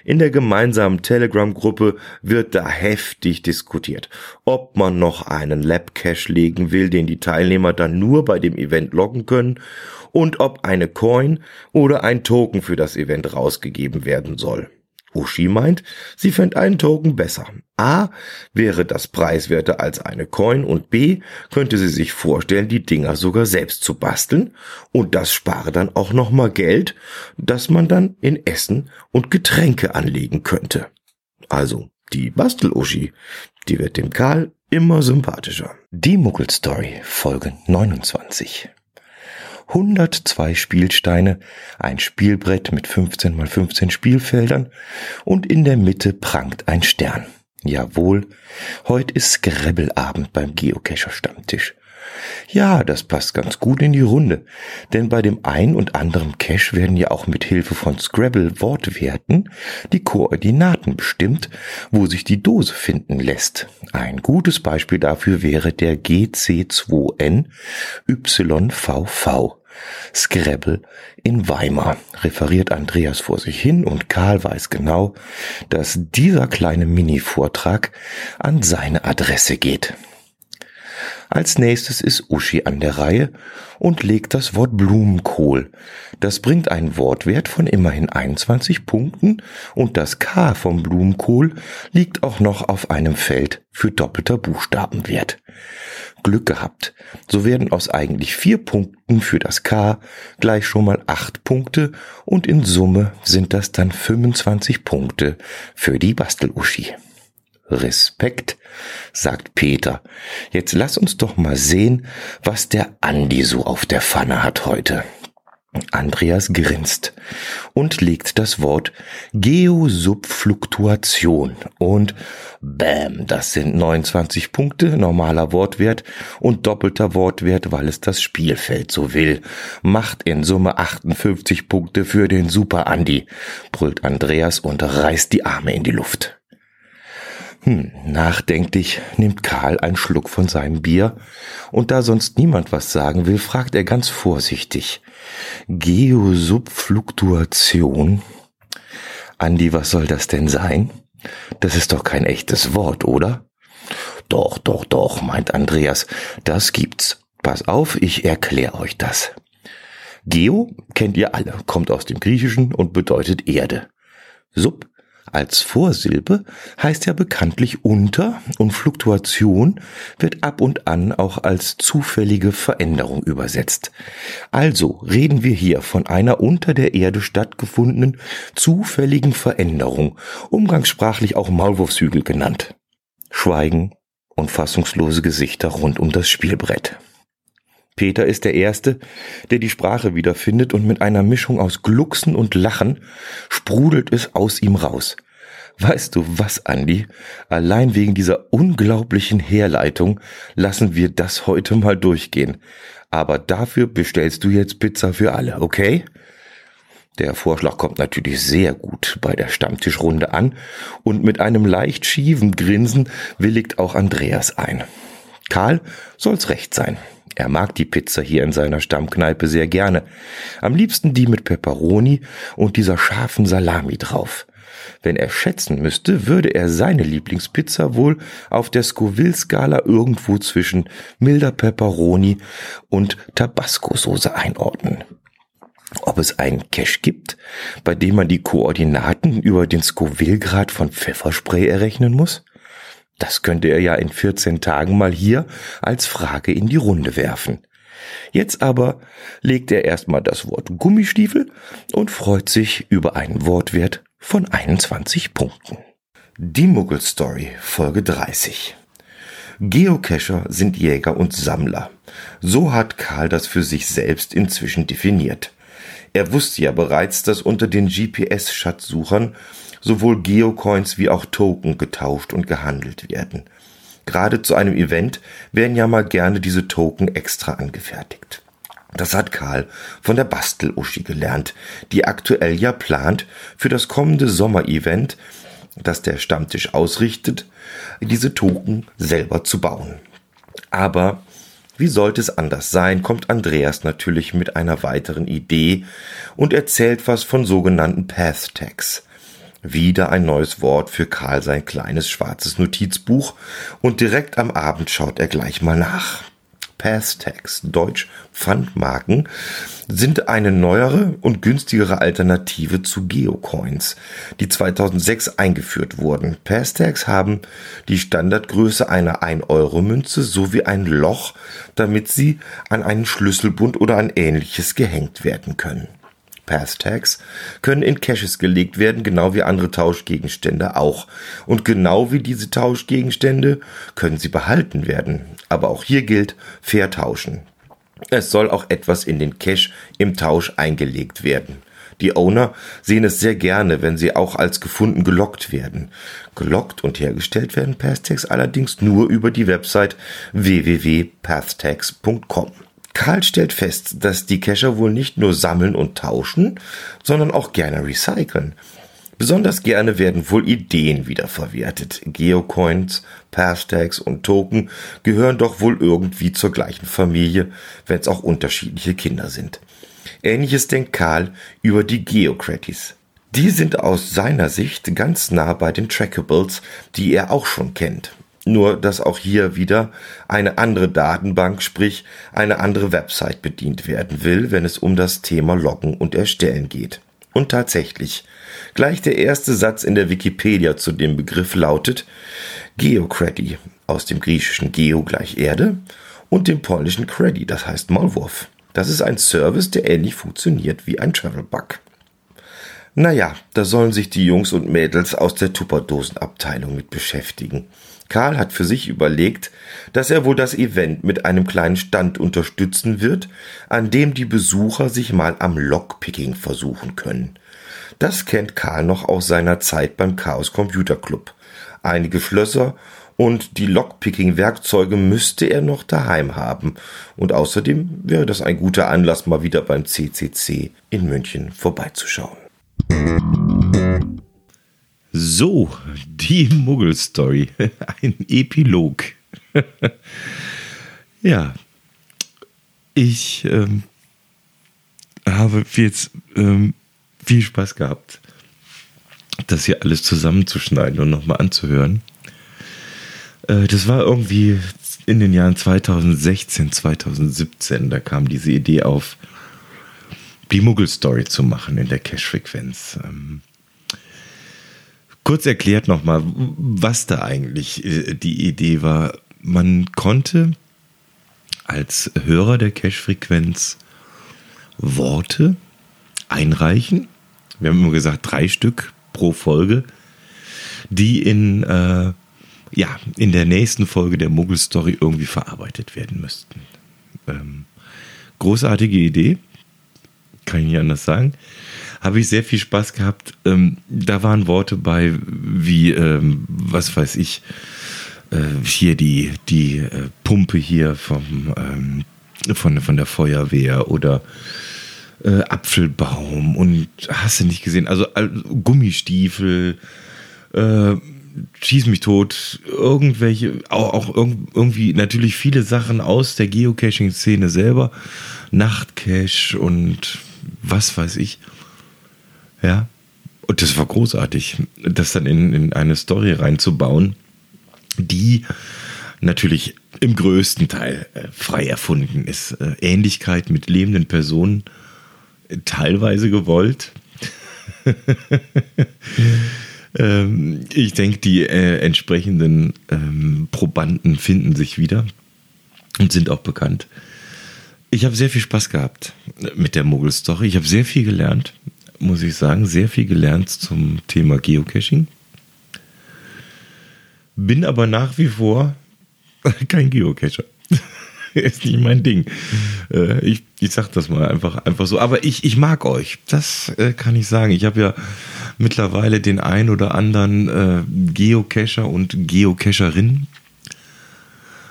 [SPEAKER 1] In der gemeinsamen Telegram-Gruppe wird da heftig diskutiert, ob man noch einen Lab-Cache legen will, den die Teilnehmer dann nur bei dem Event loggen können und ob eine Coin oder ein Token für das Event rausgegeben werden soll. Uschi meint, sie fände einen Token besser. A wäre das preiswerter als eine Coin und B könnte sie sich vorstellen, die Dinger sogar selbst zu basteln und das spare dann auch nochmal Geld, das man dann in Essen und Getränke anlegen könnte. Also die Bastel-Uschi, die wird dem Karl immer sympathischer.
[SPEAKER 2] Die Muggelstory, Folge 29. 102 Spielsteine, ein Spielbrett mit 15 mal 15 Spielfeldern und in der Mitte prangt ein Stern. Jawohl, heute ist Scrabble-Abend beim Geocacher-Stammtisch. Ja, das passt ganz gut in die Runde, denn bei dem ein und anderen Cache werden ja auch mit Hilfe von Scrabble-Wortwerten die Koordinaten bestimmt, wo sich die Dose finden lässt. Ein gutes Beispiel dafür wäre der GC2N YVV. Scrabble in Weimar, referiert Andreas vor sich hin und Karl weiß genau, dass dieser kleine Mini-Vortrag an seine Adresse geht. Als nächstes ist Uschi an der Reihe und legt das Wort Blumenkohl. Das bringt einen Wortwert von immerhin 21 Punkten und das K vom Blumenkohl liegt auch noch auf einem Feld für doppelter Buchstabenwert. Glück gehabt. So werden aus eigentlich vier Punkten für das K gleich schon mal acht Punkte und in Summe sind das dann 25 Punkte für die Basteluschi. Respekt, sagt Peter. Jetzt lass uns doch mal sehen, was der Andi so auf der Pfanne hat heute. Andreas grinst und legt das Wort Geosubfluktuation und Bäm, das sind 29 Punkte, normaler Wortwert und doppelter Wortwert, weil es das Spielfeld so will. Macht in Summe 58 Punkte für den Super Andi, brüllt Andreas und reißt die Arme in die Luft. Hm, nachdenklich nimmt Karl einen Schluck von seinem Bier, und da sonst niemand was sagen will, fragt er ganz vorsichtig. Geosubfluktuation? Andi, was soll das denn sein? Das ist doch kein echtes Wort, oder? Doch, doch, doch, meint Andreas, das gibt's. Pass auf, ich erkläre euch das. Geo kennt ihr alle, kommt aus dem Griechischen und bedeutet Erde. Sub als Vorsilbe heißt ja bekanntlich unter und Fluktuation wird ab und an auch als zufällige Veränderung übersetzt. Also reden wir hier von einer unter der Erde stattgefundenen zufälligen Veränderung, umgangssprachlich auch Maulwurfshügel genannt. Schweigen und fassungslose Gesichter rund um das Spielbrett. Peter ist der Erste, der die Sprache wiederfindet und mit einer Mischung aus Glucksen und Lachen sprudelt es aus ihm raus. Weißt du was, Andi? Allein wegen dieser unglaublichen Herleitung lassen wir das heute mal durchgehen. Aber dafür bestellst du jetzt Pizza für alle, okay? Der Vorschlag kommt natürlich sehr gut bei der Stammtischrunde an und mit einem leicht schiefen Grinsen willigt auch Andreas ein. Karl soll's recht sein. Er mag die Pizza hier in seiner Stammkneipe sehr gerne. Am liebsten die mit Peperoni und dieser scharfen Salami drauf. Wenn er schätzen müsste, würde er seine Lieblingspizza wohl auf der Scoville-Skala irgendwo zwischen milder Peperoni und Tabasco-Soße einordnen. Ob es einen Cache gibt, bei dem man die Koordinaten über den Scoville-Grad von Pfefferspray errechnen muss? Das könnte er ja in 14 Tagen mal hier als Frage in die Runde werfen. Jetzt aber legt er erstmal das Wort Gummistiefel und freut sich über einen Wortwert von 21 Punkten. Die Muggelstory Folge 30. Geocacher sind Jäger und Sammler. So hat Karl das für sich selbst inzwischen definiert. Er wusste ja bereits, dass unter den GPS-Schatzsuchern sowohl Geocoins wie auch Token getauscht und gehandelt werden. Gerade zu einem Event werden ja mal gerne diese Token extra angefertigt. Das hat Karl von der Bastel-Uschi gelernt, die aktuell ja plant, für das kommende Sommerevent das der Stammtisch ausrichtet, diese Token selber zu bauen. Aber wie sollte es anders sein, kommt Andreas natürlich mit einer weiteren Idee und erzählt was von sogenannten Path Tags. Wieder ein neues Wort für Karl sein kleines schwarzes Notizbuch und direkt am Abend schaut er gleich mal nach. Passtags, Deutsch Pfandmarken, sind eine neuere und günstigere Alternative zu Geocoins, die 2006 eingeführt wurden. Passtags haben die Standardgröße einer 1-Euro-Münze sowie ein Loch, damit sie an einen Schlüsselbund oder ein ähnliches gehängt werden können. Passtags können in Caches gelegt werden, genau wie andere Tauschgegenstände auch. Und genau wie diese Tauschgegenstände können sie behalten werden. Aber auch hier gilt vertauschen. Es soll auch etwas in den Cache im Tausch eingelegt werden. Die Owner sehen es sehr gerne, wenn sie auch als gefunden gelockt werden. Gelockt und hergestellt werden Pathtags allerdings nur über die Website www.pathtags.com. Karl stellt fest, dass die Cacher wohl nicht nur sammeln und tauschen, sondern auch gerne recyceln. Besonders gerne werden wohl Ideen wiederverwertet. Geocoins, Pathtags und Token gehören doch wohl irgendwie zur gleichen Familie, wenn es auch unterschiedliche Kinder sind. Ähnliches denkt Karl über die Geocraties. Die sind aus seiner Sicht ganz nah bei den Trackables, die er auch schon kennt. Nur, dass auch hier wieder eine andere Datenbank, sprich eine andere Website bedient werden will, wenn es um das Thema Loggen und Erstellen geht. Und tatsächlich, gleich der erste Satz in der Wikipedia zu dem Begriff lautet Geocredy, aus dem griechischen Geo gleich Erde und dem polnischen Credy, das heißt Maulwurf. Das ist ein Service, der ähnlich funktioniert wie ein Travel-Bug. Naja, da sollen sich die Jungs und Mädels aus der Tupperdosenabteilung mit beschäftigen. Karl hat für sich überlegt, dass er wohl das Event mit einem kleinen Stand unterstützen wird, an dem die Besucher sich mal am Lockpicking versuchen können. Das kennt Karl noch aus seiner Zeit beim Chaos Computer Club. Einige Schlösser und die Lockpicking-Werkzeuge müsste er noch daheim haben. Und außerdem wäre das ein guter Anlass, mal wieder beim CCC in München vorbeizuschauen.
[SPEAKER 1] So, die Muggel-Story. Ein Epilog. ja, ich ähm, habe jetzt ähm, viel Spaß gehabt, das hier alles zusammenzuschneiden und nochmal anzuhören. Äh, das war irgendwie in den Jahren 2016, 2017, da kam diese Idee auf, die Muggel-Story zu machen in der Cache-Frequenz. Ähm, kurz erklärt nochmal, was da eigentlich äh, die Idee war. Man konnte als Hörer der Cache-Frequenz Worte einreichen. Wir haben immer gesagt, drei Stück pro Folge, die in, äh, ja, in der nächsten Folge der Muggel-Story irgendwie verarbeitet werden müssten. Ähm, großartige Idee, kann ich nicht anders sagen habe ich sehr viel Spaß gehabt. Ähm, da waren Worte bei wie, ähm, was weiß ich, äh, hier die, die äh, Pumpe hier vom, ähm, von, von der Feuerwehr oder äh, Apfelbaum und hast du nicht gesehen, also Gummistiefel, äh, schieß mich tot, irgendwelche, auch, auch irgendwie natürlich viele Sachen aus der Geocaching-Szene selber, Nachtcache und was weiß ich. Ja. Und das war großartig, das dann in, in eine Story reinzubauen, die natürlich im größten Teil äh, frei erfunden ist. Äh, Ähnlichkeit mit lebenden Personen, teilweise gewollt. ähm, ich denke, die äh, entsprechenden ähm, Probanden finden sich wieder und sind auch bekannt. Ich habe sehr viel Spaß gehabt mit der Mogel-Story. Ich habe sehr viel gelernt muss ich sagen, sehr viel gelernt zum Thema Geocaching. Bin aber nach wie vor kein Geocacher. ist nicht mein Ding. Äh, ich, ich sag das mal einfach, einfach so. Aber ich, ich mag euch. Das äh, kann ich sagen. Ich habe ja mittlerweile den ein oder anderen äh, Geocacher und Geocacherin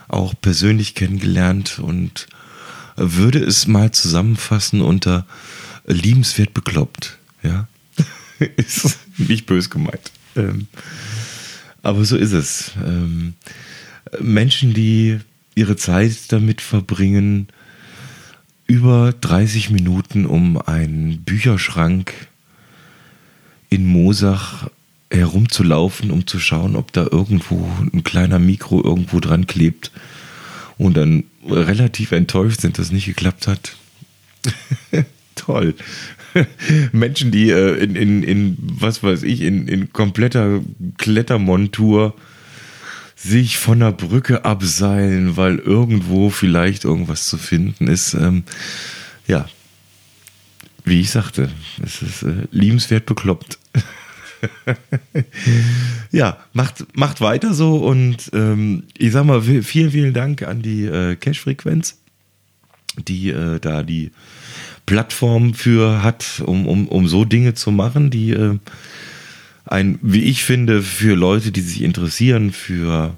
[SPEAKER 1] auch persönlich kennengelernt und würde es mal zusammenfassen unter liebenswert bekloppt. Ja. ist nicht bös gemeint.
[SPEAKER 3] ähm, aber so ist es. Ähm, Menschen, die ihre Zeit damit verbringen, über 30 Minuten um einen Bücherschrank in Mosach herumzulaufen, um zu schauen, ob da irgendwo ein kleiner Mikro irgendwo dran klebt und dann relativ enttäuscht sind, dass es nicht geklappt hat. Toll. Menschen, die äh, in, in, in, was weiß ich, in, in kompletter Klettermontur sich von der Brücke abseilen, weil irgendwo vielleicht irgendwas zu finden ist. Ähm, ja, wie ich sagte, es ist äh, liebenswert bekloppt. ja, macht, macht weiter so und ähm, ich sag mal, vielen, vielen Dank an die äh, Cash-Frequenz, die äh, da die Plattform für hat, um, um, um so Dinge zu machen, die äh, ein, wie ich finde, für Leute, die sich interessieren für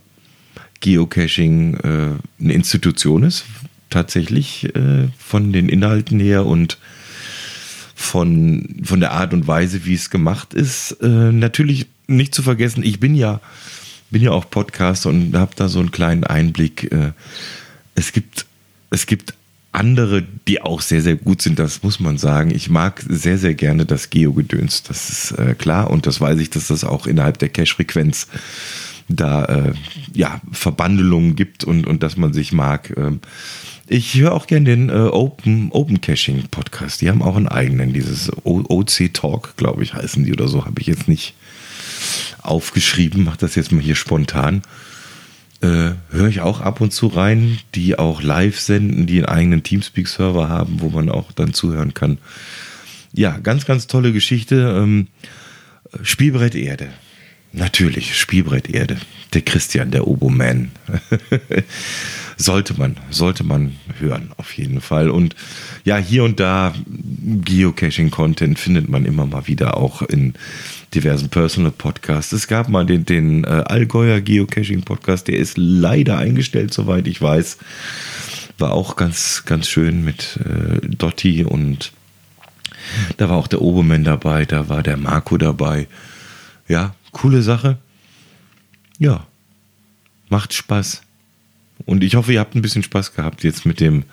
[SPEAKER 3] Geocaching äh, eine Institution ist, tatsächlich äh, von den Inhalten her und von, von der Art und Weise, wie es gemacht ist. Äh, natürlich nicht zu vergessen, ich bin ja, bin ja auch Podcaster und habe da so einen kleinen Einblick. Äh, es gibt, es gibt andere, die auch sehr, sehr gut sind, das muss man sagen. Ich mag sehr, sehr gerne das Geo-Gedöns, das ist äh, klar und das weiß ich, dass das auch innerhalb der Cache-Frequenz da äh, ja, Verbandelungen gibt und, und dass man sich mag. Ähm, ich höre auch gerne den äh, Open, Open Caching Podcast. Die haben auch einen eigenen, dieses o OC Talk, glaube ich, heißen die oder so. Habe ich jetzt nicht aufgeschrieben. Mache das jetzt mal hier spontan. Äh, höre ich auch ab und zu rein, die auch live senden, die einen eigenen Teamspeak-Server haben, wo man auch dann zuhören kann. Ja, ganz, ganz tolle Geschichte. Ähm, Spielbrett Erde. Natürlich, Spielbrett Erde. Der Christian, der Oboman. sollte man, sollte man hören, auf jeden Fall. Und ja, hier und da Geocaching-Content findet man immer mal wieder auch in diversen Personal Podcasts. Es gab mal den, den äh, Allgäuer Geocaching-Podcast, der ist leider eingestellt, soweit ich weiß. War auch ganz, ganz schön mit äh, Dotti und da war auch der Obermann dabei, da war der Marco dabei. Ja, coole Sache. Ja, macht Spaß. Und ich hoffe, ihr habt ein bisschen Spaß gehabt jetzt mit dem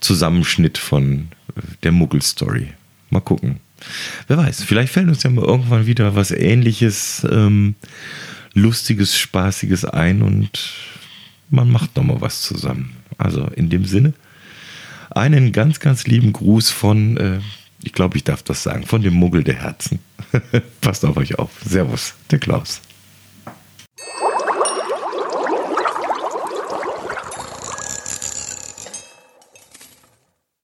[SPEAKER 3] Zusammenschnitt von äh, der Muggel-Story. Mal gucken. Wer weiß, vielleicht fällt uns ja mal irgendwann wieder was ähnliches, ähm, lustiges, spaßiges ein und man macht nochmal was zusammen. Also in dem Sinne, einen ganz, ganz lieben Gruß von, äh, ich glaube, ich darf das sagen, von dem Muggel der Herzen. Passt auf euch auf. Servus, der Klaus.